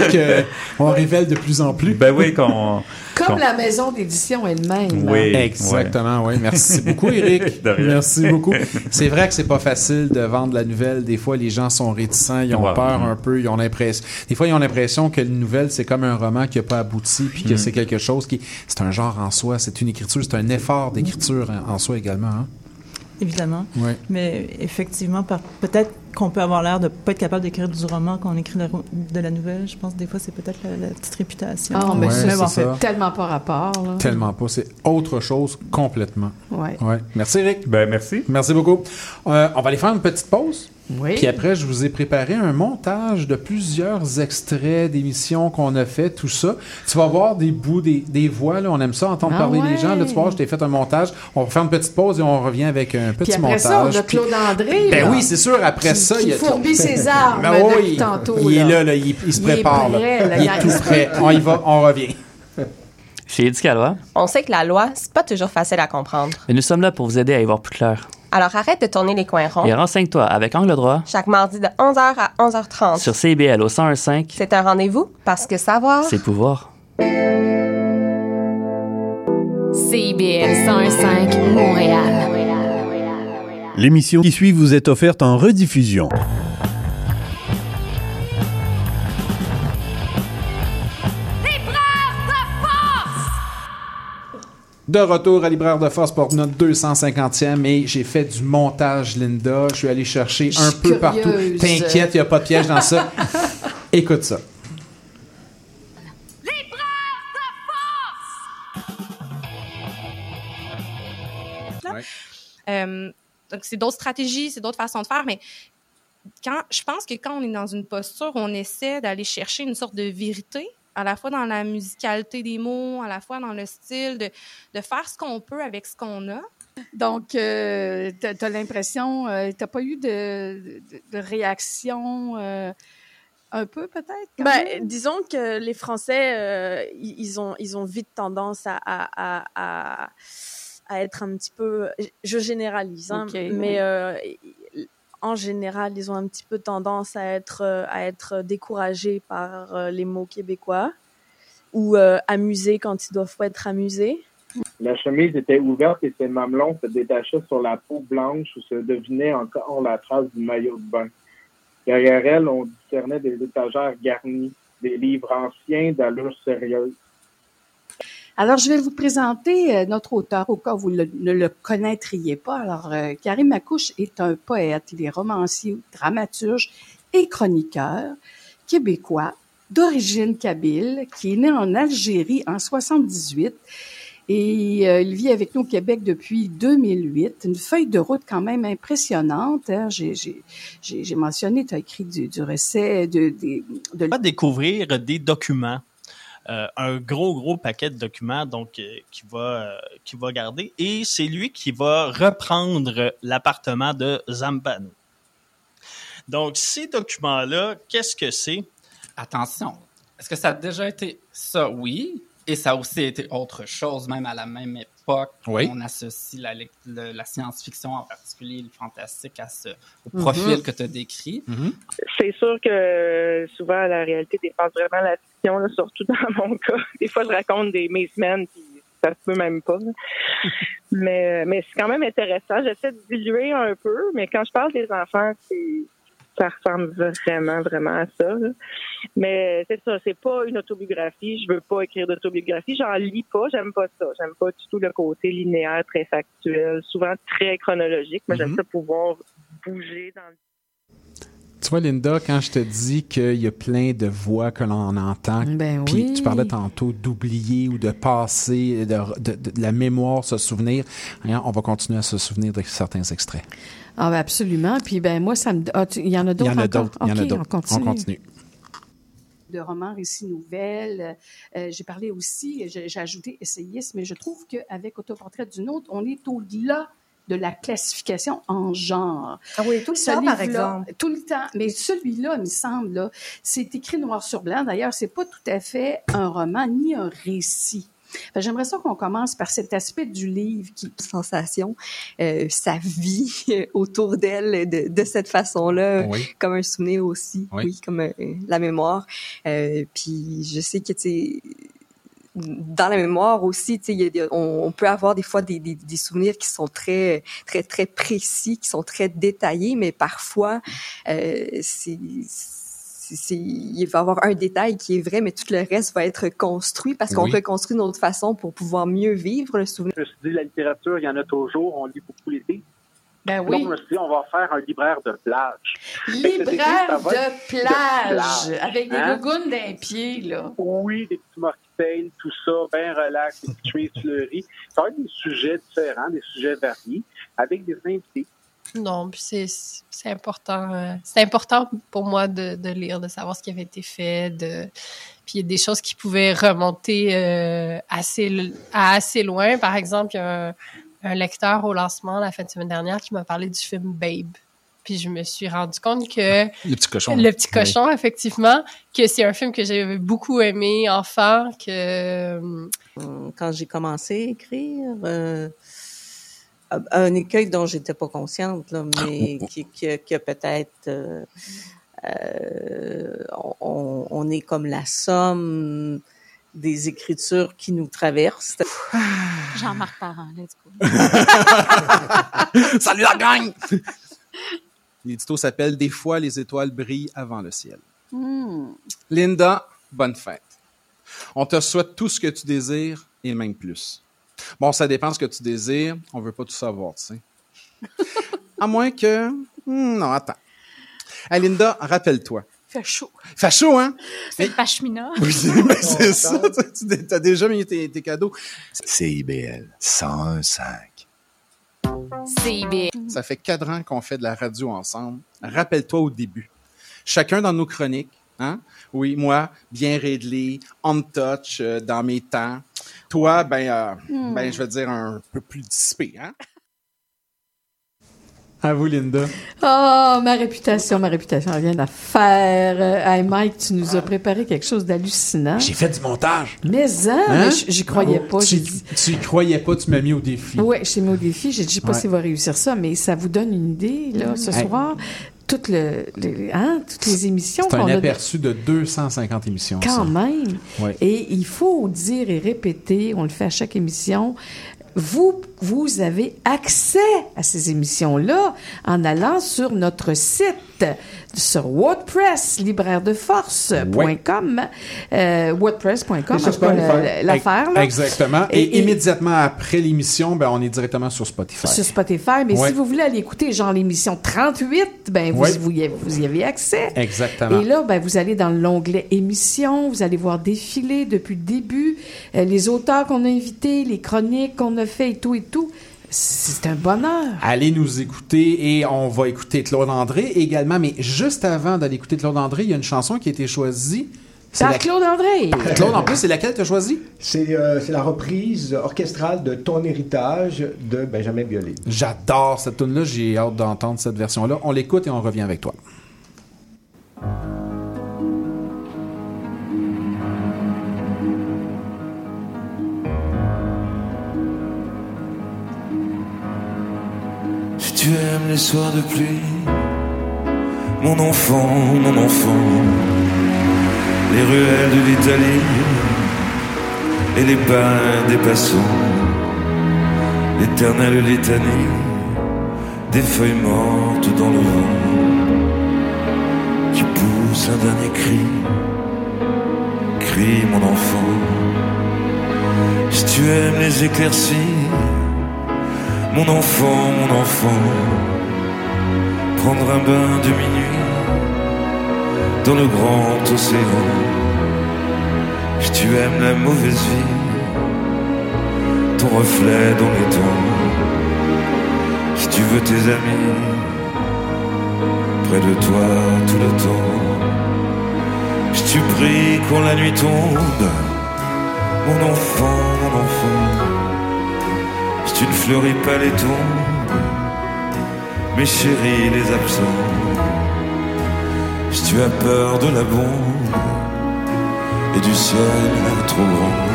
Speaker 5: qu'on révèle de plus en plus.
Speaker 13: Ben oui, qu'on.
Speaker 6: Comme la maison d'édition elle-même.
Speaker 13: Oui.
Speaker 5: Exactement, oui. Merci beaucoup, Eric. Merci beaucoup. C'est vrai que c'est pas facile de vendre la nouvelle. Des fois, les gens sont réticents, ils ont peur un peu, ils ont l'impression. Des fois, ils ont l'impression que une nouvelle, c'est comme un roman qui a pas abouti, puis que
Speaker 12: Mm.
Speaker 5: c'est quelque chose qui. C'est un genre en soi, c'est une écriture, c'est un effort d'écriture en, en soi également. hein.
Speaker 12: Évidemment.
Speaker 5: Ouais.
Speaker 12: Mais effectivement, par- peut-être qu'on peut avoir l'air de pas être capable d'écrire du roman quand on écrit la de la nouvelle. Je pense que des fois, c'est peut-être la, la petite réputation.
Speaker 6: Ah, mais
Speaker 5: Ouais,
Speaker 6: ça,
Speaker 5: c'est
Speaker 6: ça tellement pas rapport. Là.
Speaker 5: Tellement pas, c'est autre chose complètement.
Speaker 6: Ouais.
Speaker 5: Ouais. Merci, Eric.
Speaker 13: Ben, merci.
Speaker 5: Merci beaucoup. Euh, on va aller faire une petite pause.
Speaker 6: Oui.
Speaker 5: Puis après, je vous ai préparé un montage de plusieurs extraits d'émissions qu'on a fait, tout ça. Tu vas voir des bouts, des, des voix, là. On aime ça, entendre
Speaker 6: Ah
Speaker 5: parler
Speaker 6: ouais.
Speaker 5: les gens. Là, tu vois, je t'ai fait un montage. On va faire une petite pause et on revient avec un petit
Speaker 6: Puis après
Speaker 5: montage.
Speaker 6: ça, on a Claude André.
Speaker 5: Ben oui, c'est sûr. Après ça,
Speaker 6: qui
Speaker 5: il
Speaker 6: fourbit ses armes
Speaker 5: Ben
Speaker 6: depuis
Speaker 5: oui,
Speaker 6: tantôt.
Speaker 5: Il est
Speaker 6: là.
Speaker 5: là, il, il se
Speaker 6: Il est
Speaker 5: prépare. là.
Speaker 6: prêt, là,
Speaker 5: il est
Speaker 6: il
Speaker 5: tout prêt. On y va, on revient.
Speaker 18: Chez Éduc à loi,
Speaker 19: On sait que la loi, c'est pas toujours facile à comprendre.
Speaker 18: et nous sommes là pour vous aider à y voir plus clair.
Speaker 19: Alors arrête de tourner les coins ronds.
Speaker 18: Et renseigne-toi avec Angle droit
Speaker 19: Chaque mardi de 11h à 11h30.
Speaker 18: sur CIBL au 1015,
Speaker 19: C'est un rendez-vous parce que savoir.
Speaker 18: c'est pouvoir.
Speaker 4: CIBL 101.5 Montréal.
Speaker 2: L'émission qui suit vous est offerte en rediffusion.
Speaker 5: De retour à Libraire de Force pour notre 250e et j'ai fait du montage, Linda. Je suis allé chercher un peu
Speaker 6: curieuse.
Speaker 5: partout. T'inquiète, il n'y a pas de piège dans ça. Écoute ça.
Speaker 20: là. Euh, donc, c'est d'autres stratégies, c'est d'autres façons de faire, mais quand, je pense que quand on est dans une posture, on essaie d'aller chercher une sorte de vérité, à la fois dans la musicalité des mots, à la fois dans le style, de, de faire ce qu'on peut avec ce qu'on a.
Speaker 6: Donc, euh, t'as as, l'impression, euh, t'as pas eu de, de, de réaction euh, un peu peut-être?
Speaker 21: Ben, disons que les Français, euh, ils ils ont, ils ont vite tendance à, à, à, à, à être un petit peu, je généralise, hein, mais
Speaker 6: oui.
Speaker 21: euh, en général, ils ont un petit peu tendance à être, euh, à être découragés par euh, les mots québécois ou euh, amusés quand ils doivent pas être amusés.
Speaker 22: La chemise était ouverte et ses mamelons se détachaient sur la peau blanche où se devinait encore la trace du maillot de bain. Derrière elle, on discernait des étagères garnies, des livres anciens d'allure sérieuse.
Speaker 6: Alors, je vais vous présenter euh, notre auteur au cas où vous ne le connaîtriez pas. Alors, euh, Karim Akouche est un poète, il est romancier, dramaturge et chroniqueur québécois d'origine kabyle qui est né en Algérie en 78 et euh, il vit avec nous au Québec depuis 2008. Une feuille de route quand même impressionnante. hein. J'ai- mentionné, tu as écrit du, du recet, de, de, de,
Speaker 23: va découvrir des documents. Euh, un gros, gros paquet de documents donc euh, qui va euh, va garder et c'est lui qui va reprendre l'appartement de Zambano. Donc ces documents-là, qu'est-ce que c'est?
Speaker 24: Attention, est-ce que ça a déjà été ça? Oui. Et ça a aussi été autre chose, même à la même époque.
Speaker 5: Oui.
Speaker 24: On associe la, le- la science-fiction, en particulier le fantastique, à ce, au
Speaker 25: Mhm.
Speaker 24: profil que tu as décrit.
Speaker 25: C'est sûr que souvent la réalité dépasse vraiment la fiction, là, surtout dans mon cas. Des fois, je raconte des mes semaines, puis ça se peut même pas. mais mais c'est quand même intéressant. J'essaie de diluer un peu, mais quand je parle des enfants, c'est ça ressemble vraiment, vraiment à ça. là. Mais c'est ça, c'est pas une autobiographie. Je veux pas écrire d'autobiographie. J'en lis pas. J'aime pas ça. J'aime pas du tout le côté linéaire, très factuel, souvent très chronologique. Mais j'aime ça pouvoir bouger dans le
Speaker 5: Tu vois, Linda, quand je te dis qu'il y a plein de voix que l'on entend,
Speaker 6: Ben
Speaker 5: puis
Speaker 6: oui.
Speaker 5: tu parlais tantôt d'oublier ou de passer, de, de- de- de la mémoire se souvenir, hein, on va continuer à se souvenir de certains extraits.
Speaker 6: Ah, ben absolument. Puis, ben moi, ça me. ah, tu- il y en a
Speaker 5: Il y
Speaker 6: d'autres
Speaker 5: en a
Speaker 6: encore?
Speaker 5: d'autres. Il y en a d'autres.
Speaker 6: On continue.
Speaker 5: On continue.
Speaker 6: de romans, récits, nouvelles. Euh, j'ai parlé aussi, j'ai j'ai ajouté essayiste, mais je trouve qu'avec Autoportrait d'une autre, on est au-delà de la classification en genre.
Speaker 19: Ah oui, tout le
Speaker 6: Ce
Speaker 19: temps, par exemple.
Speaker 6: Tout le temps. Mais celui-là, il me semble, là, c'est écrit noir sur blanc. D'ailleurs, c'est pas tout à fait un roman ni un récit. J'aimerais ça qu'on commence par cet aspect du livre qui
Speaker 26: sensation, euh, sa vie autour d'elle de, de cette façon-là,
Speaker 6: Oui.
Speaker 26: comme un souvenir aussi,
Speaker 6: Oui.
Speaker 26: oui, comme euh, la mémoire. Euh, puis je sais que tu dans la mémoire aussi, tu sais, on, on peut avoir des fois des, des, des souvenirs qui sont très très très précis, qui sont très détaillés, mais parfois c'est c'est- il va y avoir un détail qui est vrai, mais tout le reste va être construit parce qu'on
Speaker 27: Oui.
Speaker 26: reconstruit d'une autre façon pour pouvoir mieux vivre le souvenir.
Speaker 27: Je me suis dit, la littérature, il y en a toujours. On lit beaucoup l'été.
Speaker 6: Ben
Speaker 27: Donc, je me suis dit, on va faire un libraire de plage.
Speaker 6: Libraire de plage, avec des
Speaker 27: Hein?
Speaker 6: gougounes d'un pied, là.
Speaker 27: Oui, des petits mocktails, tout ça, bien relax, des petites fleuries. Ça va être des sujets différents, des sujets variés, avec des invités.
Speaker 28: Non, puis c'est c'est important. euh, c'est important pour moi de, de lire, de savoir ce qui avait été fait, de puis il y a des choses qui pouvaient remonter euh, assez l- à assez loin. Par exemple, il y a un, un lecteur au lancement la fin de semaine dernière qui m'a parlé du film Babe. Puis je me suis rendu compte que
Speaker 5: Le petit cochon.
Speaker 28: le petit cochon, effectivement, que c'est un film que j'avais beaucoup aimé enfant, que
Speaker 29: quand j'ai commencé à écrire, euh, un écueil dont j'étais pas consciente, là, mais qui, qui, qui a peut-être euh, euh, on, on est comme la somme des écritures qui nous traversent.
Speaker 11: Jean-Marc Parent, let's go.
Speaker 5: Salut la gang! L'édito s'appelle Des fois, les étoiles brillent avant le ciel.
Speaker 6: Hmm.
Speaker 5: Linda, bonne fête. On te souhaite tout ce que tu désires et même plus. Bon, ça dépend ce que tu désires. On veut pas tout savoir, tu sais. à moins que... Hmm, non, attends. Hey, Linda, rappelle-toi.
Speaker 6: Fait chaud.
Speaker 5: Fait chaud, hein?
Speaker 11: C'est le pashmina.
Speaker 5: Oui, mais c'est ça. Tu as déjà mis tes, tes cadeaux.
Speaker 30: CIBL 101.5.
Speaker 4: CIBL.
Speaker 5: Ça fait quatre ans qu'on fait de la radio ensemble. Rappelle-toi au début. Chacun dans nos chroniques, hein? Oui, moi, bien réglé, on touch, euh, dans mes temps. Toi, ben, euh,
Speaker 6: Hmm.
Speaker 5: ben, je vais dire un peu plus dissipé, hein? À vous, Linda.
Speaker 6: Oh, ma réputation, ma réputation, elle vient d'affaire. Euh, Hey, Mike, tu nous as préparé quelque chose d'hallucinant.
Speaker 5: J'ai fait du montage.
Speaker 6: Mais hein, mais j- j'y croyais pas.
Speaker 5: Tu,
Speaker 6: dit,
Speaker 5: tu y croyais pas, tu m'as mis au défi.
Speaker 6: ouais, je t'ai mis au défi. J'ai dit, je sais pas
Speaker 5: Ouais.
Speaker 6: s'il va réussir ça, mais ça vous donne une idée, là, ce
Speaker 5: Hey.
Speaker 6: soir. Toutes, le, les- hein, toutes les émissions
Speaker 5: C'est un
Speaker 6: a.
Speaker 5: aperçu de 250 émissions.
Speaker 6: Quand
Speaker 5: ça.
Speaker 6: même.
Speaker 5: Ouais.
Speaker 6: Et il faut dire et répéter, on le fait à chaque émission. Vous vous avez accès à ces émissions-là en allant sur notre site, sur WordPress, libraire de force.com, euh, WordPress.com, l'affaire.
Speaker 5: Exactement. Et, immédiatement après l'émission, ben, on est directement sur Spotify.
Speaker 6: sur Spotify. Mais
Speaker 5: Ouais.
Speaker 6: si vous voulez aller écouter, genre l'émission 38, ben vous,
Speaker 5: Ouais.
Speaker 6: vous, y avez, vous y avez accès.
Speaker 5: Exactement.
Speaker 6: Et là, ben, vous allez dans l'onglet émissions, vous allez voir défiler depuis le début euh, les auteurs qu'on a invités, les chroniques qu'on a fait et tout et tout. C'est un bonheur.
Speaker 5: Allez nous écouter et on va écouter Claude André également. Mais juste avant d'aller écouter Claude André, il y a une chanson qui a été choisie. C'est
Speaker 6: Par
Speaker 5: la-
Speaker 6: Claude André.
Speaker 5: Claude, en plus, c'est laquelle tu as choisi?
Speaker 8: C'est euh, c'est la reprise orchestrale de Ton héritage de Benjamin Biolay.
Speaker 5: J'adore cette tune là j'ai hâte d'entendre cette version-là. On l'écoute et on revient avec toi.
Speaker 31: Si tu aimes les soirs de pluie, mon enfant, mon enfant, les ruelles de l'Italie et les bains des passants, l'éternelle litanie des feuilles mortes dans le vent qui pousse un dernier cri, crie mon enfant. Si tu aimes les éclaircies, mon enfant, mon enfant, prendre un bain de minuit dans le grand océan. Si tu aimes la mauvaise vie, ton reflet dans les temps. Si tu veux tes amis près de toi tout le temps. Si tu pries quand la nuit tombe, mon enfant, mon enfant. Fleuris pas les tombes, mes chéris les absents. Si tu as peur de la bombe et du ciel trop grand,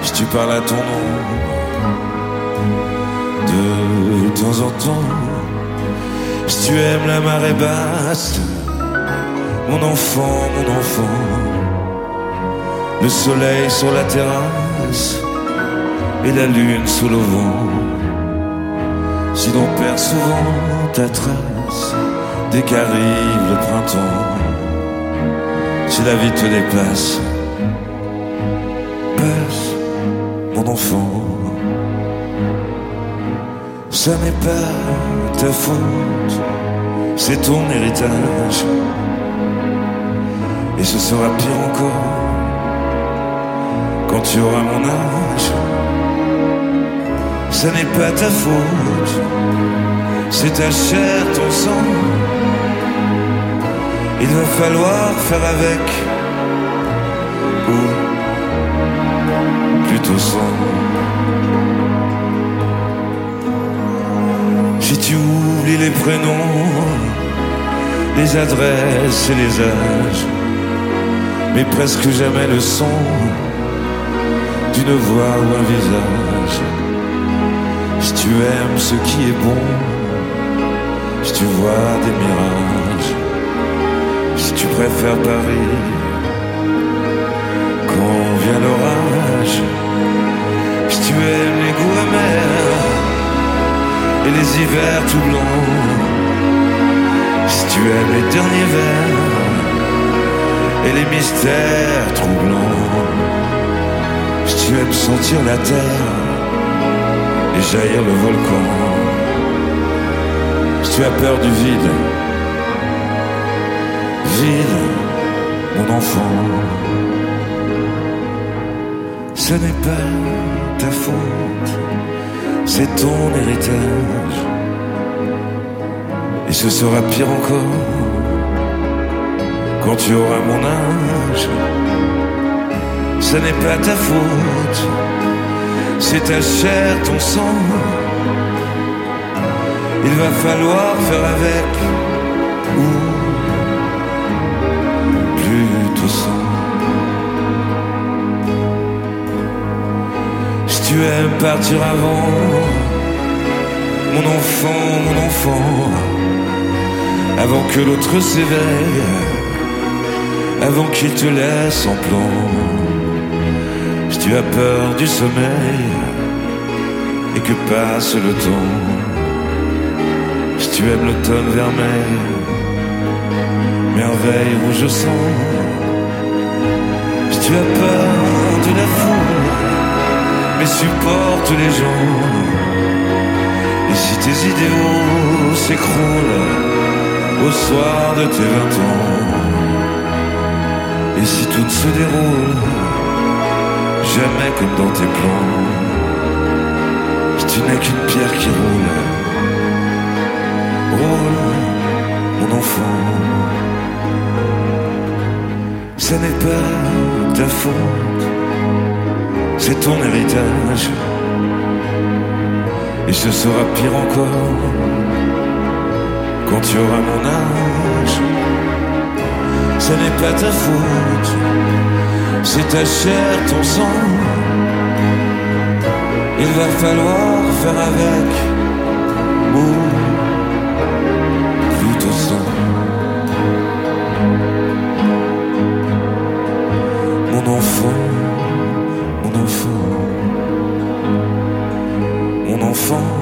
Speaker 31: si tu parles à ton ombre de temps en temps, si tu aimes la marée basse, mon enfant, mon enfant, le soleil sur la terrasse et la lune sous le vent. Si l'on perd souvent ta trace dès qu'arrive le printemps, si la vie te déplace, passe mon enfant. Ça n'est pas ta faute, c'est ton héritage. Et ce sera pire encore quand tu auras mon âge. Ça n'est pas ta faute, c'est ta chair, ton sang. Il va falloir faire avec, ou plutôt sans. Si tu oublies les prénoms, les adresses et les âges, mais presque jamais le son d'une voix ou un visage. Tu aimes ce qui est bon, si tu vois des mirages, si tu préfères Paris quand vient l'orage, si tu aimes les goûts amers et les hivers tout blancs, si tu aimes les derniers vers et les mystères troublants, si tu aimes sentir la terre et jaillir le volcan. Si tu as peur du vide, vide, mon enfant. Ce n'est pas ta faute, c'est ton héritage. Et ce sera pire encore quand tu auras mon âge. Ce n'est pas ta faute c'est ta chair, ton sang. Il va falloir faire avec, ou plutôt sans. Si tu aimes partir avant, mon enfant, mon enfant, avant que l'autre s'éveille, avant qu'il te laisse en plan. Tu as peur du sommeil, et que passe le temps. Si tu aimes l'automne vermeil, merveille rouge sang. Si tu as peur de la foule, mais supporte les gens. Et si tes idéaux s'écroulent au soir de tes vingt ans, et si tout se déroule jamais comme dans tes plans, tu n'es qu'une pierre qui roule, roule, mon enfant. Ce n'est pas ta faute, c'est ton héritage. Et ce sera pire encore quand tu auras mon âge. Ce n'est pas ta faute, c'est ta chair, ton sang. Il va falloir faire avec, ou plutôt sans. Mon enfant, mon enfant, mon enfant,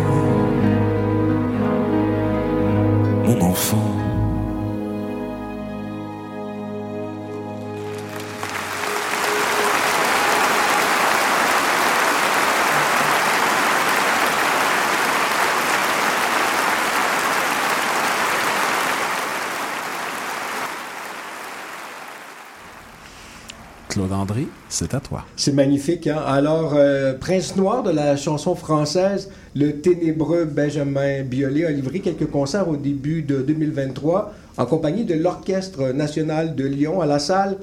Speaker 5: c'est à toi.
Speaker 8: C'est magnifique. Hein? Alors, euh, Prince Noir de la chanson française, le ténébreux Benjamin Biolay a livré quelques concerts au début de 2023 en compagnie de l'Orchestre national de Lyon à la salle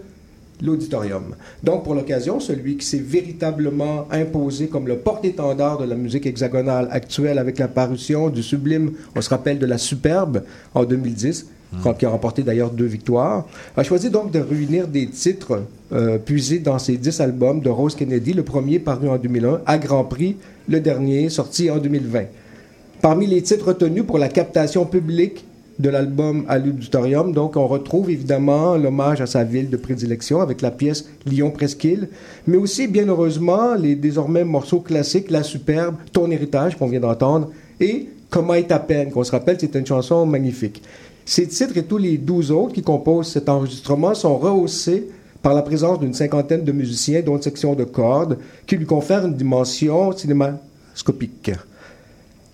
Speaker 8: l'auditorium. Donc, pour l'occasion, celui qui s'est véritablement imposé comme le porte-étendard de la musique hexagonale actuelle avec la parution du sublime, on se rappelle, de la Superbe en 2010, qui a remporté d'ailleurs deux victoires, a choisi donc de réunir des titres euh, puisés dans ses dix albums de Rose Kennedy, le premier paru en 2001, à Grand Prix, le dernier sorti en 2020. Parmi les titres retenus pour la captation publique de l'album à l'auditorium, donc on retrouve évidemment l'hommage à sa ville de prédilection avec la pièce Lyon Presqu'île, mais aussi bien heureusement les désormais morceaux classiques La Superbe, Ton héritage qu'on vient d'entendre et Comment est ta peine, qu'on se rappelle, c'est une chanson magnifique. Ces titres et tous les douze autres qui composent cet enregistrement sont rehaussés par la présence d'une cinquantaine de musiciens, dont une section de cordes, qui lui confère une dimension cinémascopique.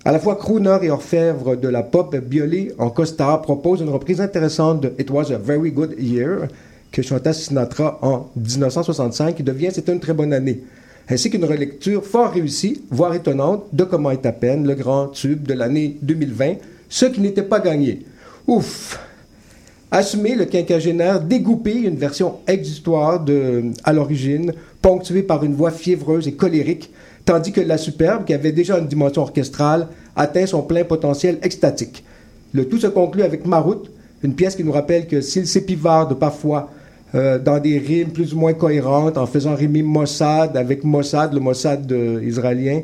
Speaker 8: À la fois crooner et orfèvre de la pop, Biolay, en costard, propose une reprise intéressante de It Was a Very Good Year, que chanta Sinatra en 1965, qui devient C'est une très bonne année, ainsi qu'une relecture fort réussie, voire étonnante, de Comment est à peine, le grand tube de l'année 2020, ce qui n'était pas gagné. Ouf! Assumer le quinquagénaire dégoupé, une version exutoire de, à l'origine, ponctuée par une voix fiévreuse et colérique, tandis que la superbe, qui avait déjà une dimension orchestrale, atteint son plein potentiel extatique. Le tout se conclut avec Marout, une pièce qui nous rappelle que s'il s'épivarde parfois euh, dans des rimes plus ou moins cohérentes, en faisant rimer Mossad avec Mossad, le Mossad euh, israélien,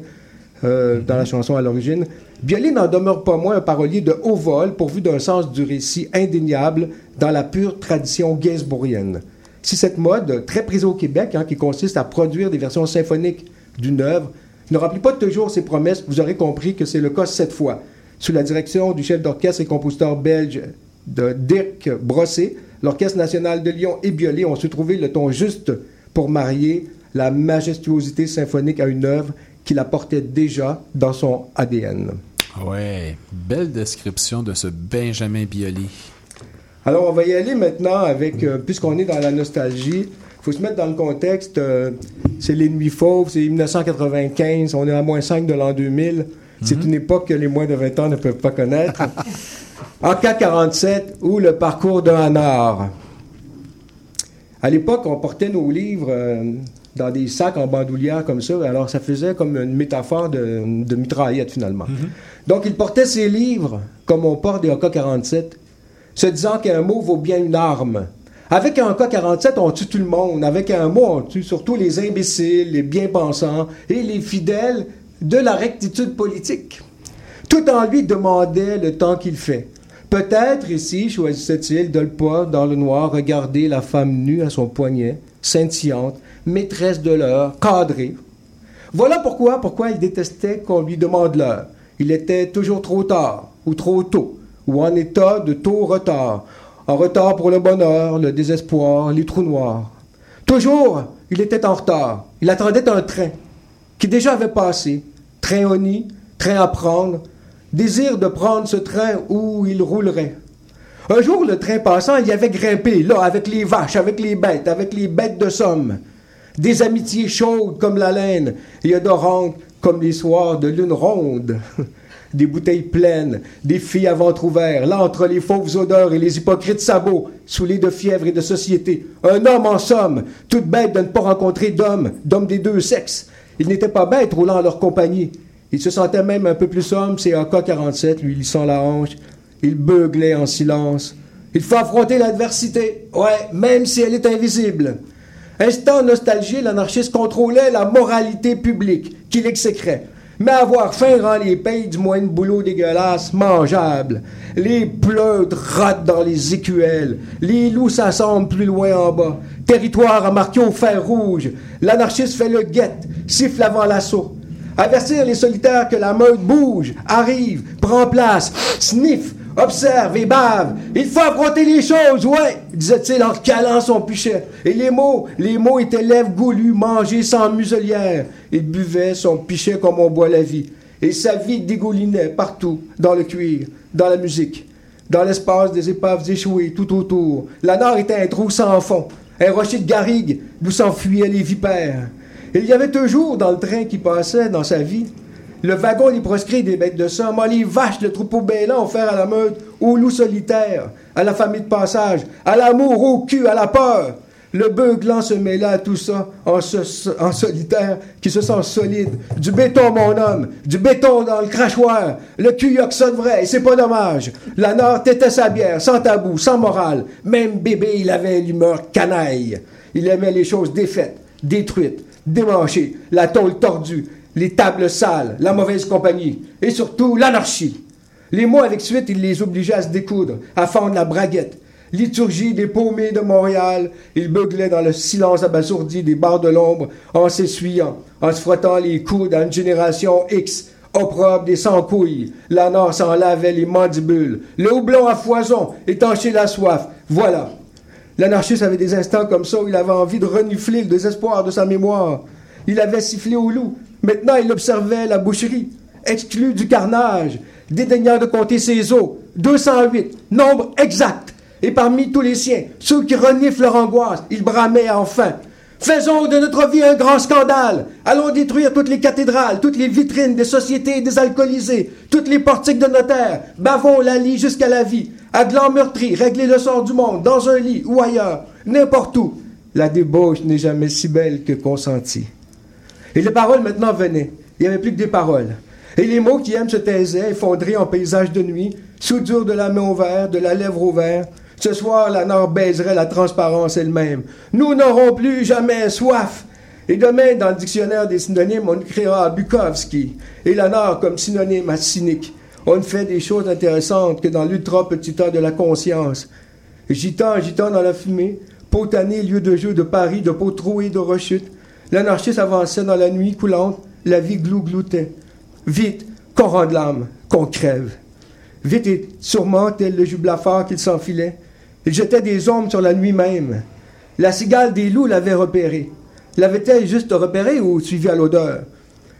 Speaker 8: euh, dans la chanson à l'origine, Biolay n'en demeure pas moins un parolier de haut vol, pourvu d'un sens du récit indéniable dans la pure tradition gainsbourgienne. Si cette mode, très prise au Québec, hein, qui consiste à produire des versions symphoniques d'une œuvre, ne remplit pas toujours ses promesses, vous aurez compris que c'est le cas cette fois. Sous la direction du chef d'orchestre et compositeur belge de Dirk Brossé, l'Orchestre national de Lyon et Biolay ont su trouver le ton juste pour marier la majestuosité symphonique à une œuvre qui la portait déjà dans son ADN.
Speaker 5: Ouais, belle description de ce Benjamin Biolay.
Speaker 8: Alors, on va y aller maintenant avec, euh, puisqu'on est dans la nostalgie, il faut se mettre dans le contexte, euh, c'est les Nuits Fauves, c'est 1995, on est à moins 5 de l'an 2000. C'est une époque que les moins de 20 ans ne peuvent pas connaître. en K47, ou le parcours d'un hanard. À l'époque, on portait nos livres euh, dans des sacs en bandoulière comme ça, alors ça faisait comme une métaphore de, de mitraillette finalement. Donc, il portait ses livres comme on porte des AK-47, se disant qu'un mot vaut bien une arme. Avec un AK-47, on tue tout le monde. Avec un mot, on tue surtout les imbéciles, les bien-pensants et les fidèles de la rectitude politique. Tout en lui demandait le temps qu'il fait. Peut-être ici choisissait-il de le pas dans le noir regarder la femme nue à son poignet, scintillante, maîtresse de l'heure, cadrée. Voilà pourquoi, pourquoi il détestait qu'on lui demande l'heure. Il était toujours trop tard, ou trop tôt, ou en état de tôt retard. En retard pour le bonheur, le désespoir, les trous noirs. Toujours, il était en retard. Il attendait un train qui déjà avait passé. Train au nid, train à prendre. Désir de prendre ce train où il roulerait. Un jour, le train passant, il y avait grimpé, là, avec les vaches, avec les bêtes, avec les bêtes de somme. Des amitiés chaudes comme la laine et odorantes comme les soirs de lune ronde. Des bouteilles pleines, des filles à ventre ouvert, là entre les fauves odeurs et les hypocrites sabots, saoulés de fièvre et de société. Un homme en somme, toute bête de ne pas rencontrer d'homme, d'homme des deux sexes. Il n'était pas bête roulant en leur compagnie. Il se sentait même un peu plus homme, c'est AK-47, lui lissant la hanche. Il beuglait en silence. Il faut affronter l'adversité, ouais, même si elle est invisible. Instant nostalgie, l'anarchiste contrôlait la moralité publique, qu'il exécrait. Mais avoir faim rend les pays du moins de boulot dégueulasse mangeable. Les pleutres rotent dans les écuelles. Les loups s'assemblent plus loin en bas. Territoire à marquer au fer rouge. L'anarchiste fait le guette, siffle avant l'assaut. Avertir les solitaires que la meute bouge, arrive, prend place, sniff, observe et bave. Il faut affronter les choses, ouais, disait-il en calant son pichet. Et les mots, les mots étaient lèvres goulues, mangées sans muselière. Il buvait son pichet comme on boit la vie. Et sa vie dégoulinait partout, dans le cuir, dans la musique, dans l'espace des épaves échouées tout autour. La nord était un trou sans fond, un rocher de garrigue d'où s'enfuyaient les vipères. Il y avait toujours dans le train qui passait dans sa vie le wagon les proscrits des bêtes de ah, les vaches, le troupeau bélant offert à la meute, aux loups solitaires, à la famille de passage, à l'amour, au cul, à la peur. Le beuglant se mêla à tout ça en, solitaire qui se sent solide. Du béton, mon homme, du béton dans le crachoir. Le cul sonne vrai, c'est pas dommage. La Nord tétait sa bière, sans tabou, sans morale. Même bébé, il avait l'humeur canaille. Il aimait les choses défaites, détruites, démanchées, la tôle tordue, les tables sales, la mauvaise compagnie, et surtout l'anarchie. Les mots avec suite, il les obligeait à se découdre, à fendre la braguette. Liturgie des paumés de Montréal, il beuglait dans le silence abasourdi des bars de l'ombre en s'essuyant, en se frottant les coudes à une génération X, opprobre des sans-couilles. La Nord s'en lavait les mandibules. Le houblon à foison étanchait la soif. Voilà. L'anarchiste avait des instants comme ça où il avait envie de renifler le désespoir de sa mémoire. Il avait sifflé au loup. Maintenant, il observait la boucherie, exclu du carnage, dédaignant de compter ses os. 208, nombre exact. Et parmi tous les siens, ceux qui reniflent leur angoisse, il bramait enfin. Faisons de notre vie un grand scandale. Allons détruire toutes les cathédrales, toutes les vitrines des sociétés désalcoolisées, toutes les portiques de notaires. Bavons la lie jusqu'à la vie. À gland meurtri, régler le sort du monde, dans un lit ou ailleurs, n'importe où. La débauche n'est jamais si belle que consentie. Et les paroles maintenant venaient. Il n'y avait plus que des paroles. Et les mots qui aiment se taisaient, effondrés en paysage de nuit, soudure de la main au verre, de la lèvre au verre. Ce soir, la Nord baiserait la transparence elle-même. Nous n'aurons plus jamais soif. Et demain, dans le dictionnaire des synonymes, on écrira Bukowski et la Nord comme synonyme à cynique. On ne fait des choses intéressantes que dans l'ultra petit tas de la conscience. Gitan, gitan dans la fumée, potané, lieu de jeu de Paris, de peau trouée de rechute. L'anarchiste avançait dans la nuit coulante, la vie glou-gloutait. Vite, qu'on rende l'âme, qu'on crève. Vite et sûrement, tel le jublafard qu'il s'enfilait, il jetait des ombres sur la nuit même. La cigale des loups l'avait repéré. L'avait-elle juste repéré ou suivi à l'odeur?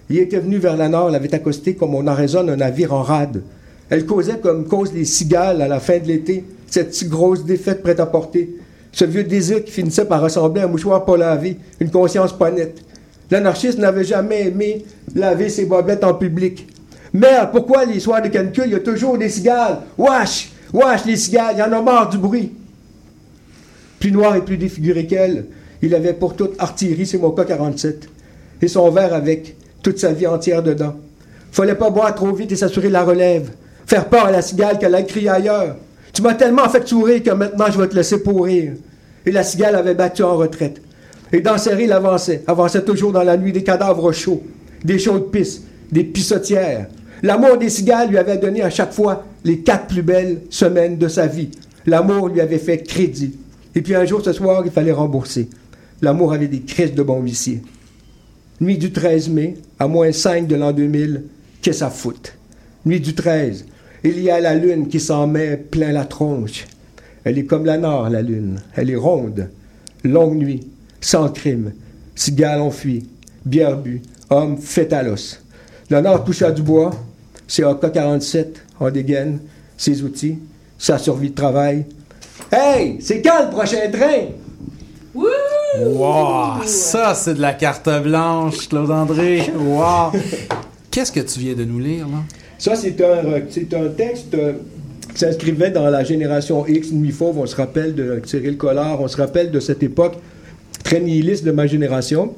Speaker 8: Il était venu vers la nord, l'avait accosté comme on arraisonne un navire en rade. Elle causait comme causent les cigales à la fin de l'été, cette grosse défaite prête à porter. Ce vieux désir qui finissait par ressembler à un mouchoir pas lavé, une conscience pas nette. L'anarchiste n'avait jamais aimé laver ses bobettes en public. Merde, pourquoi les soirs de canicule, il y a toujours des cigales? Wesh! Wesh, les cigales, il y en a marre du bruit. Plus noir et plus défiguré qu'elle, il avait pour toute artillerie ses Moka 47 et son verre avec toute sa vie entière dedans. Fallait pas boire trop vite et s'assurer la relève. Faire peur à la cigale qu'elle aille crier ailleurs. Tu m'as tellement fait sourire que maintenant je vais te laisser pourrir. Et la cigale avait battu en retraite. Et d'enserrer, il avançait, avançait toujours dans la nuit des cadavres chauds, des chaudes pisses, des pissotières. L'amour des cigales lui avait donné à chaque fois les quatre plus belles semaines de sa vie. L'amour lui avait fait crédit. Et puis un jour, ce soir, il fallait rembourser. L'amour avait des crises de bon huissier. Nuit du 13 mai, à moins 5 de l'an 2000, qu'est-ce à foutre? Nuit du 13, il y a la lune qui s'en met plein la tronche. Elle est comme la nord, la lune. Elle est ronde. Longue nuit, sans crime. Cigales ont fui. Bière bu. Homme fait à l'os. Le nord touche à du bois. C'est AK-47 en dégaine. Ses outils. Sa survie de travail. Hey! C'est quand le prochain train?
Speaker 5: Wow! Ça, c'est de la carte blanche, Claude-André. Wow! Qu'est-ce que tu viens de nous lire, là?
Speaker 8: Ça, c'est un, euh, c'est un texte euh, qui s'inscrivait dans la génération X, Nuit Fauve. On se rappelle de Cyril Collard, on se rappelle de cette époque très nihiliste de ma génération.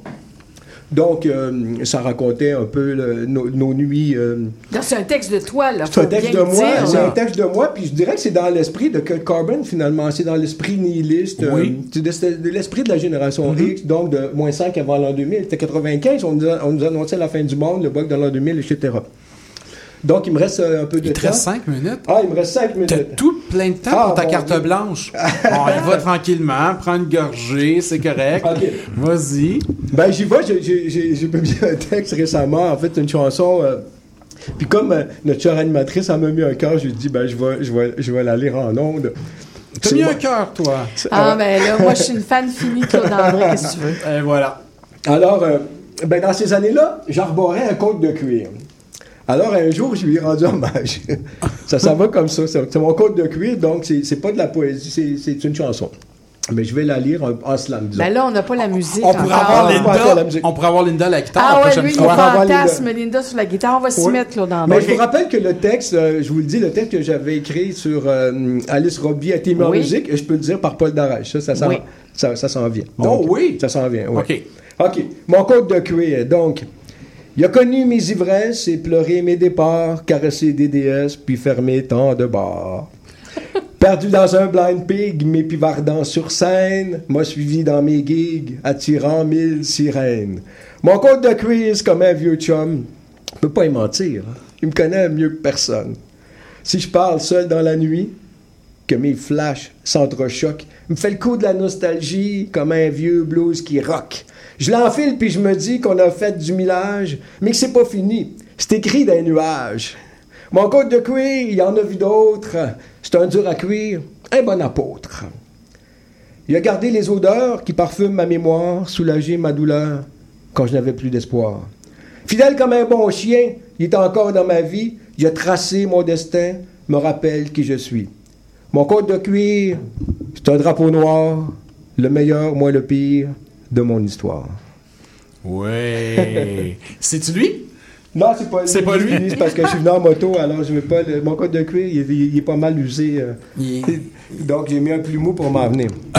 Speaker 8: Donc, euh, ça racontait un peu le- nos, nos nuits. euh,
Speaker 6: C'est un texte de toi, là.
Speaker 8: c'est un texte de moi, c'est un texte de moi, puis je dirais que c'est dans l'esprit de Kurt Cobain, finalement. C'est dans l'esprit nihiliste. euh,
Speaker 5: Oui.
Speaker 8: c'est de, l'esprit de la génération
Speaker 6: Mm-hmm.
Speaker 8: X, donc de moins 5 avant l'an 2000. C'était 95, on nous, a- on nous annonçait la fin du monde, le bug de l'an 2000, etc. Donc, il me reste euh, un peu de
Speaker 5: Il te
Speaker 8: temps.
Speaker 5: reste 5 minutes?
Speaker 8: Ah, il me reste 5 minutes.
Speaker 5: T'as tout plein de temps
Speaker 8: Ah,
Speaker 5: pour ta
Speaker 8: mon
Speaker 5: carte
Speaker 8: Dieu.
Speaker 5: blanche. Bon, il va tranquillement, prends une gorgée, c'est correct. Vas-y.
Speaker 8: Ben, j'y vais, j'ai- publié un texte récemment, en fait, une chanson. euh, puis comme euh, notre chère animatrice a mis un cœur, j'ai dit, ben, je vais, je vais, je vais la lire en ondes.
Speaker 5: T'as mis
Speaker 8: moi-
Speaker 5: un cœur, toi.
Speaker 6: Ah, ben là, moi, je suis une fan finie de Claude André, qu'est-ce que tu veux?
Speaker 5: Et voilà.
Speaker 8: Alors, euh, ben, dans ces années-là, j'arborais un côte de cuir. Alors, un jour, je lui ai rendu hommage. ça s'en va comme ça. C'est mon côte de cuir, donc c'est pas de la poésie, c'est- une chanson. Mais je vais la lire en, en slam.
Speaker 6: Ben là, on n'a pas la musique
Speaker 5: On pourrait,
Speaker 6: encore.
Speaker 5: avoir
Speaker 8: Ah,
Speaker 5: Linda,
Speaker 8: musique.
Speaker 5: on pourrait avoir Linda à la guitare
Speaker 6: Ah
Speaker 5: la
Speaker 6: ouais,
Speaker 5: prochaine
Speaker 6: lui, il fantasme Linda sur la guitare. On va s'y
Speaker 8: Oui.
Speaker 6: mettre, Claude André.
Speaker 8: Mais je vous rappelle que le texte, euh, je vous le dis, le texte que j'avais écrit sur euh, Alice Robbie a été mis en musique, et je peux le dire par Paul Darèche. Ça, ça s'en
Speaker 6: Oui.
Speaker 8: ça, ça s'en vient.
Speaker 5: Oh oui?
Speaker 8: Ça s'en vient, oui.
Speaker 5: OK.
Speaker 8: OK. Mon code de cuir, donc. Il a connu mes ivresses et pleuré mes départs, caressé des déesses, puis fermé tant de bars. Perdu dans un blind pig, m'épivardant sur scène, m'a suivi dans mes gigs, attirant mille sirènes. Mon code de cuir, c'est comme un vieux chum. Je peux pas y mentir. hein. Il me connaît mieux que personne. Si je parle seul dans la nuit, que mes flashs s'entrechoquent, me fait le coup de la nostalgie comme un vieux blues qui rock. Je l'enfile puis je me dis qu'on a fait du millage, mais que c'est pas fini. C'est écrit dans les nuages. Mon code de cuir, il y en a vu d'autres. C'est un dur à cuire, un bon apôtre. Il a gardé les odeurs qui parfument ma mémoire, soulagé ma douleur quand je n'avais plus d'espoir. Fidèle comme un bon chien, il est encore dans ma vie, il a tracé mon destin, me rappelle qui je suis. Mon code de cuir, c'est un drapeau noir, le meilleur, moi le pire de mon histoire.
Speaker 5: Ouais. C'est-tu lui?
Speaker 8: Non, c'est pas lui.
Speaker 5: C'est pas lui?
Speaker 8: Parce que je suis venu en moto, alors je veux pas. le- mon code de cuir, il, est- il est pas mal usé. euh. Donc j'ai mis un plumeau pour m'en venir.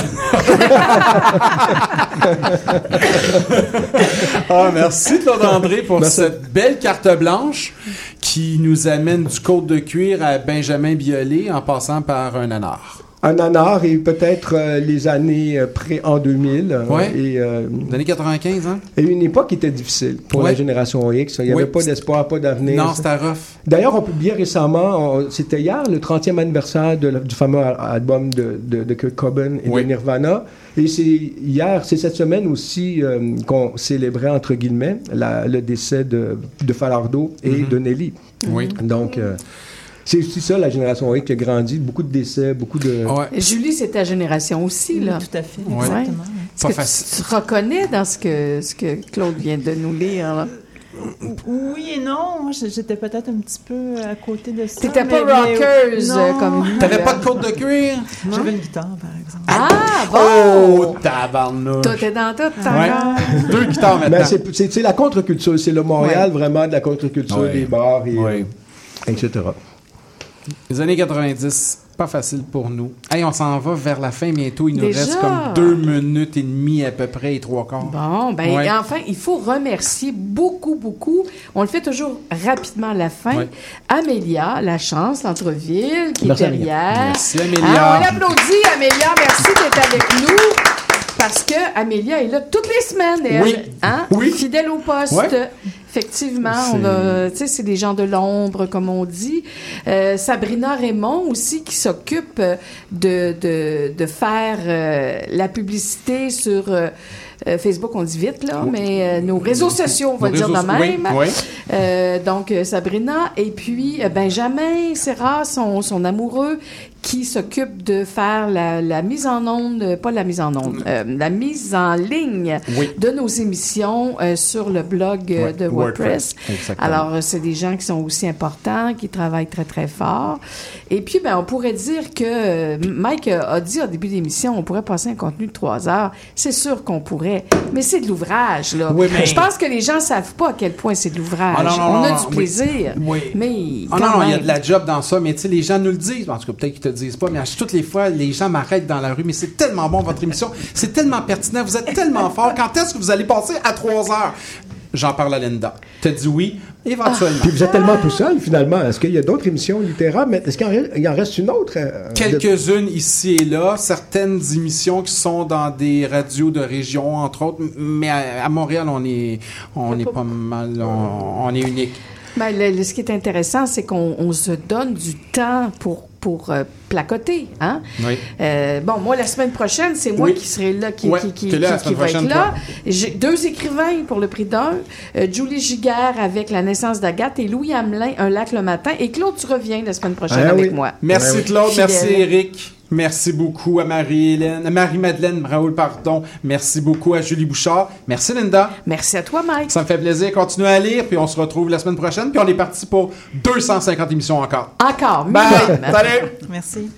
Speaker 5: Ah, merci Claude André pour
Speaker 8: Merci.
Speaker 5: cette belle carte blanche qui nous amène du côte de cuir à Benjamin Biolay en passant par un anard.
Speaker 8: Un nanar et peut-être euh, les années euh, près en 2000. euh,
Speaker 5: Ouais.
Speaker 8: Et, euh,
Speaker 5: Les années 95, hein?
Speaker 8: et une époque qui était difficile pour
Speaker 5: Ouais.
Speaker 8: la génération X. Il n'y avait pas d'espoir, pas d'avenir.
Speaker 5: Non, c'était rough.
Speaker 8: D'ailleurs, on publiait récemment, c'était hier, le 30e anniversaire de la- du fameux al- album de, de, de Kurt Cobain et de Nirvana. Et c'est hier, c'est cette semaine aussi euh, qu'on célébrait, entre guillemets, la- le décès de, de Falardo et
Speaker 5: Mhm.
Speaker 8: de Nelly.
Speaker 5: Oui.
Speaker 8: Donc, c'est aussi ça, la génération X qui a grandi. Beaucoup de décès, beaucoup de...
Speaker 6: Julie, c'est ta génération aussi, là.
Speaker 19: Tout à fait,
Speaker 6: Ouais.
Speaker 19: exactement.
Speaker 5: Pas
Speaker 6: que tu te reconnais dans ce que, ce que Claude vient de nous lire, là?
Speaker 19: Oui et non. Moi, j'étais peut-être un petit peu à côté de ça.
Speaker 6: T'étais pas
Speaker 19: mais-
Speaker 6: rockeuse, comme.
Speaker 5: T'avais pas de côte de cuir?
Speaker 19: J'avais une guitare, par exemple.
Speaker 6: Ah,
Speaker 5: Oh,
Speaker 6: bon!
Speaker 5: tabarnouche.
Speaker 6: Toi, t'es dans tout,
Speaker 5: Ouais. Deux guitares
Speaker 8: Mais
Speaker 5: maintenant.
Speaker 8: c'est- c'est c'est la contre-culture, c'est le Montréal vraiment de la contre-culture
Speaker 5: Ouais.
Speaker 8: des bars, et,
Speaker 5: Ouais.
Speaker 8: euh, etc.
Speaker 5: Les années 90, pas facile pour nous. Hey, on s'en va vers la fin bientôt. Il nous
Speaker 6: Déjà?
Speaker 5: reste comme deux minutes et demie à peu près et trois quarts.
Speaker 6: Bon, ben
Speaker 5: Ouais.
Speaker 6: enfin, il faut remercier beaucoup, beaucoup. On le fait toujours rapidement à la fin.
Speaker 5: Ouais.
Speaker 6: Amélia, la chance, l'entreville, qui
Speaker 8: Merci,
Speaker 6: est
Speaker 8: Amélia.
Speaker 6: derrière.
Speaker 5: Merci, Amélia.
Speaker 6: Ah, on l'applaudit, Amélia. Merci d'être avec nous. Parce que Amélia est là toutes les semaines, elle.
Speaker 5: Oui.
Speaker 6: Hein?
Speaker 5: Oui.
Speaker 6: Fidèle au poste.
Speaker 5: Ouais.
Speaker 6: Effectivement,
Speaker 5: C'est-
Speaker 6: on a, tu sais, c'est des gens de l'ombre, comme on dit. Euh, Sabrina Raymond aussi, qui s'occupe euh, de, de, de faire euh, la publicité sur euh, Facebook, on dit vite, là, mais euh, nos réseaux sociaux, on va
Speaker 5: Nos
Speaker 6: dire de même.
Speaker 5: oui, oui.
Speaker 6: Euh, donc, Sabrina, et puis Benjamin Serra, son, son amoureux, qui s'occupe de faire la, la mise en onde, euh, pas la mise en onde, euh, la mise en ligne
Speaker 5: Oui.
Speaker 6: de nos émissions euh, sur le blog de
Speaker 5: WordPress.
Speaker 6: Alors, c'est des gens qui sont aussi importants, qui travaillent très, très fort. Et puis, ben, on pourrait dire que Mike a dit au début de l'émission, on pourrait passer un contenu de trois heures. C'est sûr qu'on pourrait, mais c'est de l'ouvrage, là.
Speaker 5: Oui, mais-
Speaker 6: Je pense que les gens savent pas à quel point c'est de l'ouvrage.
Speaker 5: Ah,
Speaker 6: on a
Speaker 5: non,
Speaker 6: du plaisir,
Speaker 5: Oui.
Speaker 6: mais
Speaker 5: Ah non, non, il y a de la job dans ça, mais tu sais, les gens nous le disent. En tout cas, peut-être te disent pas, mais à toutes les fois, les gens m'arrêtent dans la rue, mais c'est tellement bon votre émission, c'est tellement pertinent, vous êtes tellement fort. Quand est-ce que vous allez passer à 3 heures? J'en parle à Linda. T'as dit oui, éventuellement.
Speaker 8: Puis vous êtes tellement tout seul, finalement. Est-ce qu'il y a d'autres émissions littéraires? Mais est-ce qu'il en, reste- il en reste une autre? euh, de-
Speaker 5: Quelques-unes ici et là, certaines émissions qui sont dans des radios de région, entre autres, mais à, à Montréal, on est, on est pas mal, on, on est unique.
Speaker 6: Ben, le- le- ce qui est intéressant, c'est qu'on on se donne du temps pour, pour euh, placoter. Hein?
Speaker 5: Oui.
Speaker 6: Euh, bon, moi, la semaine prochaine, c'est moi
Speaker 5: Oui.
Speaker 6: qui serai là, qui,
Speaker 5: Ouais,
Speaker 6: qui, qui,
Speaker 5: t'es là la
Speaker 6: qui- qui
Speaker 5: semaine
Speaker 6: va être là. J'ai deux écrivains pour le prix d'un. Euh, Julie Giguère avec La naissance d'Agathe et Louis Hamelin, Un lac le matin. Et Claude, tu reviens la semaine prochaine
Speaker 5: Ah
Speaker 6: avec
Speaker 5: oui.
Speaker 6: moi.
Speaker 5: Merci Claude,
Speaker 6: Fidèle.
Speaker 5: merci Eric. Merci beaucoup à Marie-Hélène, à Marie-Madeleine Raoul, pardon. Merci beaucoup à Julie Bouchard. Merci Linda.
Speaker 6: Merci à toi, Mike.
Speaker 5: Ça me fait plaisir. Continuez à lire, puis on se retrouve la semaine prochaine. Puis on est parti pour 250 émissions encore.
Speaker 6: Encore.
Speaker 5: Bye! Salut!
Speaker 19: Merci.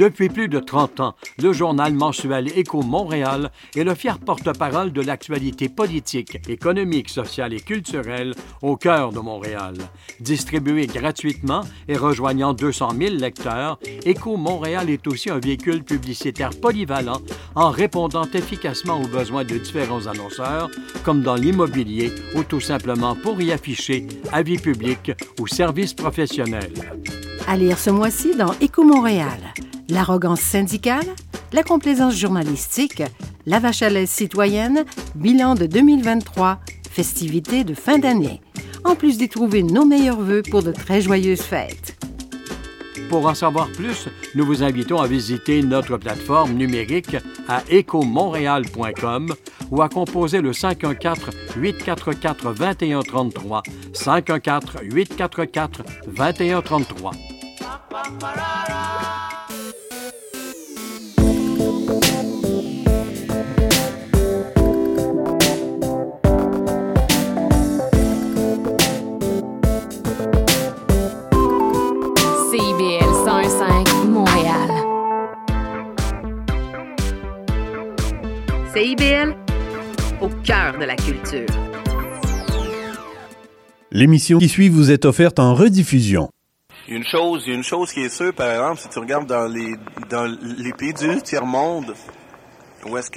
Speaker 32: Depuis plus de 30 ans, le journal mensuel Écho Montréal est le fier porte-parole de l'actualité politique, économique, sociale et culturelle au cœur de Montréal. Distribué gratuitement et rejoignant 200 000 lecteurs, Écho Montréal est aussi un véhicule publicitaire polyvalent en répondant efficacement aux besoins de différents annonceurs, comme dans l'immobilier ou tout simplement pour y afficher avis publics ou services professionnels.
Speaker 33: À lire ce mois-ci dans Éco Montréal. L'arrogance syndicale, la complaisance journalistique, la vache à lait citoyenne, bilan de 2023, festivités de fin d'année. En plus d'y trouver nos meilleurs vœux pour de très joyeuses fêtes.
Speaker 32: Pour en savoir plus, nous vous invitons à visiter notre plateforme numérique à écomontréal.com ou à composer le 514-844-2133, 514-844-2133.
Speaker 34: CIBL, au cœur de la culture.
Speaker 2: L'émission qui suit vous est offerte en rediffusion.
Speaker 35: Il y a une chose, il y a une chose qui est sûre, par exemple, si tu regardes dans les, dans les pays du tiers-monde, où est-ce que